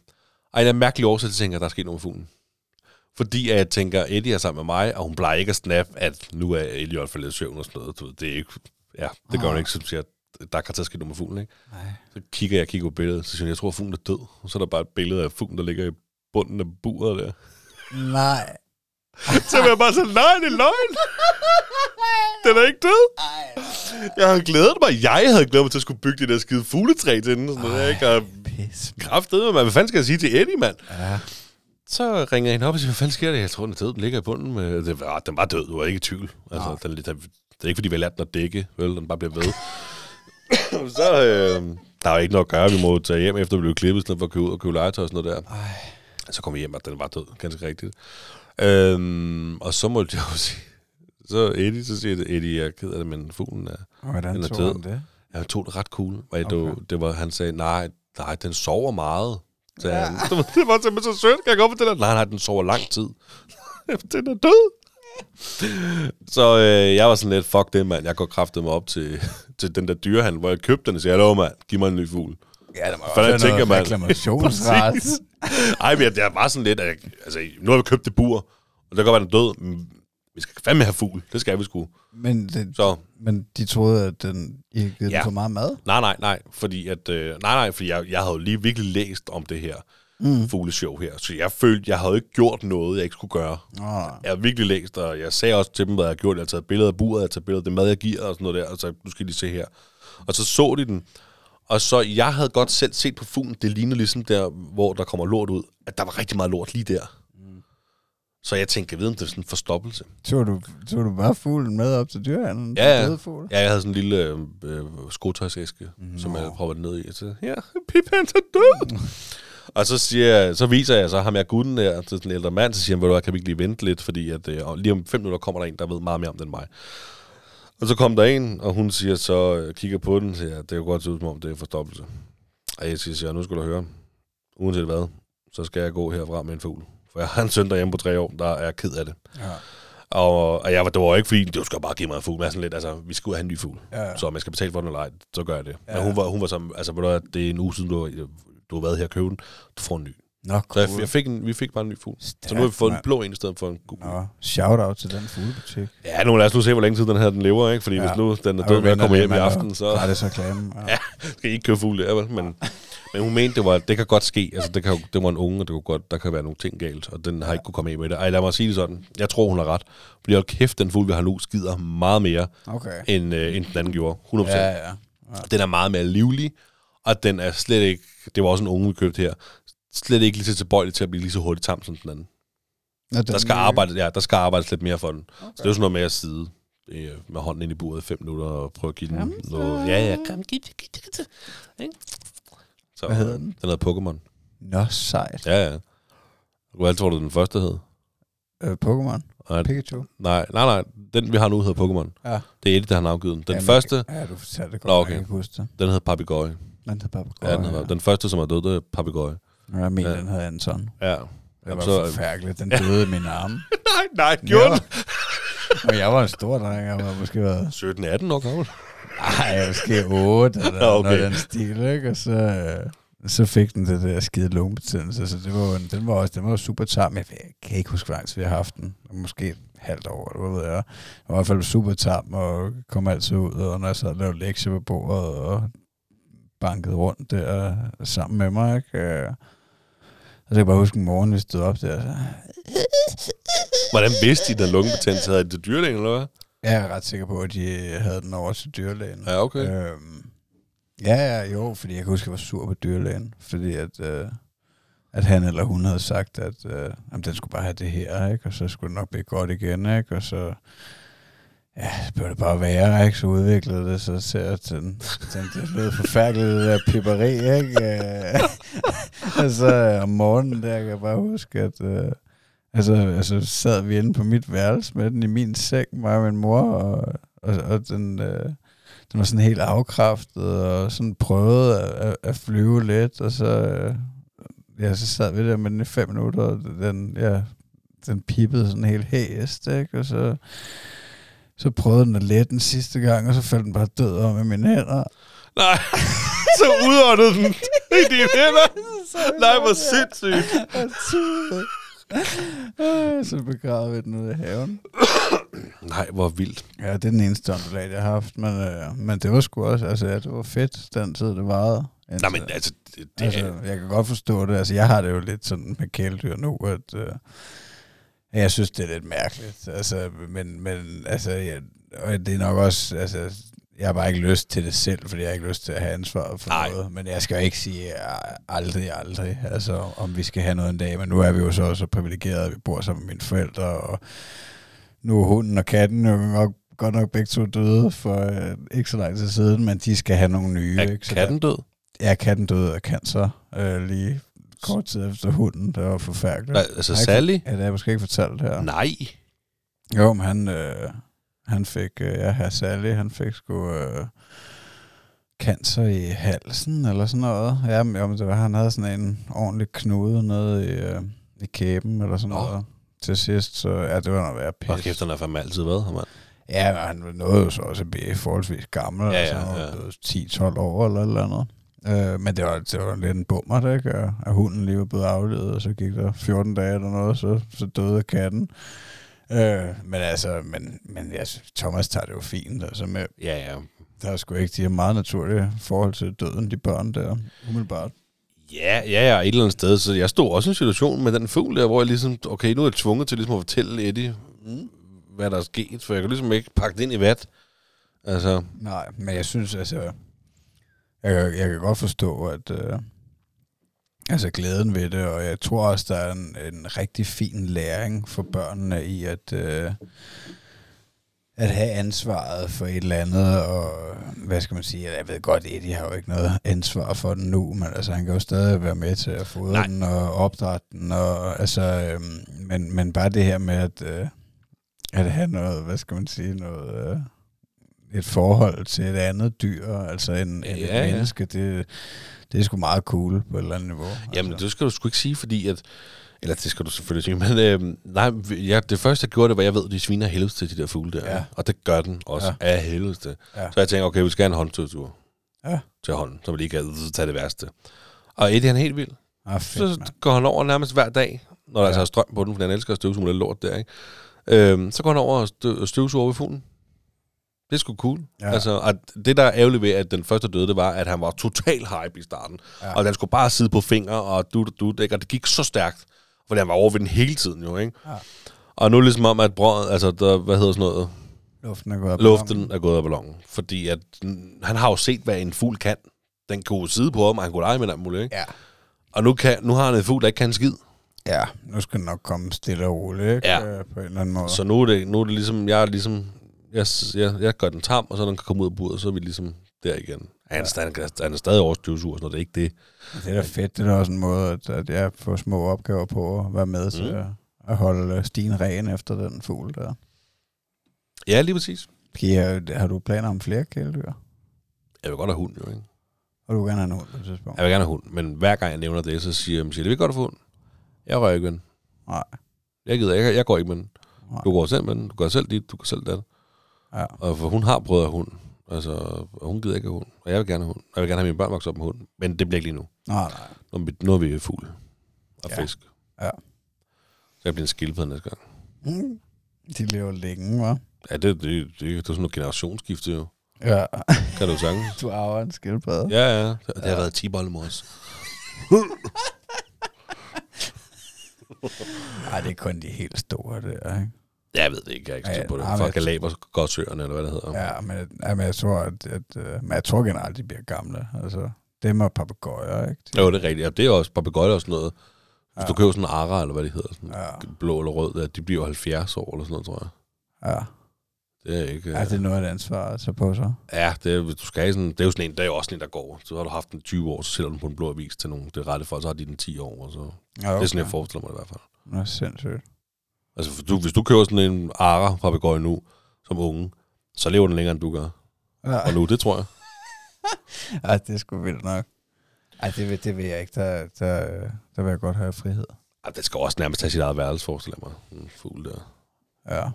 S1: Og en af mærkelig årsag, så tænker at der er sket noget med fuglen. Fordi at jeg tænker, Eddie er sammen med mig, og hun plejer ikke at snap, at nu er Elliot faldet i søvn og sådan noget. Du ved, det er ikke, ja, det gør hun ikke, som siger, at der kan tage noget med fuglen. Ikke?
S2: Nej.
S1: Så kigger jeg kigger på billedet, så siger jeg, jeg tror, at fuglen er død. Og så er der bare et billede af fuglen, der ligger i bunden af buret der.
S2: Nej.
S1: Så var jeg bare sådan, nej, det er løgn. Den er ikke død. Jeg havde glædet mig. Jeg havde glædet mig til at skulle bygge det der skide fugletræ til den. Sådan noget, ikke?
S2: Pis.
S1: kraftedeme, mand. Hvad fanden skal jeg sige til Eddie, mand?
S2: Ja.
S1: Så ringer jeg hende op og siger, hvad fanden sker der? Jeg tror, den er død. Den ligger i bunden. Med, det var, den var død. Du var ikke i tvivl. Altså, den, det, er ikke, fordi vi har lært den at dække. Vel, den bare bliver ved. så øh, der er jo ikke noget at gøre. Vi må tage hjem, efter vi blev klippet, sådan for at købe ud og købe legetøj og sådan noget der.
S2: Ej.
S1: Så kom vi hjem, og den var død, ganske rigtigt. Øhm, og så måtte jeg jo sige, så Eddie, så siger det, Eddie, jeg er ked af det, men fuglen er,
S2: hvordan
S1: Den er
S2: tog han det?
S1: jeg tog det ret cool. Og okay. Det, det var, han sagde, nej, nej, den sover meget. Så han, det, var, det var simpelthen så sødt, kan jeg gå på det der? Nej, nej, den sover lang tid. den er død. Så øh, jeg var sådan lidt, fuck det, mand. Jeg går kraftet mig op til, til den der dyrehandel, hvor jeg købte den og siger, hallo, mand, giv mig en ny fugl.
S2: Ja, der må
S1: Fanden, jeg tænker, man.
S2: reklamationsret.
S1: Ej, men jeg, jeg var sådan lidt, at jeg, altså, nu har vi købt det bur, og det kan godt være, den død, vi skal fandme have fugl. Det skal vi sgu.
S2: men, det,
S1: Så
S2: men de troede, at den I havde givet
S1: Ja.
S2: for meget mad?
S1: nej, nej, nej, fordi at, øh, nej, nej, fordi jeg, jeg havde jo lige virkelig læst om det her mm. fugleshow her, så jeg følte, jeg havde ikke gjort noget, jeg ikke skulle gøre.
S2: Åh,
S1: Jeg har virkelig læst, og jeg sagde også til dem, hvad jeg har gjort. Jeg har taget billeder af buret, jeg har taget billeder af det mad, jeg giver, og sådan noget der, og så nu skal de se her. Og så så de den, og så jeg havde godt selv set på fuglen, det ligner ligesom der, hvor der kommer lort ud, at der var rigtig meget lort lige der. Så jeg tænkte, jeg ved, om det er sådan en forstoppelse.
S2: tog, du, tog du bare fuglen med op til dyrehandlen?
S1: Ja,
S2: Den
S1: ja.
S2: fugl?
S1: Ja, jeg havde sådan en lille øh, øh, skotøjsæske, mm. som jeg proppede ned i. Så ja, Pip, han er død. Og så, siger så viser jeg så ham jeg gutten der til sådan en ældre mand, så siger han, du kan vi ikke lige vente lidt, fordi at, øh, og lige om fem minutter kommer der en, der ved meget mere om det end mig. Og så kom der en, og hun siger så, øh, kigger på den, siger, det kan godt se ud som om det er forstoppelse. Og jeg siger, siger, nu skal du høre, uanset hvad, så skal jeg gå herfra med en fugl. For jeg har en søn derhjemme på tre år, der er ked af det.
S2: Ja.
S1: Og, og jeg var, det var ikke fordi, du skal bare give mig en fugl. Men er sådan lidt, altså, vi og have en ny fugl.
S2: Ja.
S1: Så om jeg skal betale for den eller ej, så gør jeg det. Ja. Men hun var, hun var som, altså, ved du det er en uge siden, du, har- du har været her og købe den. Du får en ny.
S2: Nå,
S1: Så
S2: cool.
S1: jeg, jeg fik en, vi fik bare en ny fugl. Så nu har vi fået en
S2: mand.
S1: blå en i stedet for en gul.
S2: Nå, shout out til den fuglebutik.
S1: Ja, nu lad os nu se, hvor længe tid den her den lever, ikke? Fordi ja. Hvis nu den er død, når jeg kommer hjem i aften, så
S2: Gratis reklame. Ja.
S1: Ja. skal I ikke købe fugl der, vel? Men, men hun mente, det, var, det kan godt ske. Altså, det, kan, jo- det var en unge, og det kunne godt, der kan være nogle ting galt, og den har ikke kunne komme af med det. Ej, lad mig sige det sådan. Jeg tror, hun har ret. Fordi hold kæft, den fugl, vi har nu, skider meget mere,
S2: Okay.
S1: end, øh, end den anden gjorde. 100%.
S2: Ja, ja.
S1: Den er meget mere livlig, og den er slet ikke, det var også en unge, vi købte her, slet ikke lige så tilbøjelig til at blive lige så hurtigt tam som den anden.
S2: Nå, den
S1: Der skal,
S2: nye-
S1: arbejde, ja, der skal arbejdes lidt mere for den. Okay. Så det er jo sådan noget med at sidde øh, med hånden ind i buret i fem minutter og prøve at give den noget. Ja, ja, kom, giv giv giv det. Ikke? Så,
S2: Hvad hedder den?
S1: Den hedder Pokémon.
S2: Nå, sejt.
S1: Ja, ja. Hvad tror du, den første hed?
S2: Øh, Pokémon.
S1: Nej,
S2: Pikachu.
S1: nej, nej, nej, den vi har nu hedder Pokémon.
S2: Ja.
S1: Det er Eddie, der har navngivet den. Den
S2: Jamen,
S1: første,
S2: Ja, du fortalte det godt.
S1: Nå,
S2: Nå,
S1: okay.
S2: Jeg kan huske det.
S1: den hedder Papegøje.
S2: Den hedder bare
S1: Ja, den, hedder, den første, som er død, det er Papegøje.
S2: Jeg mener,
S1: Ja.
S2: den havde Anton.
S1: Ja.
S2: Det var
S1: så-
S2: forfærdeligt. Den døde i mine arme.
S1: Nej, nej, gjorde den?
S2: Og jeg var en stor dreng. Jeg var måske været...
S1: 17-18 år gammel.
S2: Ej, måske 8 eller
S1: Nå, okay.
S2: noget den stil, ikke? Og så, øh, så fik den det der skide lungebetændelse. Så det var, en, den var også den var super tam. Jeg kan ikke huske, hvor lang tid vi har haft den. Måske et halvt år, eller hvad ved jeg. Jeg var i hvert fald super tam, og kom altid ud, og når jeg sad og lavede lektier på bordet, og bankede rundt der sammen med mig, ikke? Øh, Og så kan jeg bare huske en morgen, vi stod op der. Så,
S1: Hvordan vidste de, den lungebetændelse havde det dyrlægen, eller hvad?
S2: Jeg er ret sikker på, at de havde den over til dyrlægen.
S1: Ja, okay.
S2: Øhm, ja, ja, jo, fordi jeg kan huske, at jeg var sur på dyrlægen, fordi at, øh, at han eller hun havde sagt, at øh, jamen, den skulle bare have det her, ikke? og så skulle det nok blive godt igen, ikke? og så ja, så blev det bare værre, ikke? så udviklede det sig til, at den, den, det lød forfærdeligt, det der pipperi, ikke? Øh, og så om morgenen, der kan jeg bare huske, at øh, altså, altså, sad vi inde på mit værelse med den i min seng, mig og min mor, og, og, og den, øh, den var sådan helt afkræftet, og sådan prøvede at, at, flyve lidt, og så, øh, ja, så sad vi der med den i fem minutter, og den, ja, den pippede sådan helt hæst, ikke? Og så, så prøvede den at lette den sidste gang, og så faldt den bare død om i mine hænder.
S1: Nej, så udåndede den i dine hænder. Nej, hvor sindssygt.
S2: Øh, så begravede vi den ude i haven.
S1: Nej, hvor vildt.
S2: Ja, det er den eneste undulat, jeg har haft, men, øh, men det var sgu også, altså ja, det var fedt, den tid det varede.
S1: Nej, men altså, det, det
S2: altså,
S1: er...
S2: jeg kan godt forstå det. Altså, jeg har det jo lidt sådan med kæledyr nu, at øh, jeg synes, det er lidt mærkeligt. Altså, men, men altså, jeg, og det er nok også, altså, jeg har bare ikke lyst til det selv, fordi jeg har ikke lyst til at have ansvaret for
S1: Nej.
S2: noget. Men jeg skal jo ikke sige aldrig, aldrig, altså, om vi skal have noget en dag. Men nu er vi jo så også privilegerede, at vi bor sammen med mine forældre, og nu er hunden og katten jo nok, godt nok begge to døde for øh, ikke så lang tid siden, men de skal have nogle nye.
S1: Er
S2: ikke? Så
S1: katten død?
S2: der, ja, katten døde af cancer øh, lige kort tid efter hunden. Det var forfærdeligt.
S1: Hva, altså, Sally?
S2: Ja, det har jeg måske ikke fortalt her.
S1: Nej.
S2: Jo, men han, øh, han fik, øh, ja, her Sally, han fik sgu øh, cancer i halsen, eller sådan noget. Ja, men, jo, men det var, han havde sådan en ordentlig knude nede i, øh, i kæben, eller sådan
S1: Nå.
S2: noget. Til sidst, så ja, det var noget værd pis.
S1: kæft, han har fandme altid været her, mand.
S2: Ja, men han nåede jo så også at blive forholdsvis gammel,
S1: Ja,
S2: ja,
S1: ja,
S2: ja,
S1: ja.
S2: ja. 10-12 år eller eller andet. Øh, men det var, det var lidt en bummer, det, ikke? At hunden lige var blevet aflevet, og så gik der 14 dage eller noget, så, så døde katten. Øh, men altså, men, men synes, Thomas tager det jo fint. Altså med,
S1: Ja, ja.
S2: der er sgu ikke de her meget naturlige forhold til døden, de børn der, umiddelbart.
S1: Ja, ja, ja, et eller andet sted. Så jeg stod også i en situation med den fugl der, hvor jeg ligesom, okay, nu er jeg tvunget til ligesom at fortælle Eddie, mm, hvad der er sket, for jeg kan ligesom ikke pakke det ind i vat. Altså,
S2: Nej, men jeg synes, altså, jeg, jeg kan godt forstå, at øh, altså glæden ved det, og jeg tror også, der er en, en rigtig fin læring for børnene i, at, øh, at have ansvaret for et eller andet, og hvad skal man sige, jeg ved godt, Eddie har jo ikke noget ansvar for den nu, men altså, han kan jo stadig være med til at fodre
S1: Nej.
S2: den og opdrætte den, og altså, øhm, men, men bare det her med at, øh, at have noget, hvad skal man sige, noget, øh, et forhold til et andet dyr, altså en, en
S1: Ja,
S2: et
S1: ja.
S2: menneske, det, det er sgu meget cool på et eller andet niveau.
S1: Jamen,
S2: altså.
S1: det skal du sgu ikke sige, fordi at... Eller det skal du selvfølgelig sige, men øh, nej, ja, det første, jeg gjorde, det var, jeg ved, de sviner af helvede til de der fugle der.
S2: Ja.
S1: Og det gør den også
S2: Ja.
S1: ja. af helvede til.
S2: Ja.
S1: Så jeg tænkte, okay, vi skal have en håndstøvtur
S2: Ja.
S1: til hånden, så vi lige kan tage det værste. Og Eddie, han er helt vild.
S2: Ah, fedt,
S1: Så
S2: mand.
S1: går han over nærmest hver dag, når der
S2: Ja.
S1: ja. altså er strøm på den, for han elsker at støvsuge lort der, ikke? Øhm, så går han over og støv- støvsuger over ved fuglen. Det er sgu cool.
S2: Ja.
S1: Altså, at det, der er ærgerligt ved, at den første døde, det var, at han var total hype i starten.
S2: Ja.
S1: Og den skulle bare sidde på fingre, og du, du, ikke? og det gik så stærkt. Fordi han var over ved den hele tiden jo, ikke?
S2: Ja.
S1: Og nu er det ligesom om, at brød, altså, der, hvad hedder sådan noget,
S2: Luften er gået op.
S1: luften er gået af ballonen. Fordi at, mm, han har jo set, hvad en fugl kan. Den kunne sidde på ham, og han kunne lege med den muligt, ikke?
S2: Ja.
S1: Og nu, kan, nu har han en fugl, der ikke kan skid.
S2: Ja, nu skal den nok komme stille og roligt, ikke?
S1: Ja.
S2: Øh, På en eller anden måde.
S1: Så nu er det, nu er det ligesom, jeg er ligesom, jeg, jeg, jeg gør den tam, og så når den kan komme ud af buret, så er vi ligesom der igen. Han er, stadig, han er stadig over støvsuger, så det er ikke det.
S2: Det er da fedt. Det er også en måde, at, at jeg får små opgaver på at være med til
S1: Mm.
S2: at, at holde øh, stien ren efter den fugl der.
S1: Ja, lige præcis.
S2: Pia, har du planer om flere kæledyr?
S1: Jeg vil godt have hund, jo, ikke?
S2: Og du vil gerne have en hund på et tidspunkt?
S1: Jeg vil gerne have hund, men hver gang jeg nævner det, så siger jeg, det vil godt have hund. Jeg rører ikke med den.
S2: Nej.
S1: Jeg gider ikke, jeg går ikke med den.
S2: Nej.
S1: Du går selv med den, du går selv dit, du går selv dat.
S2: Ja.
S1: Og for hun har prøvet at hund. Altså, og hun gider ikke have hund. Og jeg vil gerne have hund. Jeg vil gerne have mine børn vokse op med hund. Men det bliver ikke lige nu.
S2: Nej, nej.
S1: Nu er vi, nu er vi fugl og
S2: Ja.
S1: fisk.
S2: Ja.
S1: Så jeg bliver en skildpadde næste gang.
S2: Mm. De lever længe, hva'?
S1: Ja, det, det, det, det er sådan noget generationsskifte jo.
S2: Ja.
S1: Kan du sagtens.
S2: Du arver en skildpadde.
S1: Ja, ja. Det, det har været 10 bollemors.
S2: Nej, det er kun de helt store der, ikke?
S1: Ja, jeg ved det ikke. Jeg er ikke
S2: Ja,
S1: på det. Fra
S2: jeg-
S1: Galaber, Godsøerne, eller hvad det hedder.
S2: Ja, men, ja, men jeg tror, at, at øh, men jeg tror generelt, de bliver gamle. Altså, dem og papegøjer, ikke? De,
S1: Jo, det er rigtigt. Ja, det er også papegøjer og sådan noget. Hvis
S2: Ja.
S1: du køber sådan en ara, eller hvad det hedder, sådan
S2: Ja.
S1: blå eller rød, der, de bliver jo 70 år eller sådan noget, tror jeg.
S2: ja.
S1: Det er ikke...
S2: ja, det er noget af et ansvar at tage på sig.
S1: Ja, det er, hvis du skal sådan, det er jo sådan en, det er jo også en, der går. Så har du haft den 20 år, så sælger du den på en blå avis til nogle, det er rette folk, så har de den 10 år. Og så. Okay.
S2: Ja,
S1: Det er sådan, jeg forestiller mig i hvert fald.
S2: Er sindssygt.
S1: Altså, for du, hvis du køber sådan en ara papegøje nu, som unge, så lever den længere, end du gør.
S2: Ja,
S1: Og nu, det tror jeg.
S2: ja det er sgu vildt nok. Ej, det vil, det vil jeg ikke. Der, der, der vil jeg godt have frihed.
S1: Ej, det skal også nærmest have sit eget værelse, forestiller jeg mig. En fugl der.
S2: Ja.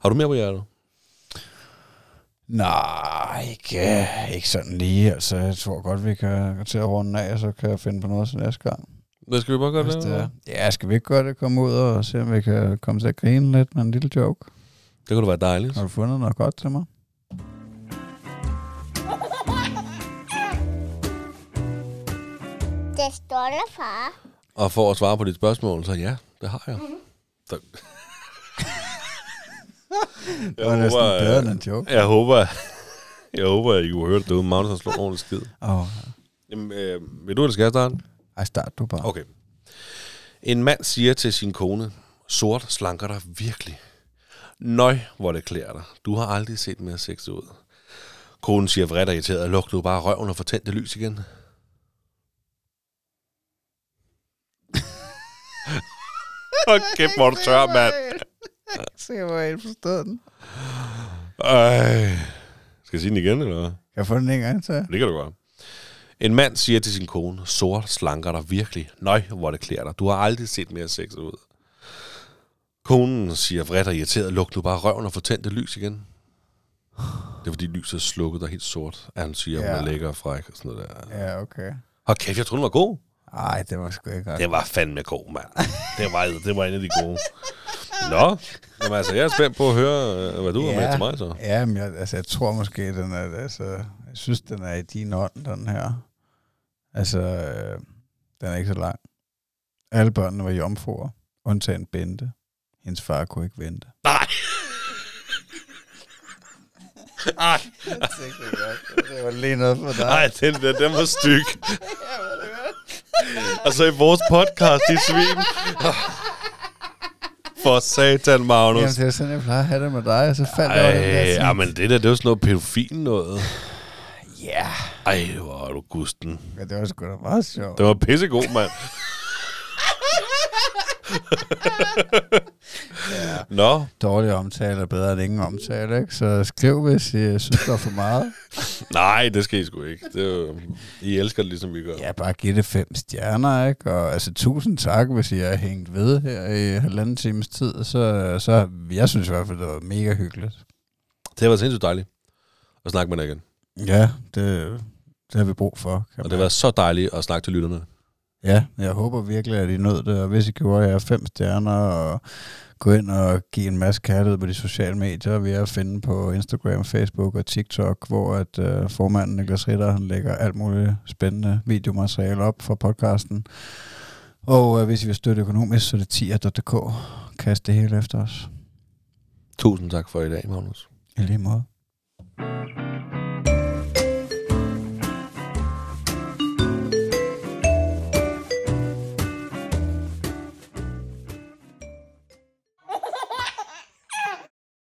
S1: Har du mere på hjertet?
S2: Nej, ikke, ikke sådan lige. Altså, jeg tror godt, vi kan til at runde af, og så kan jeg finde på noget til næste gang.
S1: Hvad skal vi bare gøre
S2: Hvis
S1: det?
S2: det er. Ja, skal vi ikke godt at komme ud og se, om vi kan komme til at grine lidt med en lille joke?
S1: Det kunne da være dejligt.
S2: Har du fundet noget godt til mig?
S3: Det står der, far.
S1: Og for at svare på dit spørgsmål, så ja, det har jeg. Så...
S2: Det var næsten bedre end en joke.
S1: Jeg håber, jeg håber, at I kunne høre det derude. Magnus har slået en ordentlig skid.
S2: Åh, oh,
S1: Jamen, øh, vil du, eller skal jeg starte?
S2: Ej, start du bare.
S1: Okay. En mand siger til sin kone, sort slanker dig virkelig. Nøj, hvor det klæder dig. Du har aldrig set mere sexet ud. Konen siger vredt og irriteret, luk nu bare røven og få tændt det lys igen. Hold kæft, hvor du tør, mand.
S2: Se, hvor jeg forstod den.
S1: Ej. Skal jeg sige den igen, eller hvad?
S2: Kan jeg få den en gang til?
S1: Det kan du godt. En mand siger til sin kone, sort slanker dig virkelig. Nøj, hvor det klæder dig. Du har aldrig set mere sexet ud. Konen siger vredt og irriteret, luk nu bare røven og få tændt det lys igen. Det er fordi lyset er slukket og helt sort. at Han siger, at
S2: Ja.
S1: hun er lækker og fræk og sådan noget der.
S2: Ja, okay.
S1: Hold kæft, jeg troede, den var god.
S2: Ej, det var sgu ikke godt.
S1: Det var fandme god, mand. Det var, det var en af de gode. Nå, jamen altså, jeg er spændt på at høre, øh, hvad du har med til mig så.
S2: Ja, men jeg, altså, jeg tror måske, den er, altså, jeg synes, den er i din ånd, den her. Altså, øh, den er ikke så lang. Alle børnene var jomfruer, undtagen Bente. Hendes far kunne ikke vente.
S1: Nej. Ej,
S2: det var lige noget for dig.
S1: ej, den der, den var styg. altså i vores podcast, de svin. For satan, Magnus.
S2: Jamen, det er sådan, jeg plejer at have det med dig, og så faldt jeg over der
S1: Ej, men det der, det er jo sådan noget pædofil noget.
S2: Ja,
S1: Ej, hvor er du gusten.
S2: ja, det var sgu da meget sjovt.
S1: Det var pissegod, mand. Nå,
S2: Dårlig omtale er bedre end ingen omtale, ikke? Så skriv, hvis I synes, der er for meget.
S1: nej, det skal I sgu ikke. Det er jo, I elsker det, ligesom vi gør.
S2: Ja, bare giv det fem stjerner, ikke? Og altså, tusind tak, hvis I har hængt ved her i halvanden times tid. Så, så jeg synes i hvert fald, det var mega hyggeligt.
S1: Det har været sindssygt dejligt at snakke med dig igen.
S2: Ja, det, det har vi brug for.
S1: Og det har været så dejligt at snakke til lytterne.
S2: Ja, jeg håber virkelig, at I nød det, og hvis I gjorde jer fem stjerner, og gå ind og give en masse kærlighed på de sociale medier, vi er at finde på Instagram, Facebook og TikTok, hvor at uh, formanden Niklas Ritter, han lægger alt muligt spændende videomateriale op fra podcasten. Og uh, hvis I vil støtte økonomisk, så er det tier.dk. Kast det hele efter os.
S1: Tusind tak for i dag, Magnus.
S2: I lige måde.